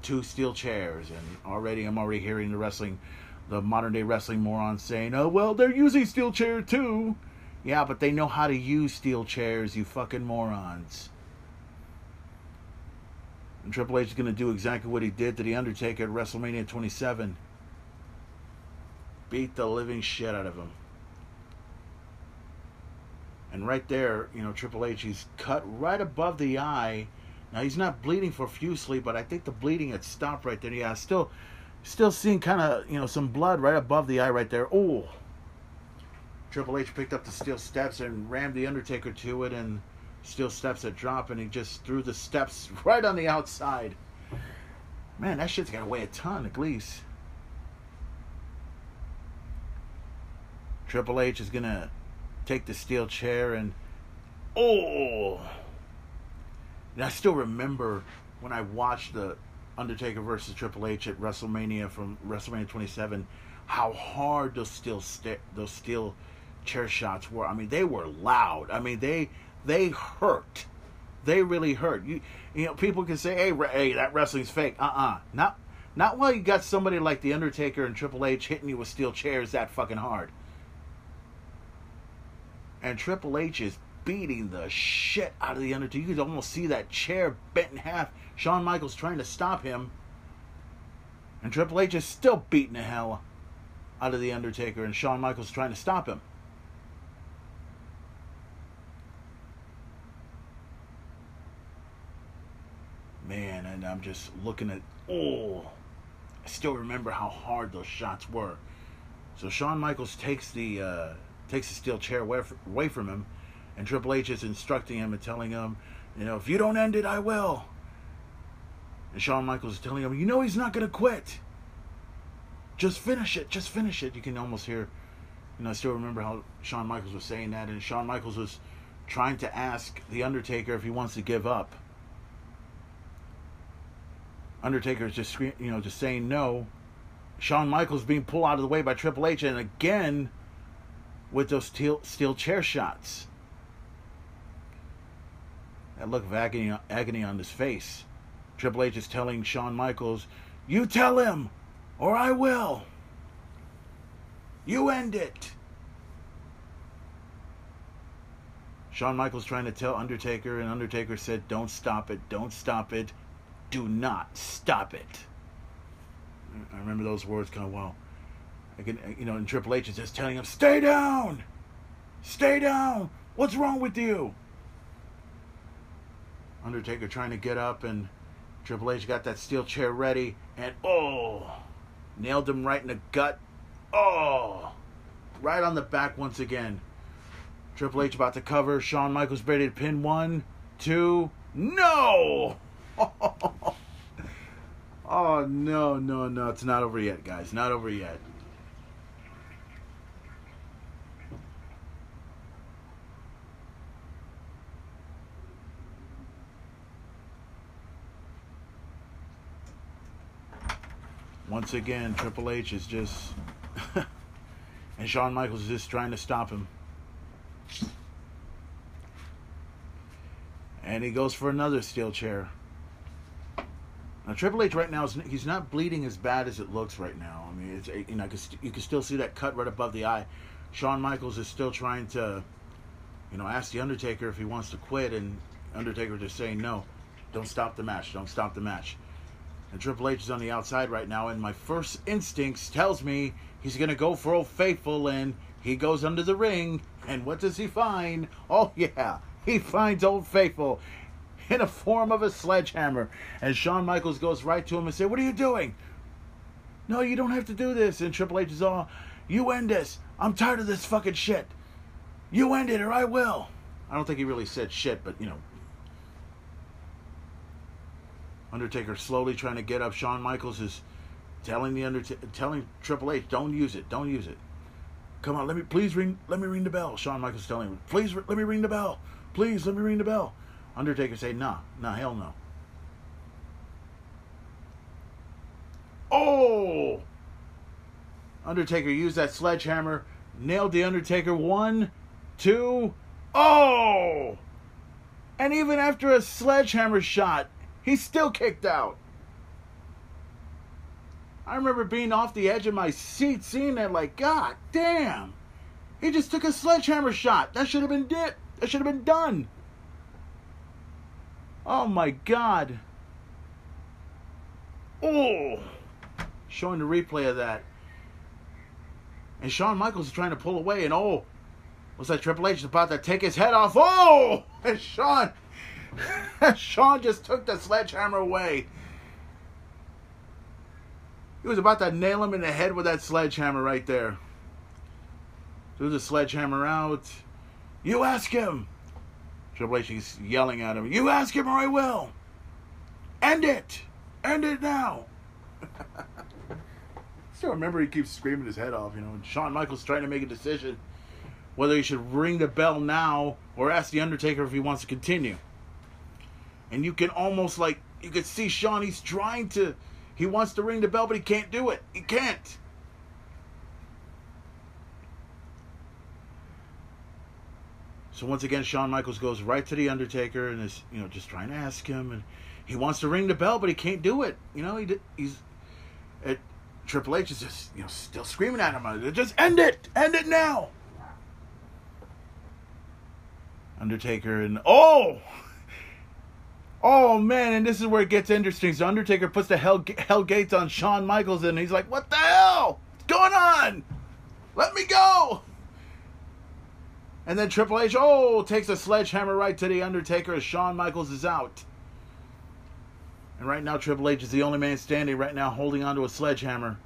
two steel chairs, and already I'm already hearing the wrestling, the modern day wrestling morons saying, "Oh well, they're using steel chair too." Yeah, but they know how to use steel chairs, you fucking morons. And Triple H is going to do exactly what he did to The Undertaker at WrestleMania 27 beat the living shit out of him. And right there, you know, Triple H, he's cut right above the eye. Now he's not bleeding profusely, but I think the bleeding had stopped right there. Yeah, still, still seeing kind of you know some blood right above the eye right there. Oh, Triple H picked up the steel steps and rammed the Undertaker to it, and steel steps that drop, and he just threw the steps *laughs* right on the outside. Man, that shit's gotta weigh a ton at least. Triple H is gonna take the steel chair and oh and I still remember when I watched the Undertaker versus Triple H at WrestleMania from WrestleMania 27 how hard those steel st- those steel chair shots were. I mean, they were loud. I mean, they they hurt. They really hurt. You you know, people can say, "Hey, hey, that wrestling's fake." Uh-uh. Not not while you got somebody like the Undertaker and Triple H hitting you with steel chairs that fucking hard. And Triple H is beating the shit out of the Undertaker. You could almost see that chair bent in half. Shawn Michaels trying to stop him. And Triple H is still beating the hell out of the Undertaker, and Shawn Michaels trying to stop him. Man, and I'm just looking at oh, I still remember how hard those shots were. So Shawn Michaels takes the uh, takes the steel chair away, from him, and Triple H is instructing him and telling him, you know, if you don't end it, I will. And Shawn Michaels is telling him, you know, he's not to quit. Just finish it. Just finish it. You can almost hear, you know, I still remember how Shawn Michaels was saying that, and Shawn Michaels was trying to ask The Undertaker if he wants to give up. Undertaker is just, you know, just saying no. Shawn Michaels being pulled out of the way by Triple H, and again with those steel, steel chair shots. That look of agony, agony on his face. Triple H is telling Shawn Michaels, You tell him, or I will. You end it. Shawn Michaels trying to tell Undertaker, and Undertaker said, Don't stop it, don't stop it, do not stop it. I remember those words kind of well. Again, you know, and Triple H is just telling him, "Stay down, stay down. What's wrong with you?" Undertaker trying to get up, and Triple H got that steel chair ready, and oh, nailed him right in the gut. Oh, right on the back once again. Triple H about to cover. Shawn Michaels ready to pin one, two, no. *laughs* oh no, no, no! It's not over yet, guys. Not over yet. Once again, Triple H is just. *laughs* and Shawn Michaels is just trying to stop him. And he goes for another steel chair. Now Triple H right now is he's not bleeding as bad as it looks right now. I mean, it's you know you can still see that cut right above the eye. Shawn Michaels is still trying to, you know, ask the Undertaker if he wants to quit, and Undertaker just saying no, don't stop the match, don't stop the match. And Triple H is on the outside right now, and my first instincts tells me he's gonna go for Old Faithful, and he goes under the ring, and what does he find? Oh yeah, he finds Old Faithful in a form of a sledgehammer. And Shawn Michaels goes right to him and says, What are you doing? No, you don't have to do this. And Triple H is all, You end this. I'm tired of this fucking shit. You end it or I will. I don't think he really said shit, but you know, Undertaker slowly trying to get up. Shawn Michaels is telling the Undertaker, telling Triple H, "Don't use it. Don't use it. Come on, let me please ring. Let me ring the bell." Shawn Michaels telling him, "Please let me ring the bell. Please let me ring the bell." Undertaker say, "Nah, nah, hell no." Oh! Undertaker used that sledgehammer, nailed the Undertaker. One, two, oh! And even after a sledgehammer shot, He's still kicked out. I remember being off the edge of my seat, seeing that, like, God damn. He just took a sledgehammer shot. That should have been it. That should have been done. Oh my God. Oh. Showing the replay of that. And Shawn Michaels is trying to pull away, and oh, was that Triple H about to take his head off? Oh! *laughs* And Shawn *laughs* Shawn just took the sledgehammer away. He was about to nail him in the head with that sledgehammer right there. Threw the sledgehammer out. You ask him. Triple H is yelling at him. You ask him or I will. End it. End it now. *laughs* Still remember he keeps screaming his head off, you know, and Shawn Michaels trying to make a decision whether he should ring the bell now or ask The Undertaker if he wants to continue and you can almost like you could see Shawn. He's trying to, he wants to ring the bell, but he can't do it. He can't. So once again, Shawn Michaels goes right to the Undertaker and is you know just trying to ask him, and he wants to ring the bell, but he can't do it. You know he he's at Triple H is just you know still screaming at him, uh, just end it, end it now. Undertaker and oh, oh man, and this is where it gets interesting. So Undertaker puts the hell hell gates on Shawn Michaels, and he's like, "What the hell? What's going on? Let me go!" And then Triple H, oh, takes a sledgehammer right to the Undertaker as Shawn Michaels is out. And right now, Triple H is the only man standing right now holding onto a sledgehammer.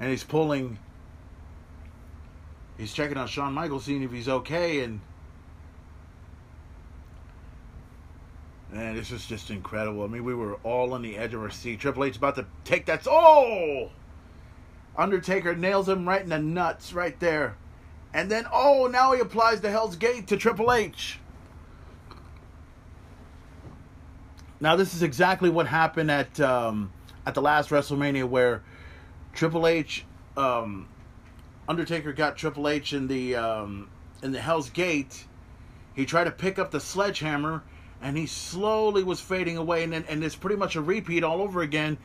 And he's pulling. He's checking on Shawn Michaels, seeing if he's okay. And. Man, this is just incredible. I mean, we were all on the edge of our seat. Triple H about to take that. Oh! Undertaker nails him right in the nuts, right there. And then, oh, now he applies the Hell's Gate to Triple H. Now, this is exactly what happened at um, at the last WrestleMania, where Triple H, um, Undertaker got Triple H in the um, in the Hell's Gate. He tried to pick up the sledgehammer, and he slowly was fading away, and then, and it's pretty much a repeat all over again.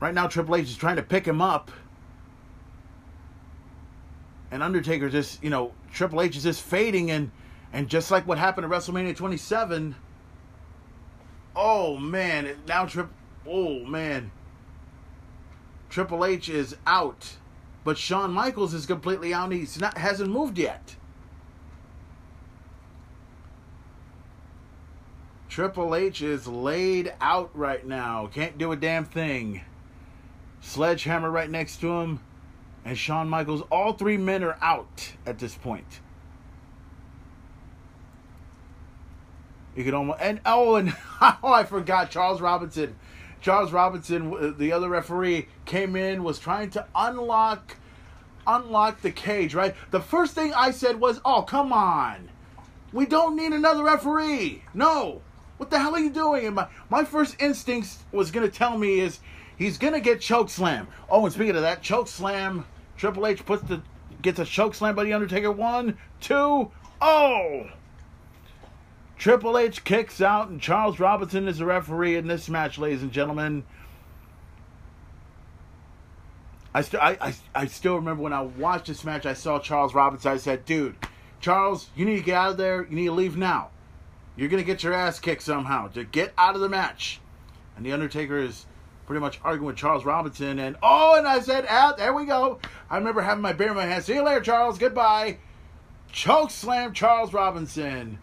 Right now, Triple H is trying to pick him up. And Undertaker just, you know, Triple H is just fading and and just like what happened at WrestleMania 27, oh man, now Trip oh man. Triple H is out. But Shawn Michaels is completely out. He's not hasn't moved yet. Triple H is laid out right now. Can't do a damn thing. Sledgehammer right next to him, and Shawn Michaels. All three men are out at this point. You could almost and oh and *laughs* oh I forgot Charles Robinson. Charles Robinson, the other referee, came in was trying to unlock unlock the cage. Right. The first thing I said was, "Oh come on, we don't need another referee. No, what the hell are you doing?" And my my first instinct was gonna tell me is He's gonna get choke slam. Oh, and speaking of that, choke slam. Triple H puts the gets a choke slam by the Undertaker. One, two, oh. Triple H kicks out, and Charles Robinson is the referee in this match, ladies and gentlemen. I still, I, I, I still remember when I watched this match. I saw Charles Robinson. I said, "Dude, Charles, you need to get out of there. You need to leave now. You're gonna get your ass kicked somehow. To get out of the match." And the Undertaker is pretty much arguing with Charles Robinson. And oh, and I said, ah, there we go. I remember having my beer in my hand. See you later, Charles. Goodbye. Choke slam Charles Robinson.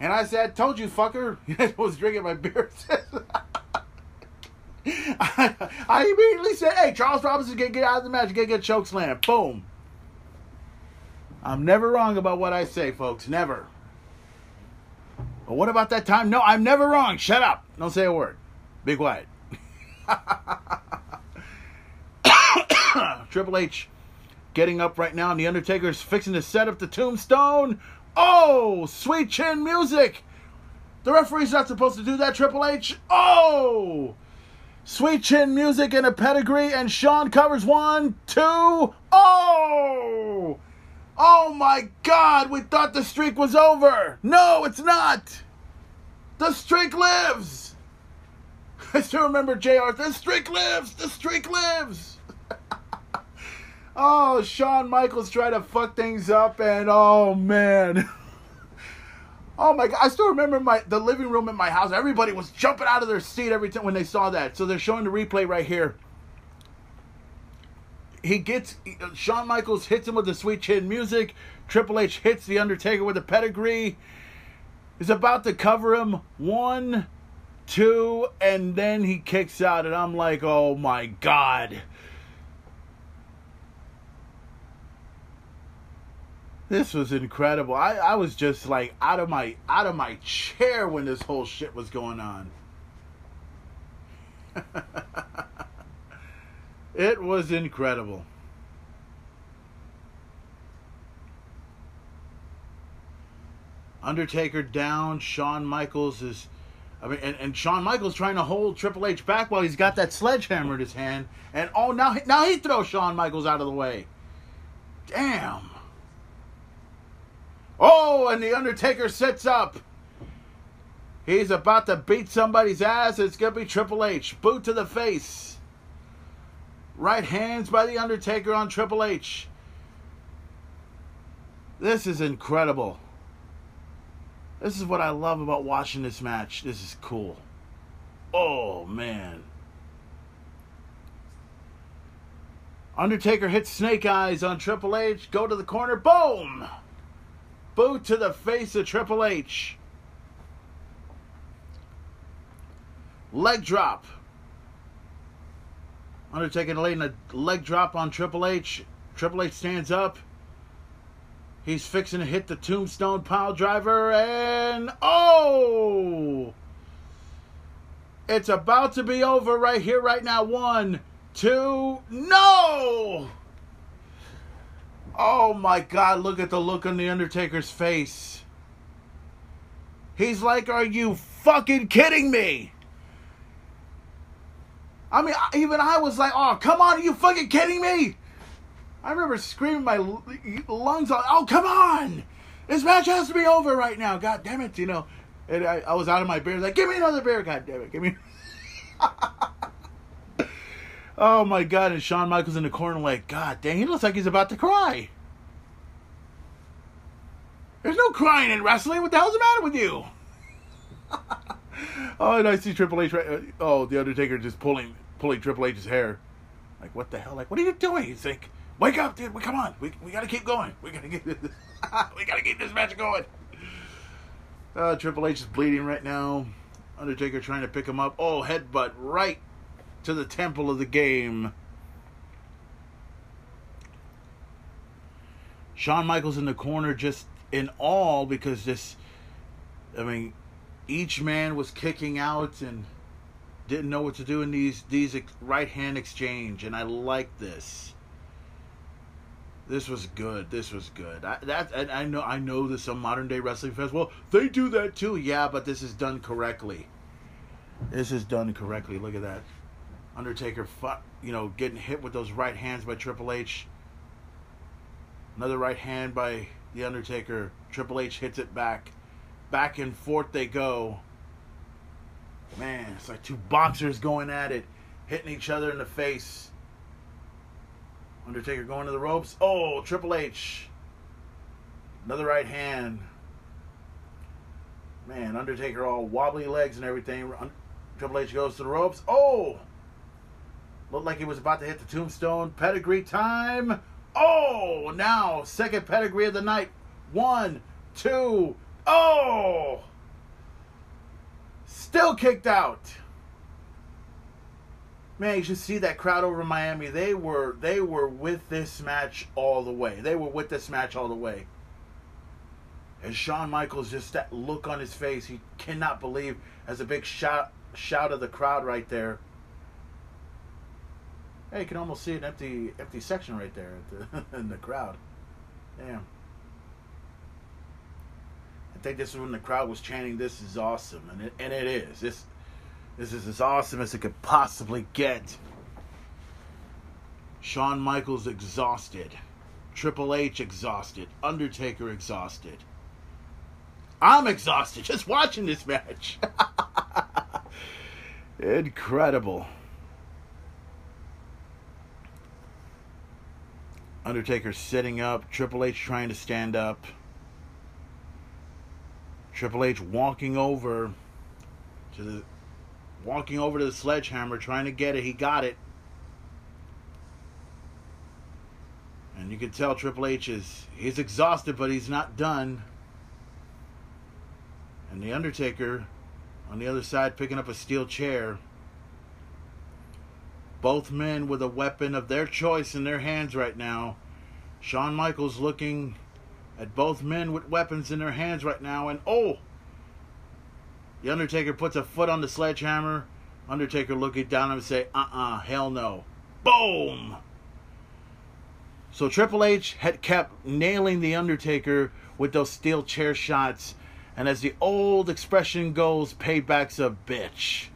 And I said, told you, fucker. I was drinking my beer. *laughs* I, *laughs* I immediately said, hey, Charles Robinson can get out of the match. Get get choke slam. Boom. I'm never wrong about what I say, folks. Never. But what about that time? No, I'm never wrong. Shut up. Don't say a word. Be quiet. *coughs* Triple H getting up right now, and The Undertaker's fixing to set up the tombstone. Oh, sweet chin music. The referee's not supposed to do that, Triple H. Oh! Sweet chin music and a pedigree, and Shawn covers one, two, oh! Oh my god, we thought the streak was over. No, it's not. The streak lives. *laughs* I still remember JR. The streak lives. The streak lives. *laughs* oh, Shawn Michaels tried to fuck things up, and oh man. *laughs* Oh my god! I still remember my the living room in my house. Everybody was jumping out of their seat every time when they saw that. So they're showing the replay right here. He gets uh, Shawn Michaels hits him with the sweet chin music. Triple H hits the Undertaker with a pedigree. Is about to cover him. One, two, and then he kicks out, and I'm like, oh my god. This was incredible. I, I was just like out of my out of my chair when this whole shit was going on. *laughs* it was incredible. Undertaker down, Shawn Michaels is I mean, and, and Shawn Michaels trying to hold Triple H back while he's got that sledgehammer in his hand, and oh, now now he throws Shawn Michaels out of the way. Damn. Oh, and the Undertaker sits up. He's about to beat somebody's ass. It's gonna be Triple H. Boot to the face. Right hands by the Undertaker on Triple H. This is incredible. This is what I love about watching this match. This is cool. Oh, man. Undertaker hits Snake Eyes on Triple H. Go to the corner. Boom! Boot to the face of Triple H. Leg drop. Undertaker laying a leg drop on Triple H. Triple H stands up. He's fixing to hit the tombstone pile driver, and oh! It's about to be over right here, right now. One, two, no! Oh my god, look at the look on The Undertaker's face. He's like, Are you fucking kidding me? I mean, even I was like, Oh, come on, are you fucking kidding me? I remember screaming my lungs out, Oh, come on! This match has to be over right now. God damn it, you know. And I, I was out of my beer, like, Give me another beer, god damn it, give me. *laughs* Oh my god, and Shawn Michaels in the corner like, God dang, he looks like he's about to cry. There's no crying in wrestling. What the hell's the matter with you? *laughs* oh, and I see Triple H. Right, uh, oh, the Undertaker just pulling pulling Triple H's hair. Like, what the hell? Like, what are you doing? He's like, wake up, dude. We come on. We we gotta keep going. We gotta get this. *laughs* we gotta keep this match going. Uh, Triple H is bleeding right now. Undertaker trying to pick him up. Oh, headbutt right to the temple of the game. Shawn Michaels in the corner just in awe because this, I mean, each man was kicking out and didn't know what to do in these these right hand exchange, and I like this. This was good. This was good. I, that and I know I know that some modern day wrestling fans, well, they do that too. Yeah, but this is done correctly. This is done correctly. Look at that. Undertaker, Fuck, you know, getting hit with those right hands by Triple H. Another right hand by The Undertaker. Triple H hits it back. Back and forth they go. Man, it's like two boxers going at it, hitting each other in the face. Undertaker going to the ropes. Oh, Triple H. Another right hand. Man, Undertaker all wobbly legs and everything. Triple H goes to the ropes. Oh! Looked like he was about to hit the tombstone. Pedigree time. Oh, now second pedigree of the night. One, two, oh! Still kicked out. Man, you should see that crowd over Miami. They were they were with this match all the way. They were with this match all the way. And Shawn Michaels just that look on his face, he cannot believe as a big shout shout of the crowd right there. Hey, you can almost see an empty empty section right there the, *laughs* in the crowd. Damn. I think this is when the crowd was chanting, "This is awesome," and it and it is. This this is as awesome as it could possibly get. Shawn Michaels exhausted, Triple H exhausted, Undertaker exhausted. I'm exhausted just watching this match. *laughs* Incredible. Undertaker sitting up, Triple H trying to stand up. Triple H walking over to the walking over to the sledgehammer trying to get it. He got it. And you can tell Triple H is he's exhausted but he's not done. And the Undertaker on the other side picking up a steel chair. Both men with a weapon of their choice in their hands right now. Shawn Michaels looking at both men with weapons in their hands right now, and oh! The Undertaker puts a foot on the sledgehammer. Undertaker looking down and say, uh uh-uh, uh, hell no. Boom! So Triple H had kept nailing The Undertaker with those steel chair shots, and as the old expression goes, payback's a bitch.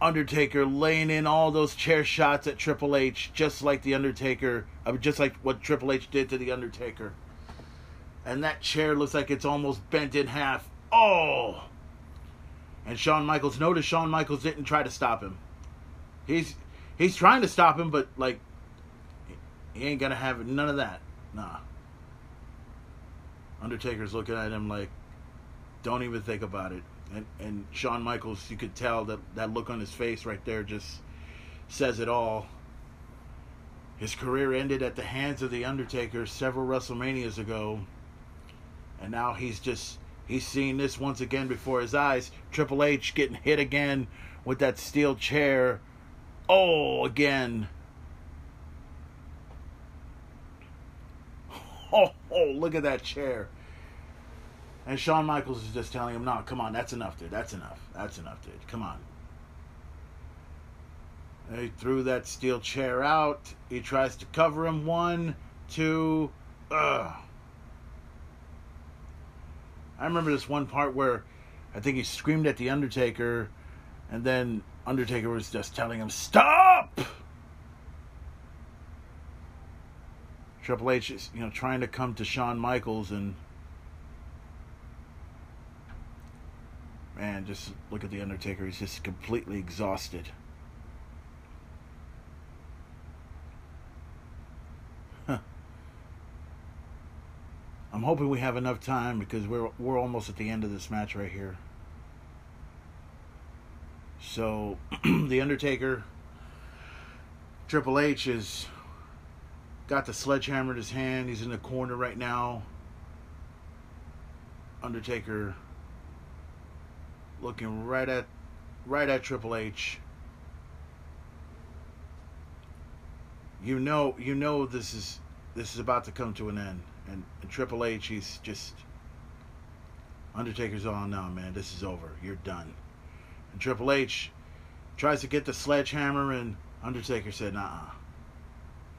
Undertaker laying in all those chair shots at Triple H, just like the Undertaker, just like what Triple H did to the Undertaker. And that chair looks like it's almost bent in half. Oh! And Shawn Michaels noticed Shawn Michaels didn't try to stop him. He's he's trying to stop him, but like he ain't gonna have none of that. nah. Undertaker's looking at him like, don't even think about it. And and Shawn Michaels, you could tell that that look on his face right there just says it all. His career ended at the hands of the Undertaker several WrestleManias ago, and now he's just he's seeing this once again before his eyes. Triple H getting hit again with that steel chair. Oh, again. *laughs* Oh, oh, look at that chair. And Shawn Michaels is just telling him, no, come on, that's enough, dude. That's enough. That's enough, dude. Come on. They threw that steel chair out. He tries to cover him. One, two, ugh. I remember this one part where I think he screamed at The Undertaker, and then Undertaker was just telling him, Stop! Triple H is, you know, trying to come to Shawn Michaels and man, just look at the Undertaker. He's just completely exhausted. I'm hoping we have enough time because we're we're almost at the end of this match right here. So, *clears throat* the Undertaker, Triple H is got the sledgehammer in his hand. He's in the corner right now. Undertaker looking right at right at Triple H. You know, you know this is this is about to come to an end, and, and Triple H, he's just Undertaker's on now, man. This is over. You're done. And Triple H tries to get the sledgehammer, and Undertaker said, "Nah,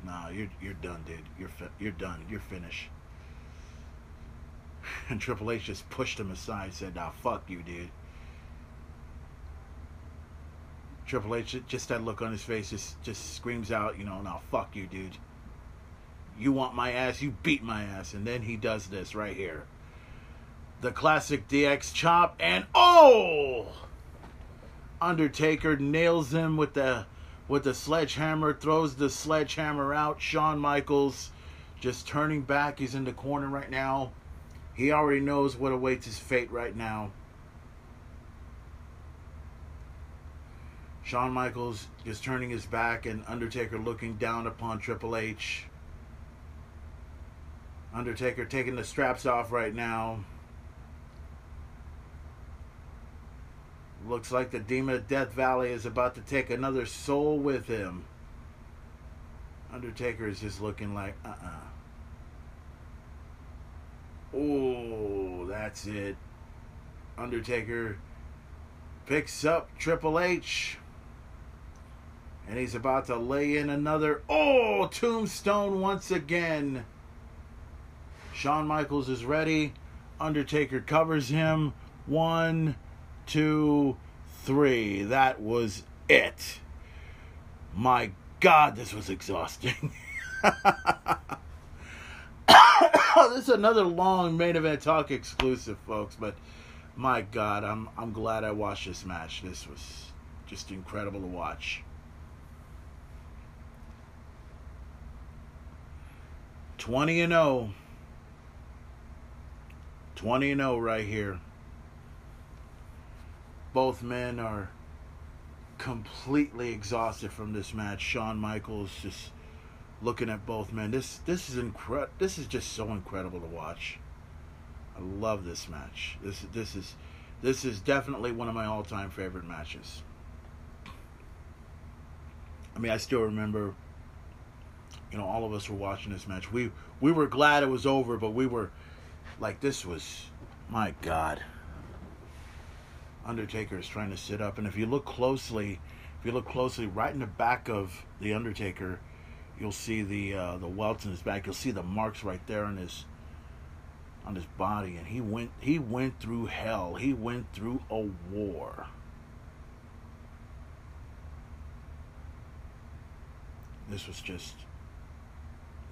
nah, you're you're done, dude. You're fi- you're done. You're finished." *laughs* And Triple H just pushed him aside, said, "Nah, fuck you, dude." Triple H, just that look on his face, just just screams out, you know, "Now fuck you, dude. You want my ass? You beat my ass." And then he does this right here, the classic DX chop, and oh, Undertaker nails him with the with the sledgehammer, throws the sledgehammer out. Shawn Michaels just turning back. He's in the corner right now. He already knows what awaits his fate right now. Shawn Michaels just turning his back and Undertaker looking down upon Triple H. Undertaker taking the straps off right now. Looks like the demon of Death Valley is about to take another soul with him. Undertaker is just looking like, uh uh Oh, that's it. Undertaker picks up Triple H. And he's about to lay in another. Oh, tombstone once again. Shawn Michaels is ready. Undertaker covers him. One, two, three. That was it. My God, this was exhausting. *laughs* this is another long main event talk exclusive, folks. But my God, I'm I'm glad I watched this match. This was just incredible to watch. 20 and 0. 20 and 0 right here. Both men are completely exhausted from this match. Shawn Michaels just looking at both men. This this is incredible. This is just so incredible to watch. I love this match. This this is this is definitely one of my all-time favorite matches. I mean, I still remember you know, all of us were watching this match. We we were glad it was over, but we were like, this was, my God. Undertaker is trying to sit up, and if you look closely, if you look closely, right in the back of the Undertaker, you'll see the uh, the welts in his back. You'll see the marks right there on his on his body, and he went he went through hell. He went through a war. This was just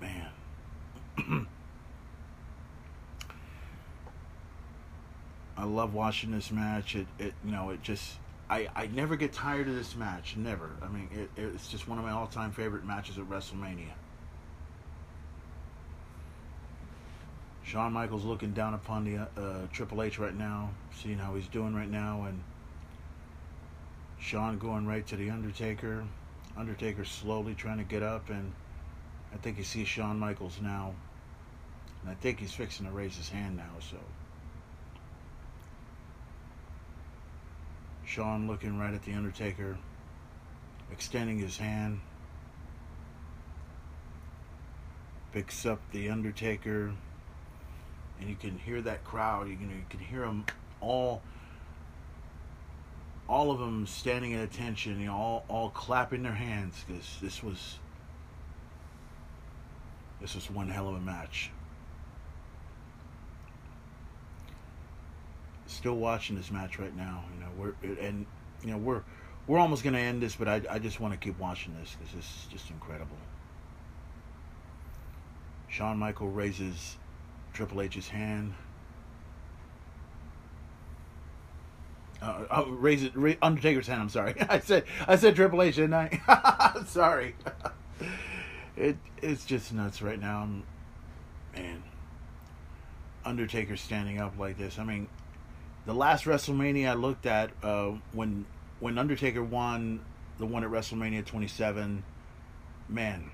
man. *clears throat* I love watching this match. It, it, you know, it just, I, I never get tired of this match. Never. I mean, it, it's just one of my all-time favorite matches at WrestleMania. Shawn Michaels looking down upon the uh, Triple H right now, seeing how he's doing right now, and Shawn going right to the Undertaker. Undertaker slowly trying to get up, and I think he sees Shawn Michaels now. And I think he's fixing to raise his hand now, so. Shawn looking right at the Undertaker, extending his hand. Picks up the Undertaker, and you can hear that crowd. You can you can hear them all, all of them standing at attention. You know, all all clapping their hands because this was this was one hell of a match. Still watching this match right now. You know, we're and you know we're we're almost gonna end this, but I I just want to keep watching this because this is just incredible. Shawn Michael raises Triple H's hand. Uh, uh, raise it, ra- Undertaker's hand. I'm sorry. *laughs* I said I said Triple H, didn't I? *laughs* sorry. *laughs* it it's just nuts right now. I'm, man, Undertaker standing up like this. I mean, the last WrestleMania I looked at uh, when when Undertaker won the one at WrestleMania 27, man,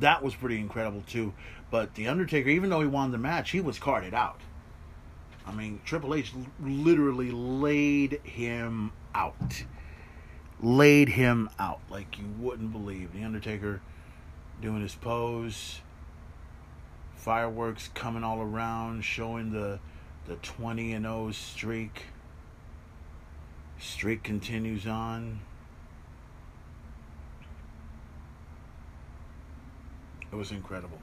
that was pretty incredible too. But the Undertaker, even though he won the match, he was carted out. I mean, Triple H literally laid him out. Laid him out like you wouldn't believe. The Undertaker doing his pose, fireworks coming all around, showing the the 20 and 0 streak. Streak continues on. It was incredible.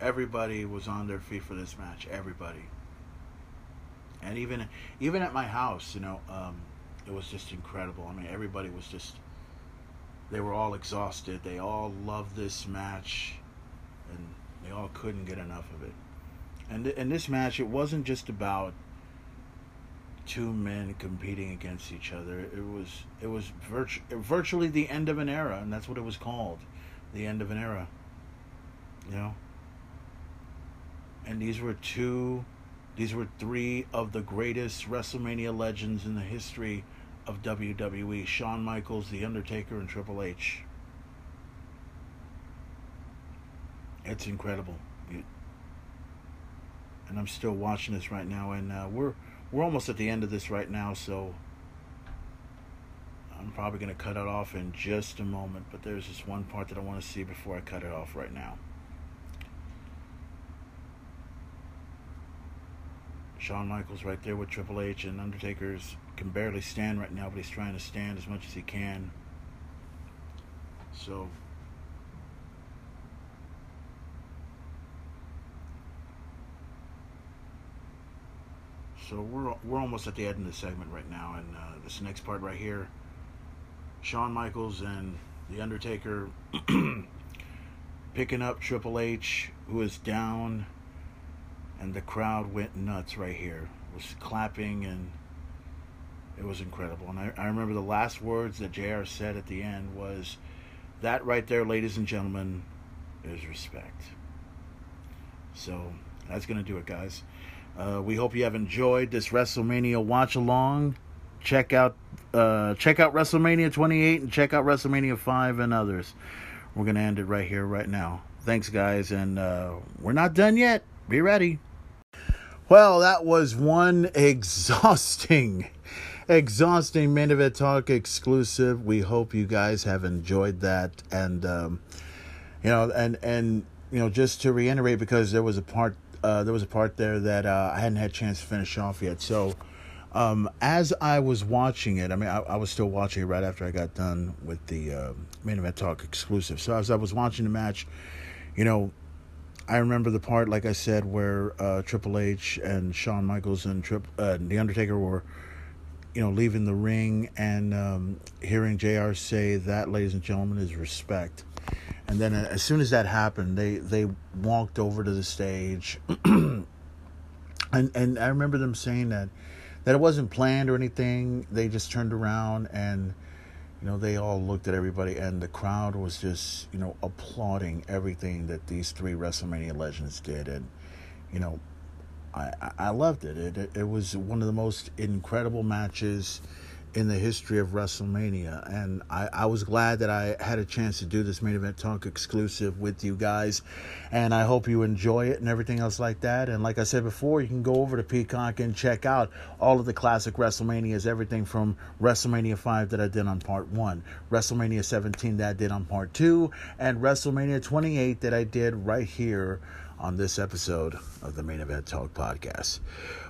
Everybody was on their feet for this match. Everybody. And even even at my house, you know, um, it was just incredible. I mean, everybody was just they were all exhausted. They all loved this match, and they all couldn't get enough of it. And in this match, it wasn't just about two men competing against each other. It was it was virtu- virtually the end of an era, and that's what it was called, the end of an era. You know. And these were two, these were three of the greatest WrestleMania legends in the history of WWE: Shawn Michaels, The Undertaker, and Triple H. It's incredible. It, and I'm still watching this right now, and uh, we're we're almost at the end of this right now, so I'm probably going to cut it off in just a moment. But there's this one part that I want to see before I cut it off right now. Shawn Michaels right there with Triple H, and Undertaker's can barely stand right now, but he's trying to stand as much as he can. So So we're we're almost at the end of the segment right now, and uh, this next part right here, Shawn Michaels and the Undertaker *clears throat* picking up Triple H, who is down, and the crowd went nuts right here. It was clapping and it was incredible. And I, I remember the last words that JR said at the end was, "That right there, ladies and gentlemen, is respect." So that's gonna do it, guys. Uh, we hope you have enjoyed this WrestleMania watch along. Check out uh, check out WrestleMania 28 and check out WrestleMania 5 and others. We're gonna end it right here, right now. Thanks, guys, and uh, we're not done yet. Be ready. Well, that was one exhausting, *laughs* exhausting main event talk exclusive. We hope you guys have enjoyed that, and um, you know, and and you know, just to reiterate, because there was a part uh, there was a part there that uh, I hadn't had a chance to finish off yet. So, um, as I was watching it, I mean, I, I, was still watching it right after I got done with the uh, main event talk exclusive. So, as I was watching the match, you know, I remember the part, like I said, where uh, Triple H and Shawn Michaels and Trip, uh, The Undertaker were, you know, leaving the ring and um, hearing JR say that, ladies and gentlemen, is respect. And then uh, as soon as that happened, they they walked over to the stage, *clears throat* and and I remember them saying that that it wasn't planned or anything. They just turned around and you know, they all looked at everybody, and the crowd was just, you know, applauding everything that these three WrestleMania legends did, and you know, I I loved it. It it was one of the most incredible matches in the history of WrestleMania. And I, I, was glad that I had a chance to do this main event talk exclusive with you guys. And I hope you enjoy it and everything else like that. And like I said before, you can go over to Peacock and check out all of the classic WrestleManias, everything from WrestleMania 5 that I did on part 1, WrestleMania 17 that I did on part 2, and WrestleMania 28 that I did right here on this episode of the Main Event Talk podcast.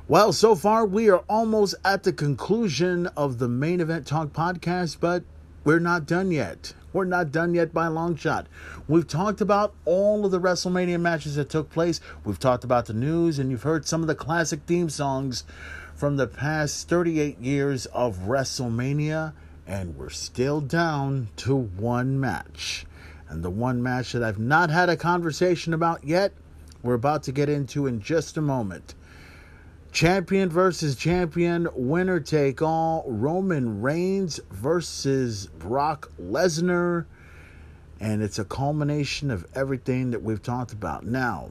Well, so far we are almost at the conclusion of the Main Event Talk podcast, but we're not done yet. We're not done yet by a long shot. We've talked about all of the WrestleMania matches that took place. We've talked about the news, and you've heard some of the classic theme songs from the past 38 years of WrestleMania, and we're still down to one match. And the one match that I've not had a conversation about yet we're about to get into in just a moment. Champion versus champion, winner take all. Roman Reigns versus Brock Lesnar. And it's a culmination of everything that we've talked about. Now,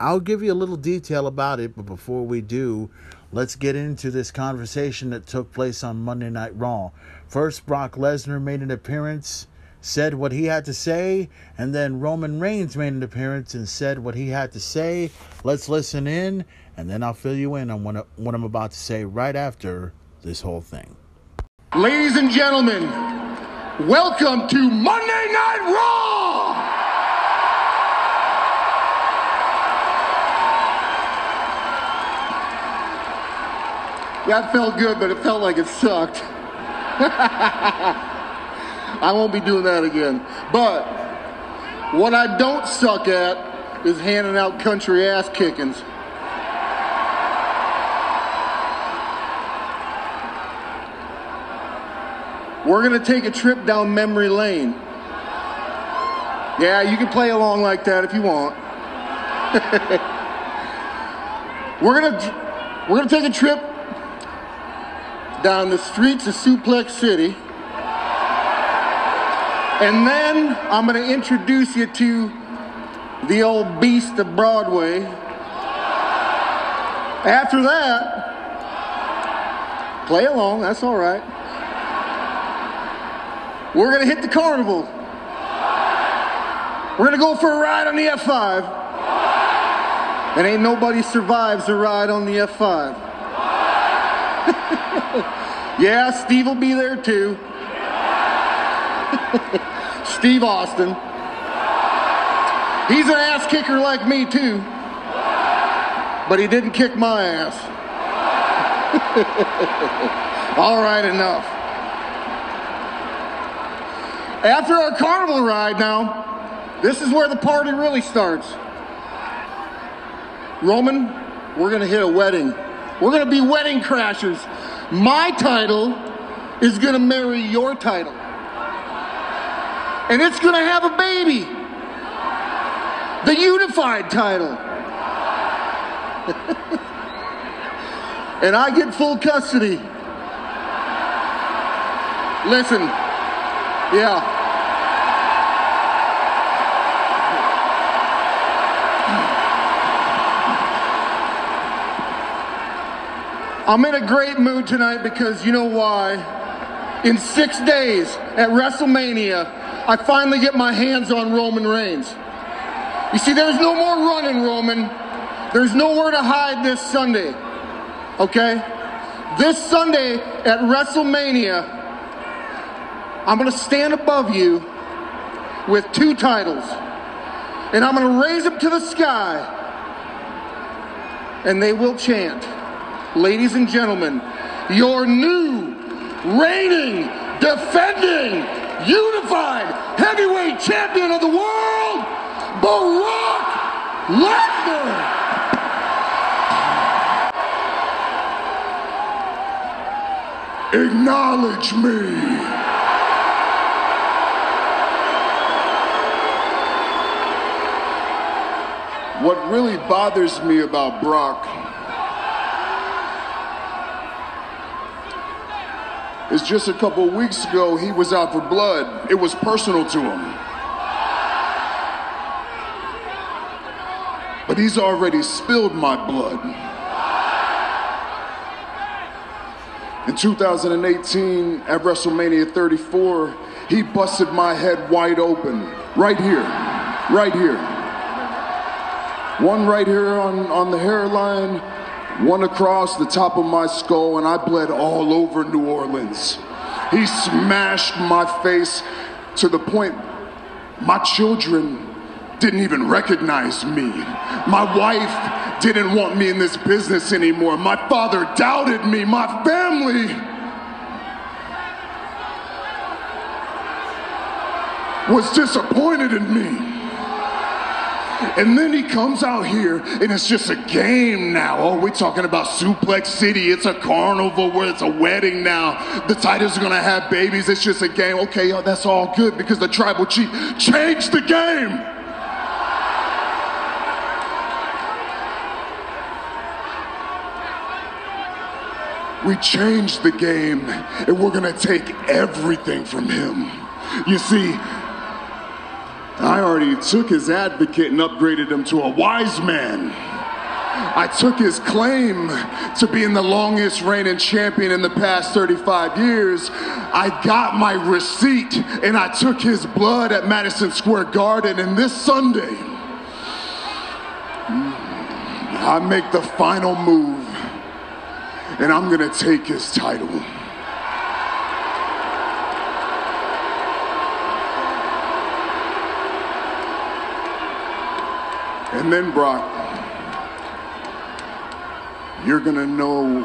I'll give you a little detail about it, but before we do, let's get into this conversation that took place on Monday Night Raw. First, Brock Lesnar made an appearance said what he had to say, and then Roman Reigns made an appearance and said what he had to say. Let's listen in, and then I'll fill you in on what, what I'm about to say right after this whole thing. Ladies and gentlemen, welcome to Monday Night Raw! That felt good, but it felt like it sucked. *laughs* I won't be doing that again. But what I don't suck at is handing out country ass kickings. We're going to take a trip down memory lane. Yeah, you can play along like that if you want. *laughs* we're going to we're going to take a trip down the streets of Suplex City. And then I'm going to introduce you to the old beast of Broadway. After that, play along, that's all right. We're going to hit the carnival. We're going to go for a ride on the F5. And ain't nobody survives a ride on the F5. *laughs* yeah, Steve will be there too. *laughs* Steve Austin. He's an ass kicker like me, too. But he didn't kick my ass. *laughs* All right, enough. After our carnival ride now, this is where the party really starts. Roman, we're going to hit a wedding. We're going to be wedding crashers. My title is going to marry your title and it's going to have a baby. The unified title. *laughs* and I get full custody. Listen, yeah. I'm in a great mood tonight because you know why? In six days at WrestleMania, I finally get my hands on Roman Reigns. You see, there's no more running, Roman. There's nowhere to hide this Sunday. Okay? This Sunday at WrestleMania, I'm going to stand above you with two titles. And I'm going to raise them to the sky. And they will chant, ladies and gentlemen, your new reigning, defending, unified heavyweight champion of the world, Brock Lesnar. Acknowledge me. What really bothers me about Brock is just a couple weeks ago, he was out for blood. It was personal to him. But he's already spilled my blood. In 2018, at WrestleMania 34, he busted my head wide open. Right here. Right here. One right here on, on the hairline, one across the top of my skull, and I bled all over New Orleans. He smashed my face to the point my children didn't even recognize me. My wife didn't want me in this business anymore. My father doubted me. My family was disappointed in me. And then he comes out here and it's just a game now. Oh, we're talking about Suplex City. It's a carnival where it's a wedding now. The Titans are going to have babies. It's just a game. Okay, oh, that's all good because the tribal chief changed the game. We changed the game and we're going to take everything from him. You see, I already took his advocate and upgraded him to a wise man. I took his claim to being the longest reigning champion in the past 35 years. I got my receipt and I took his blood at Madison Square Garden. And this Sunday, I make the final move and I'm going to take his title. And then, Brock, you're going to know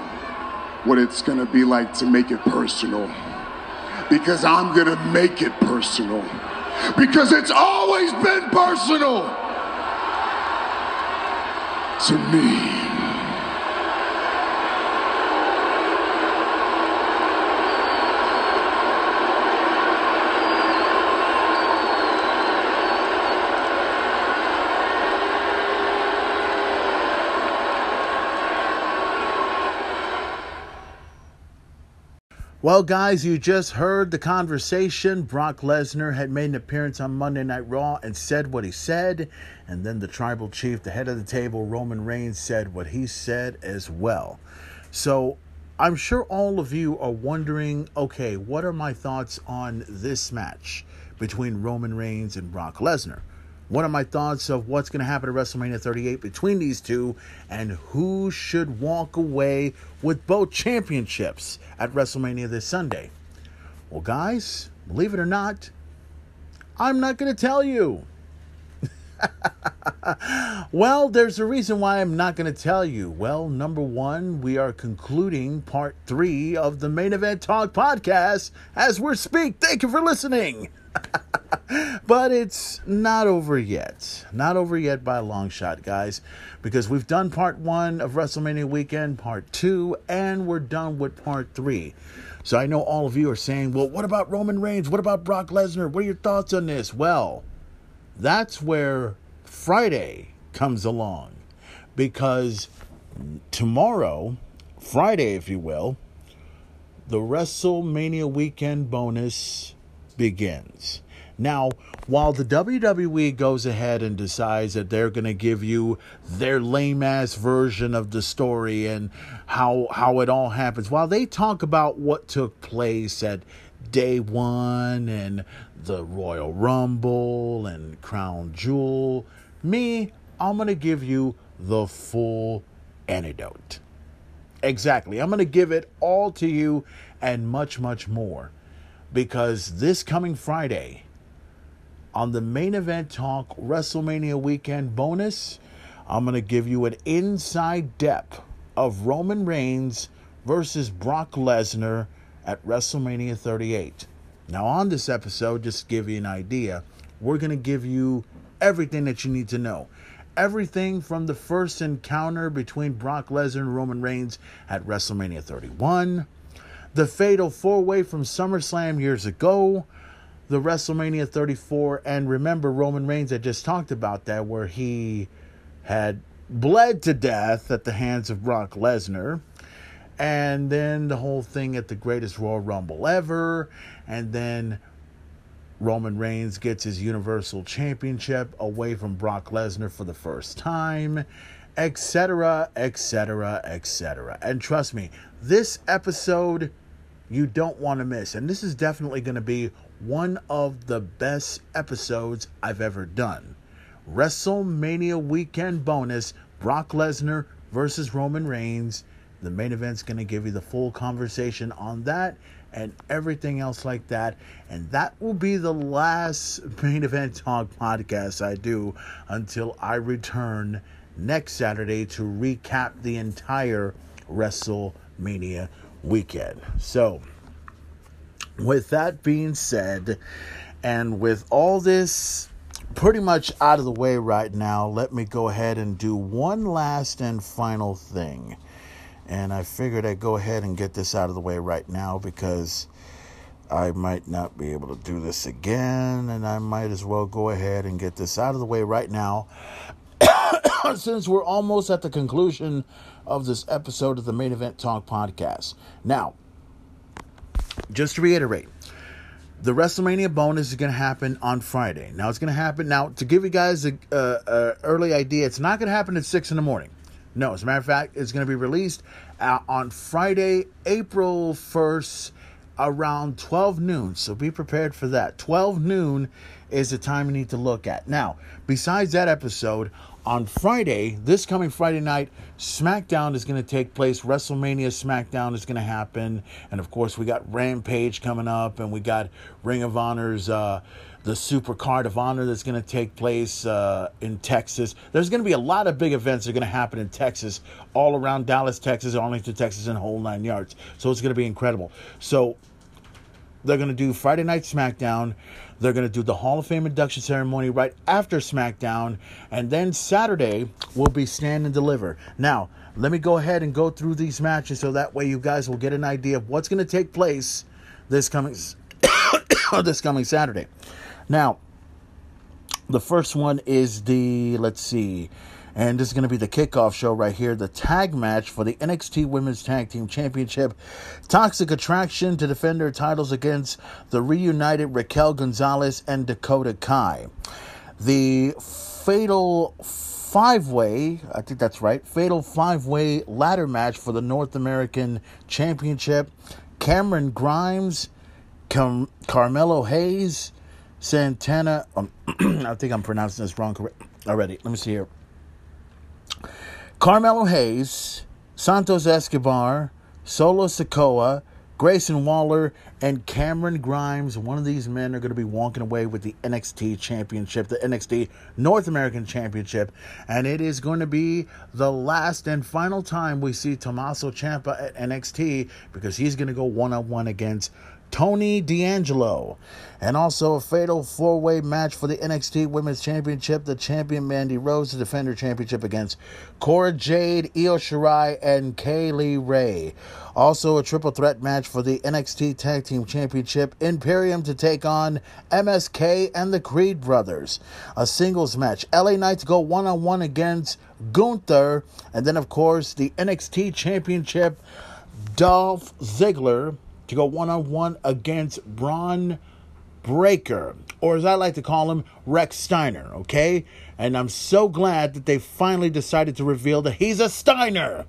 what it's going to be like to make it personal. Because I'm going to make it personal. Because it's always been personal to me. Well, guys, you just heard the conversation. Brock Lesnar had made an appearance on Monday Night Raw and said what he said. And then the tribal chief, the head of the table, Roman Reigns, said what he said as well. So I'm sure all of you are wondering okay, what are my thoughts on this match between Roman Reigns and Brock Lesnar? What are my thoughts of what's going to happen at WrestleMania 38 between these two and who should walk away with both championships at WrestleMania this Sunday? Well, guys, believe it or not, I'm not going to tell you. *laughs* well, there's a reason why I'm not going to tell you. Well, number one, we are concluding part three of the Main Event Talk podcast as we speak. Thank you for listening. *laughs* but it's not over yet. Not over yet by a long shot, guys, because we've done part one of WrestleMania weekend, part two, and we're done with part three. So I know all of you are saying, well, what about Roman Reigns? What about Brock Lesnar? What are your thoughts on this? Well, that's where Friday comes along because tomorrow, Friday, if you will, the WrestleMania weekend bonus begins. Now, while the WWE goes ahead and decides that they're going to give you their lame ass version of the story and how how it all happens, while they talk about what took place at day 1 and the Royal Rumble and Crown Jewel, me, I'm going to give you the full antidote. Exactly. I'm going to give it all to you and much much more because this coming Friday on the main event talk WrestleMania weekend bonus, I'm going to give you an inside depth of Roman Reigns versus Brock Lesnar at WrestleMania 38. Now, on this episode, just to give you an idea, we're going to give you everything that you need to know. Everything from the first encounter between Brock Lesnar and Roman Reigns at WrestleMania 31 the fatal four way from SummerSlam years ago, the WrestleMania 34, and remember Roman Reigns, I just talked about that, where he had bled to death at the hands of Brock Lesnar. and then the whole thing at the greatest Royal Rumble ever, and then Roman Reigns gets his Universal Championship away from Brock Lesnar for the first time, etc., etc., etc. And trust me, this episode you don't want to miss. And this is definitely going to be one of the best episodes I've ever done. WrestleMania weekend bonus Brock Lesnar versus Roman Reigns. The main event's going to give you the full conversation on that and everything else like that. And that will be the last *laughs* main event talk podcast I do until I return next Saturday to recap the entire WrestleMania weekend. So, with that being said, and with all this pretty much out of the way right now, let me go ahead and do one last and final thing. And I figured I'd go ahead and get this out of the way right now because I might not be able to do this again, and I might as well go ahead and get this out of the way right now. *coughs* Since we're almost at the conclusion of this episode of the Main Event Talk podcast. Now, just to reiterate, the WrestleMania bonus is going to happen on Friday. Now it's going to happen. Now to give you guys a, a, a early idea, it's not going to happen at six in the morning. No, as a matter of fact, it's going to be released uh, on Friday, April first, around twelve noon. So be prepared for that. Twelve noon is the time you need to look at. Now, besides that episode, on Friday, this coming Friday night, SmackDown is going to take place. WrestleMania SmackDown is going to happen. And of course, we got Rampage coming up, and we got Ring of Honor's uh, the Super Card of Honor that's going to take place uh, in Texas. There's going to be a lot of big events that are going to happen in Texas, all around Dallas, Texas, Arlington, Texas, and whole nine yards. So it's going to be incredible. So they're going to do Friday Night SmackDown. They're going to do the Hall of Fame induction ceremony right after SmackDown. And then Saturday will be Stand and Deliver. Now, let me go ahead and go through these matches so that way you guys will get an idea of what's going to take place this coming *coughs* this coming Saturday. Now, the first one is the let's see and this is going to be the kickoff show right here the tag match for the NXT Women's Tag Team Championship. Toxic Attraction to defend their titles against the reunited Raquel Gonzalez and Dakota Kai. The Fatal Five Way, I think that's right, Fatal Five Way ladder match for the North American Championship. Cameron Grimes, Car- Carmelo Hayes, Santana. Um, *clears throat* I think I'm pronouncing this wrong already. Let me see here. Carmelo Hayes, Santos Escobar, Solo Sikoa, Grayson Waller, and Cameron Grimes. One of these men are going to be walking away with the NXT Championship, the NXT North American Championship, and it is going to be the last and final time we see Tommaso Ciampa at NXT because he's going to go one on one against Tony D'Angelo. And also a fatal four way match for the NXT Women's Championship. The champion Mandy Rose to defend her championship against Cora Jade, Io Shirai, and Kay Lee Ray. Also a triple threat match for the NXT Tag Team Championship. Imperium to take on MSK and the Creed Brothers. A singles match. LA Knights go one on one against Gunther. And then, of course, the NXT Championship. Dolph Ziggler to go one on one against Bron Breakker, or as I like to call him, Rex Steiner, okay? And I'm so glad that they finally decided to reveal that he's a Steiner,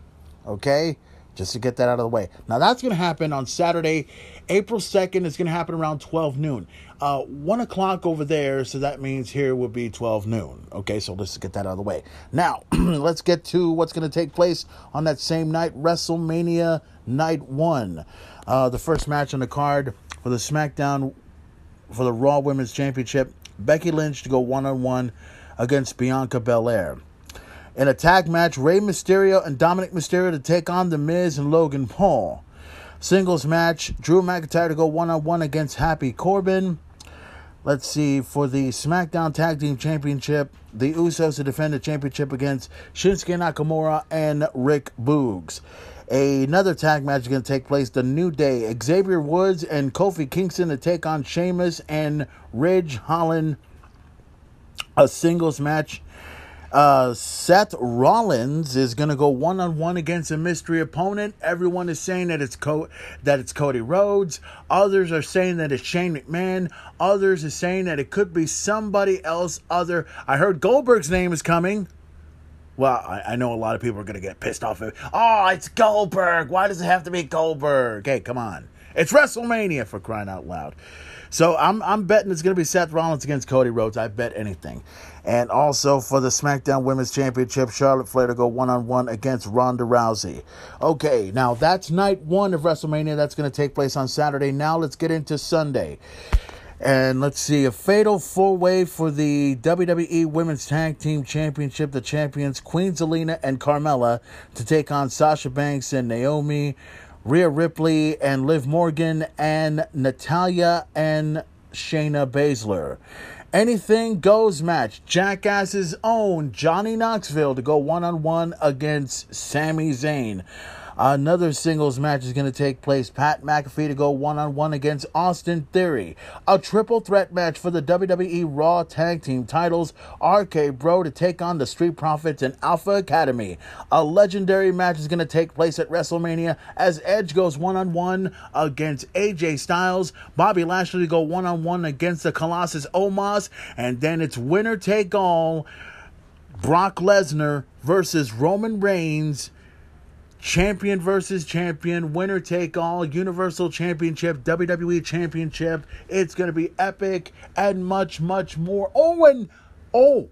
okay? Just to get that out of the way. Now, that's going to happen on Saturday, April 2nd. It's going to happen around 12 noon. Uh, 1 o'clock over there, so that means here would be 12 noon. Okay, so let's get that out of the way. Now, *clears throat* let's get to what's going to take place on that same night WrestleMania Night 1. Uh, the first match on the card for the SmackDown for the Raw Women's Championship. Becky Lynch to go one on one against Bianca Belair. In a tag match, Rey Mysterio and Dominik Mysterio to take on The Miz and Logan Paul. Singles match, Drew McIntyre to go one on one against Happy Corbin. Let's see, for the SmackDown Tag Team Championship, the Usos to defend the championship against Shinsuke Nakamura and Rick Boogs. Another tag match is going to take place. The New Day, Xavier Woods and Kofi Kingston to take on Sheamus and Ridge Holland. A singles match. Uh, Seth Rollins is going to go one on one against a mystery opponent. Everyone is saying that it's Co- that it's Cody Rhodes. Others are saying that it's Shane McMahon. Others are saying that it could be somebody else. Other, I heard Goldberg's name is coming. Well, I, I know a lot of people are going to get pissed off. At, oh, it's Goldberg. Why does it have to be Goldberg? Hey, come on. It's WrestleMania for crying out loud. So I'm I'm betting it's going to be Seth Rollins against Cody Rhodes. I bet anything. And also for the SmackDown Women's Championship, Charlotte Flair to go one on one against Ronda Rousey. Okay, now that's night one of WrestleMania. That's going to take place on Saturday. Now let's get into Sunday. And let's see, a fatal four way for the WWE Women's Tag Team Championship. The champions, Queen Zelina and Carmella, to take on Sasha Banks and Naomi. Rhea Ripley and Liv Morgan, and Natalya and Shayna Baszler. Anything goes match. Jackass's own Johnny Knoxville to go one on one against Sami Zayn. Another singles match is going to take place. Pat McAfee to go one on one against Austin Theory. A triple threat match for the WWE Raw Tag Team titles. RK Bro to take on the Street Profits and Alpha Academy. A legendary match is going to take place at WrestleMania as Edge goes one on one against AJ Styles. Bobby Lashley to go one on one against the Colossus Omos. And then it's winner take all. Brock Lesnar versus Roman Reigns champion versus champion, winner take all, Universal Championship, WWE Championship. It's going to be epic and much, much more. Oh, and oh,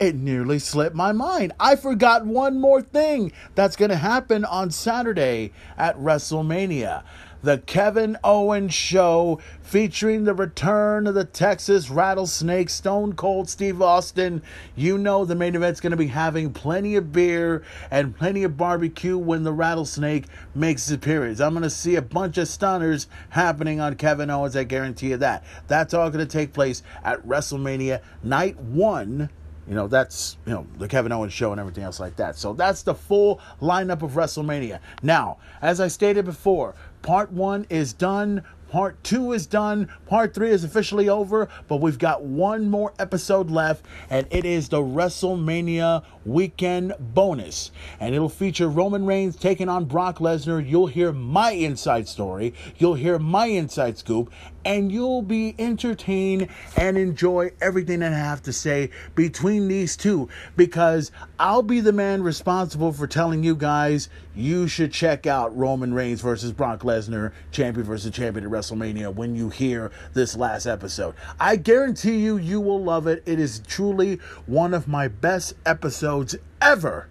it nearly slipped my mind. I forgot one more thing that's going to happen on Saturday at WrestleMania the Kevin Owens Show, featuring the return of the Texas Rattlesnake, Stone Cold Steve Austin. You know the main event's going to be having plenty of beer and plenty of barbecue when the Rattlesnake makes his appearance. I'm going to see a bunch of stunners happening on Kevin Owens, I guarantee you that. That's all going to take place at WrestleMania Night 1 you know, that's, you know, the Kevin Owens show and everything else like that. So that's the full lineup of WrestleMania. Now, as I stated before, part one is done. Part two is done. Part three is officially over, but we've got one more episode left, and it is the WrestleMania weekend bonus. And it'll feature Roman Reigns taking on Brock Lesnar. You'll hear my inside story, you'll hear my inside scoop, and you'll be entertained and enjoy everything that I have to say between these two because I'll be the man responsible for telling you guys you should check out Roman Reigns versus Brock Lesnar, champion versus champion at WrestleMania when you hear this last episode. I guarantee you, you will love it. It is truly one of my best episodes ever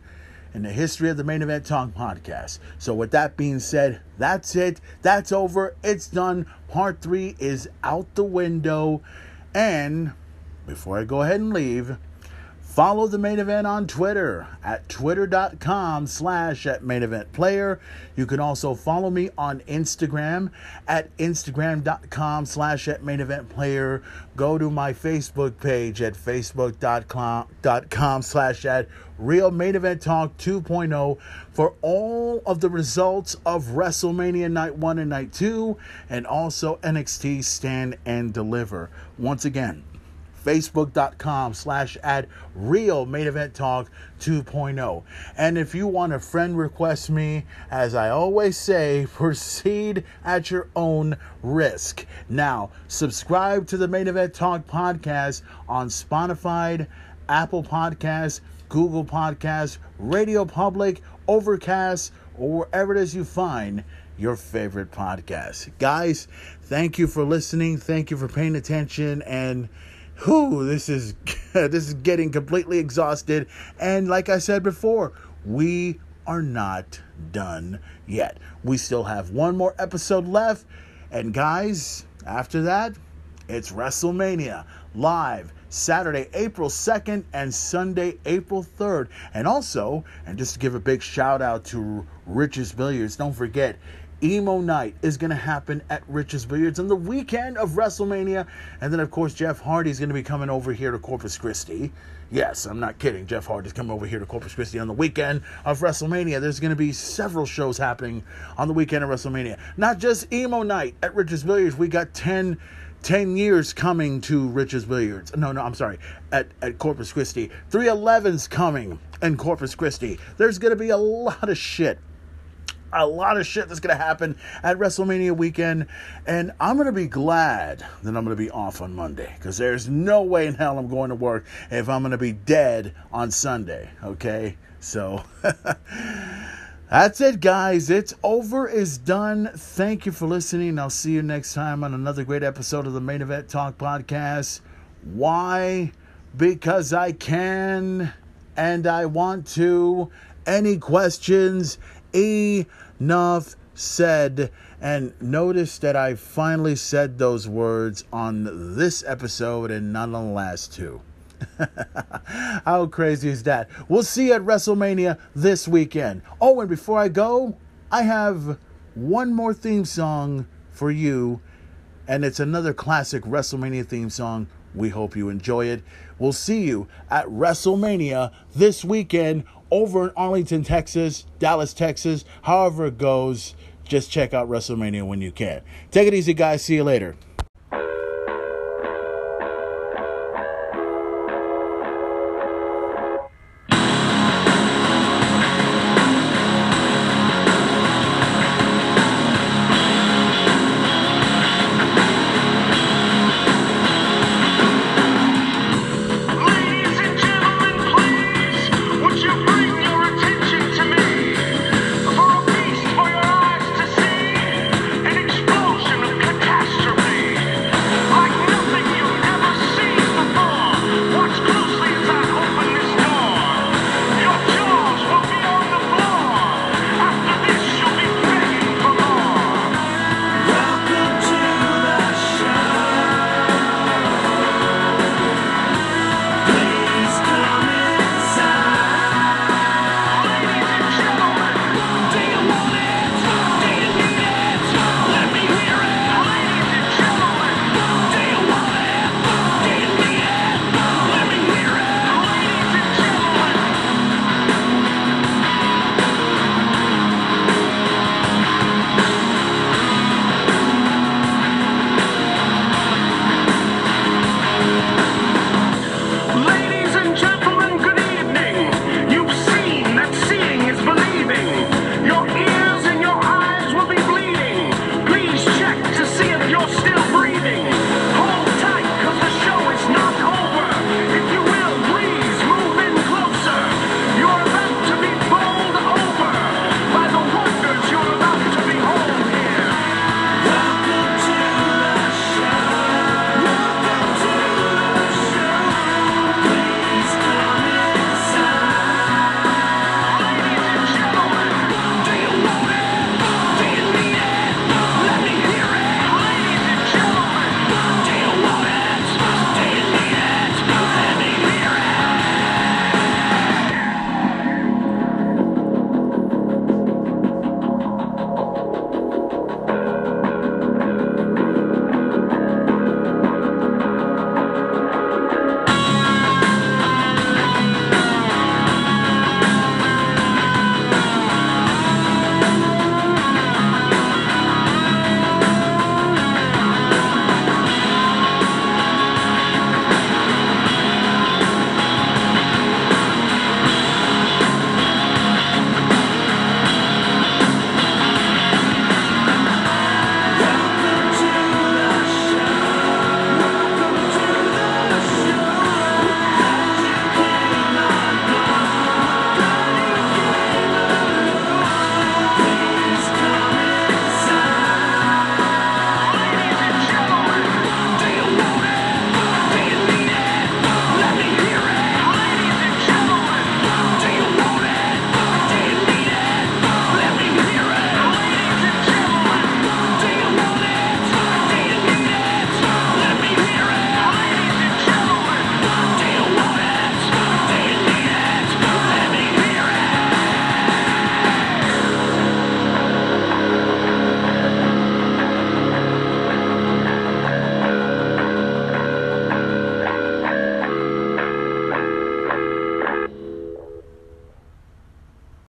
in the history of the Main Event Talk podcast. So, with that being said, that's it. That's over. It's done. Part three is out the window. And before I go ahead and leave, Follow the main event on Twitter at twitter.com slash at main event player. You can also follow me on Instagram at instagram.com slash at main event player. Go to my Facebook page at facebook.com slash at real main event talk 2.0 for all of the results of WrestleMania night one and night two and also NXT stand and deliver. Once again, facebook.com slash at real main event talk 2.0 and if you want to friend request me as i always say *laughs* proceed at your own risk. Now subscribe to the main event talk podcast on spotify apple podcasts google podcasts radio public overcast or wherever it is you find your favorite podcast. Guys thank you for listening. Thank you for paying attention. And whew, this is *laughs* this is getting completely exhausted. And like I said before, we are not done yet. We still have one more episode left. And guys, after that, it's WrestleMania live Saturday, April 2nd and Sunday, April 3rd. And also, and just to give a big shout out to Rich's Billiards, don't forget, Emo Night is going to happen at Rich's Billiards on the weekend of WrestleMania. And then, of course, Jeff Hardy is going to be coming over here to Corpus Christi. Yes, I'm not kidding. Jeff Hardy is coming over here to Corpus Christi on the weekend of WrestleMania. There's going to be several shows happening on the weekend of WrestleMania. Not just Emo Night at Rich's Billiards. We got 10 10 years coming to Rich's Billiards. No, no, I'm sorry. At, at Corpus Christi. 311's coming in Corpus Christi. There's going to be a lot of shit. A lot of shit that's going to happen at WrestleMania weekend. And I'm going to be glad that I'm going to be off on Monday. Because there's no way in hell I'm going to work if I'm going to be dead on Sunday. Okay? So. *laughs* That's it, guys. It's over, is done. Thank you for listening. I'll see you next time on another great episode of the Main Event Talk Podcast. Why? Because I can and I want to. Any questions? Enough said. And notice that I finally said those words on this episode and not on the last two. *laughs* How crazy is that? We'll see you at WrestleMania this weekend. Oh, and before I go, I have one more theme song for you, and it's another classic WrestleMania theme song. We hope you enjoy it. We'll see you at WrestleMania this weekend over in Arlington, Texas, Dallas, Texas, however it goes. Just check out WrestleMania when you can. Take it easy, guys. See you later.